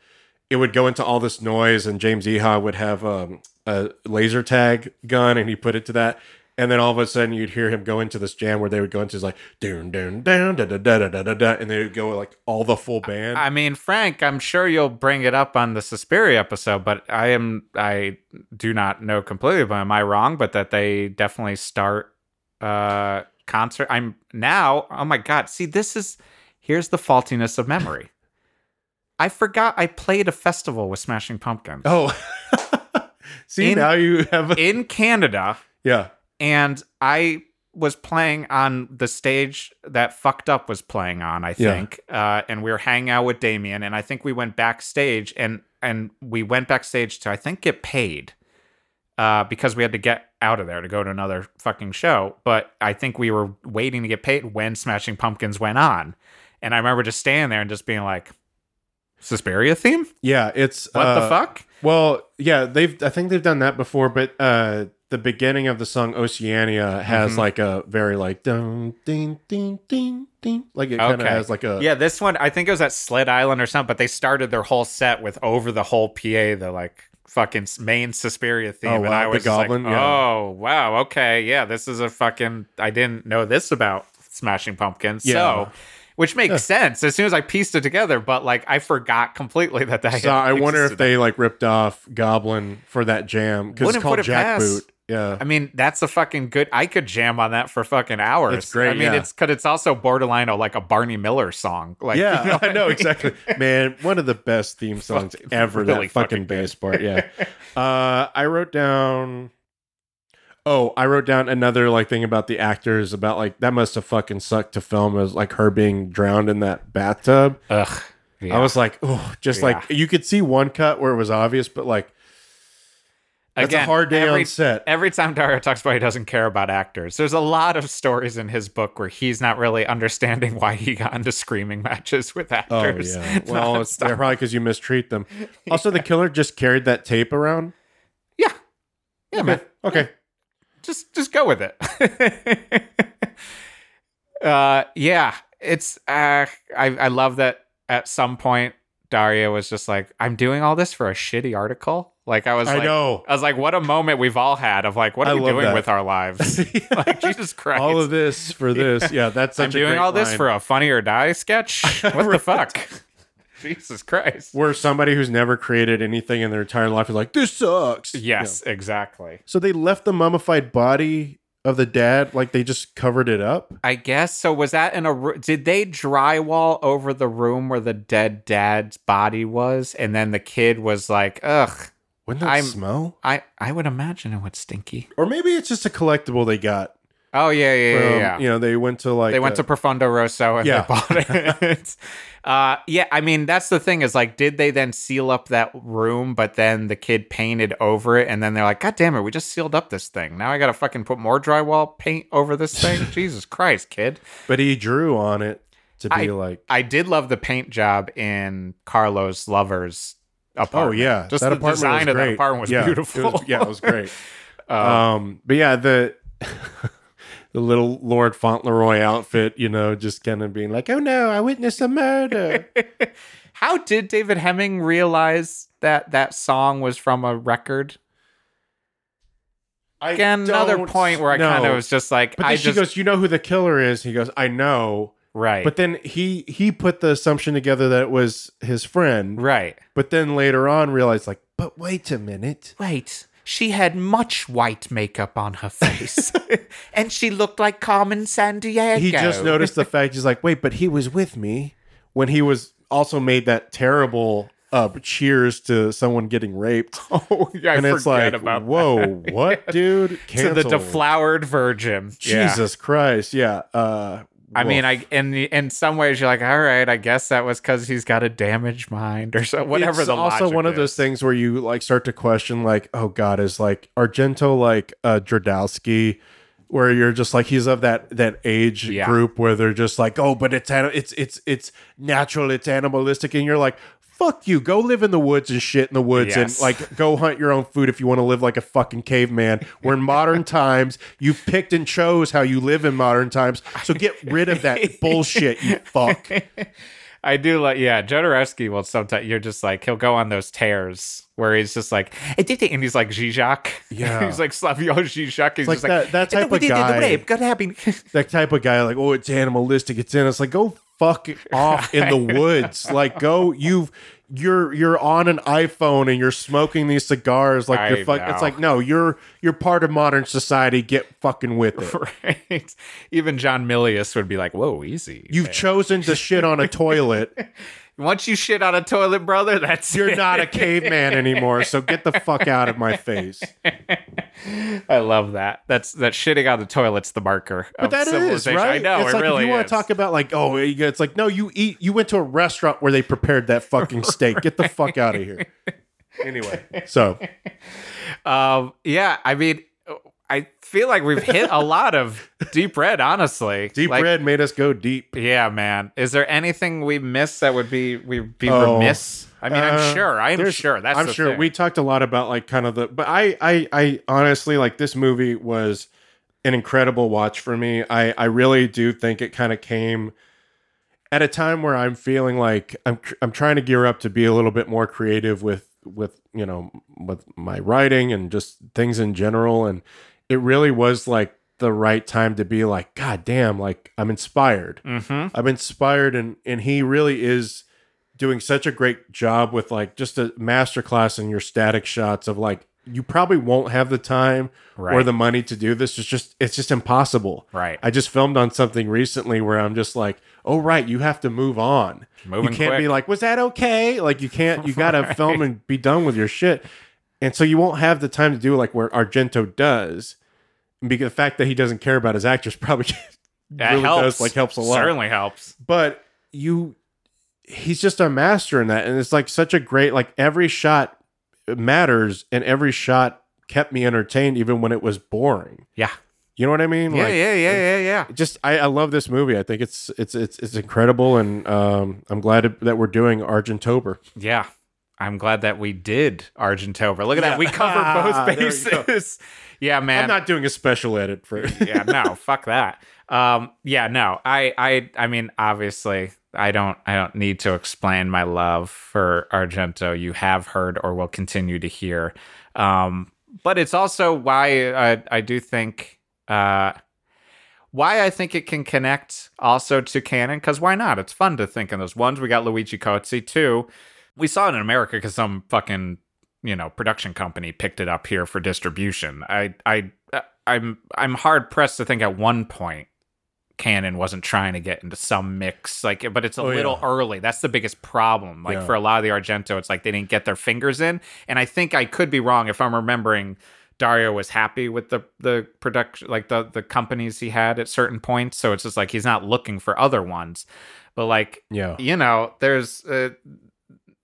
it would go into all this noise, and James Iha would have um, a laser tag gun, and he put it to that. And then all of a sudden, you'd hear him go into this jam where they would go into like down, down, down, da da da da da da, and they would go like all the full band. I mean, Frank, I'm sure you'll bring it up on the Suspiria episode, but I am I do not know completely, but am I wrong? But that they definitely start uh concert. I'm now, oh my god, see this is here's the faultiness of memory. I forgot I played a festival with Smashing Pumpkins oh, see In- now you have a, in Canada, yeah. and I was playing on the stage that fucked up was playing on i Yeah. think uh, and we were hanging out with Damian and i think we went backstage and and we went backstage to i think get paid uh, because we had to get out of there to go to another fucking show but i think we were waiting to get paid when smashing pumpkins went on and i remember just standing there and just being like Suspiria theme? Yeah, it's What uh, the fuck? Well, yeah, they've I think they've done that before, but uh the beginning of the song Oceania has Mhm. like a very like dun ding ding ding ding like it kind of Okay. has like a Yeah, this one I think it was at Sled Island or something, but they started their whole set with over the whole PA, the like fucking main Suspiria oh, theme. Oh, and I was just like, goblin? Yeah. oh wow, okay, yeah, this is a fucking. I didn't know this about Smashing Pumpkins, Yeah. so which makes sense as soon as I pieced it together. But like, I forgot completely that that. So I wonder if they like ripped off Goblin for that jam because it's called it. Jackboot. Yeah, I mean, that's a fucking good. I could jam on that for fucking hours. It's great, I mean, yeah. it's because it's also borderline like a Barney Miller song. Like, yeah, you know I know mean? exactly. Man, one of the best theme songs ever. really that fucking fucking bass part. Yeah. uh, I wrote down. Oh, I wrote down another like thing about the actors about like that must have fucking sucked to film as like her being drowned in that bathtub. Ugh. I was like, oh, just like you could see one cut where it was obvious, but like that's a hard day every, on set. Every time Dario talks about he doesn't care about actors, there's a lot of stories in his book where he's not really understanding why he got into screaming matches with actors. Oh actors. yeah. Well, it's probably because you mistreat them. Also, the killer just carried that tape around. yeah, yeah, man. Okay. Just just go with it. uh, yeah, it's uh, I I love that at some point Daria was just like, I'm doing all this for a shitty article. Like I was I like, know. I was like, what a moment we've all had of like, what are I we doing that. with our lives? like Jesus Christ. All of this for this. Yeah, that's such I'm doing all this for a funny or die sketch. What the fuck? Jesus Christ. where somebody who's never created anything in their entire life is like, this sucks. Yes, Yeah. exactly. So they left the mummified body of the dad, like they just covered it up. I guess so. Was that in a? Did they drywall over the room where the dead dad's body was, and then the kid was like, "Ugh." Wouldn't that I'm- smell? I I would imagine it would stinky. Or maybe it's just a collectible they got. Oh yeah, yeah, yeah. From, yeah. You know, they went to like they went to Profondo Rosso and Yeah. they bought it. uh, yeah, I mean that's the thing is like, did they then seal up that room, but then the kid painted over it, and then they're like, God damn it, we just sealed up this thing. Now I gotta fucking put more drywall paint over this thing. Jesus Christ, kid. but he drew on it to be I- like, I did love the paint job in Carlo's Lover's apartment. oh yeah, just that the apartment design of great. that apartment was Yeah, it beautiful. was- yeah, it was great. Uh, um, but yeah, the the little Lord Fauntleroy outfit, you know, just kind of being like, oh no, I witnessed a murder. How did David Hemming realize that that song was from a record? I Again, another point where I kind of was just like, But I she just goes, "You know who the killer is?" He goes, "I know." Right, But then he he put the assumption together that it was his friend. right. But then later on realized, like, but wait a minute. Wait, she had much white makeup on her face, and she looked like Carmen Sandiego. He just noticed the fact. He's like, wait, but he was with me when he was also made that terrible uh, cheers to someone getting raped. Oh, yeah, I and it's like, about whoa, what, dude? to the deflowered virgin. Yeah. Jesus Christ, yeah. Uh, I mean. I in the, in some ways you're like, all right, I guess that was because he's got a damaged mind or so. Whatever it's the also one of those things where you like start to question like oh god is like argento like uh Jodorowsky where you're just like he's of that that age Yeah. group where they're just like oh but it's it's it's it's natural it's animalistic and you're like fuck you. Go live in the woods and shit in the woods Yes. and like go hunt your own food if you want to live like a fucking caveman. We're in modern times. You picked and chose how you live in modern times. So get rid of that bullshit, you fuck. I do like, yeah, Jodorowsky will sometimes, you're just like, he'll go on those tears where he's just like, and he's like Zizek. Yeah. he's like Slavoj Zizek. He's like just like, that- that type of guy. That type of guy, like, oh, it's animalistic. It's in. It's like, go fuck off in the woods. Like, go. You've you're you're on an iPhone and you're smoking these cigars. Like, I you're fuck. It's like, no, you're you're part of modern society. Get fucking with it. right. Even John Milius would be like, whoa, easy. You've chosen to shit on a toilet. Once you shit on a toilet, brother, that's You're it. not a caveman anymore. So get the fuck out of my face. I love that. That's that shitting on the toilet's the marker. But that is right. I know It's it like really you want to talk about like, oh, it's like no, you eat. You went to a restaurant where they prepared that fucking steak. Get the fuck out of here. Anyway, so Um, yeah, I mean, I feel like we've hit a lot of deep red. Honestly, deep Like, red made us go deep. Yeah, man. Is there anything we missed that would be we'd be Oh, remiss? I mean, Uh, I'm sure. I'm sure. That's I'm sure thing. we talked a lot about like kind of the, but I, I, I honestly like this movie was an incredible watch for me. I, I really do think it kind of came at a time where I'm feeling like I'm, I'm trying to gear up to be a little bit more creative with, with you know, with my writing and just things in general. And it really was like the right time to be like, God damn, like I'm inspired. Mm-hmm. I'm inspired and and he really is doing such a great job with like just a masterclass in your static shots of like you probably won't have the time or the money to do this. It's just it's just impossible. Right. I just filmed on something recently where I'm just like, oh right, you have to move on. Moving you can't be like, was that okay? Like you can't. You got to film and be done with your shit. And so you won't have the time to do like where Argento does. Because the fact that he doesn't care about his actors probably That really helps. does like helps a lot Certainly helps. but you he's just a master in that and it's like such a great like every shot matters and every shot kept me entertained even when it was boring Yeah. you know what i mean Yeah. like yeah. Yeah. Yeah. Yeah. just I, I love this movie i think it's it's it's, it's incredible and um i'm glad that we're doing argentober Yeah. I'm glad that we did Argentober. Look at Yeah. that. We covered both go. bases. Yeah, man. i'm not doing a special edit for yeah, no, fuck that. Um, yeah, no, I, I, I mean, obviously, I don't, I don't need to explain my love for Argento. You have heard or will continue to hear. Um, but it's also why I, I do think, uh, why I think it can connect also to canon. Because why not? It's fun to think in those ones. We got Luigi Cozzi too. We saw it in America because some fucking you know production company picked it up here for distribution. I I I'm I'm hard pressed to think at one point Canon wasn't trying to get into some mix like but it's a Oh, little yeah. early. That's the biggest problem. Like Yeah. for a lot of the Argento it's like they didn't get their fingers in and I think I could be wrong if I'm remembering Dario was happy with the the production like the the companies he had at certain points so it's just like he's not looking for other ones. But like yeah you know there's uh,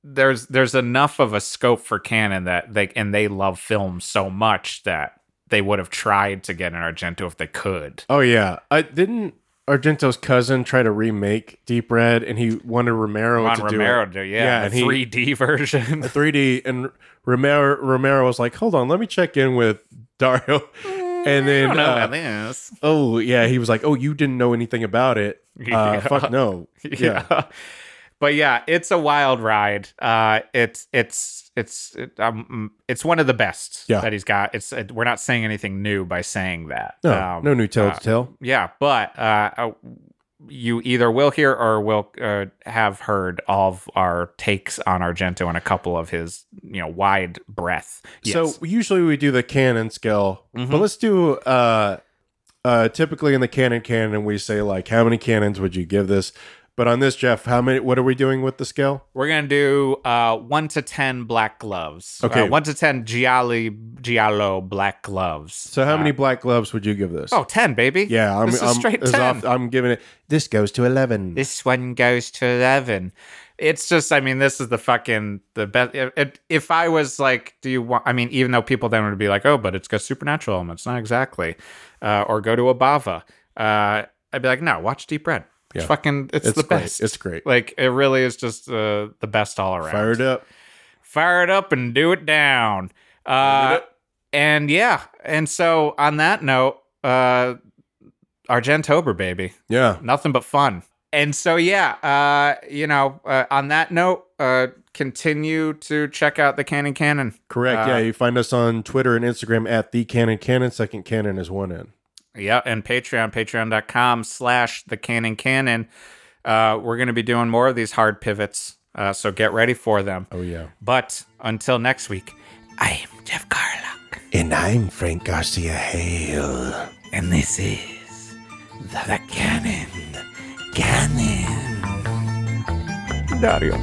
there's there's enough of a scope for canon that they and they love film so much that they would have tried to get an argento if they could oh yeah i didn't argento's cousin try to remake deep red and he wanted romero to romero do it do yeah, Yeah, the 3d version a 3D, and Romero Romero was like, "Hold on, let me check in with Dario." And I then, don't know uh, about this. oh yeah, he was like, "Oh, you didn't know anything about it? Uh, Yeah. Fuck no." Yeah, but yeah it's a wild ride uh it's it's it's it, um it's one of the best Yeah. that he's got it's it, we're not saying anything new by saying that no, Um, no new tale uh, to tell. Yeah, but uh, uh, you either will hear or will uh, have heard all of our takes on Argento and a couple of his, you know, wide breadth. Yes. So usually we do the canon scale, Mhm. but let's do. uh uh Typically in the canon canon, we say like, "How many cannons would you give this?" But on this, Jeff, how many? What are we doing with the scale? we're gonna do uh, one to ten black gloves. Okay. uh, one to ten gialli giallo black gloves. So how Uh, many black gloves would you give this? Oh, 10, baby. yeah, I'm this is I'm, straight is 10. off- I'm giving it. This goes to eleven. This one goes to 11. It's just, I mean, this is the fucking, the best. If, if I was like, do you want, I mean, even though people then would be like, oh, but it's got supernatural elements. Not exactly. Uh, or go to a Bava. Uh, I'd be like, no, watch Deep Red. Yeah. Fucking, it's, It's the great. best. It's great. Like it really is just uh, the best all around. Fire it up. Fire it up and do it down. Uh, and yeah, and so on that note, uh, Argentober, baby, Yeah. nothing but fun. And so yeah, uh, you know, uh, on that note, uh, continue to check out the Canon Canon. Correct. Uh, yeah. You find us on Twitter and Instagram at the Canon Canon. Second Canon is one N. Yeah, and Patreon, patreon.com slash the Canon Canon. Uh, we're going to be doing more of these hard pivots, uh, so get ready for them. Oh yeah. But until next week, I am Jeff Garlock. And I'm Frank Garcia Hale. and this is the Canon Canon. Dario.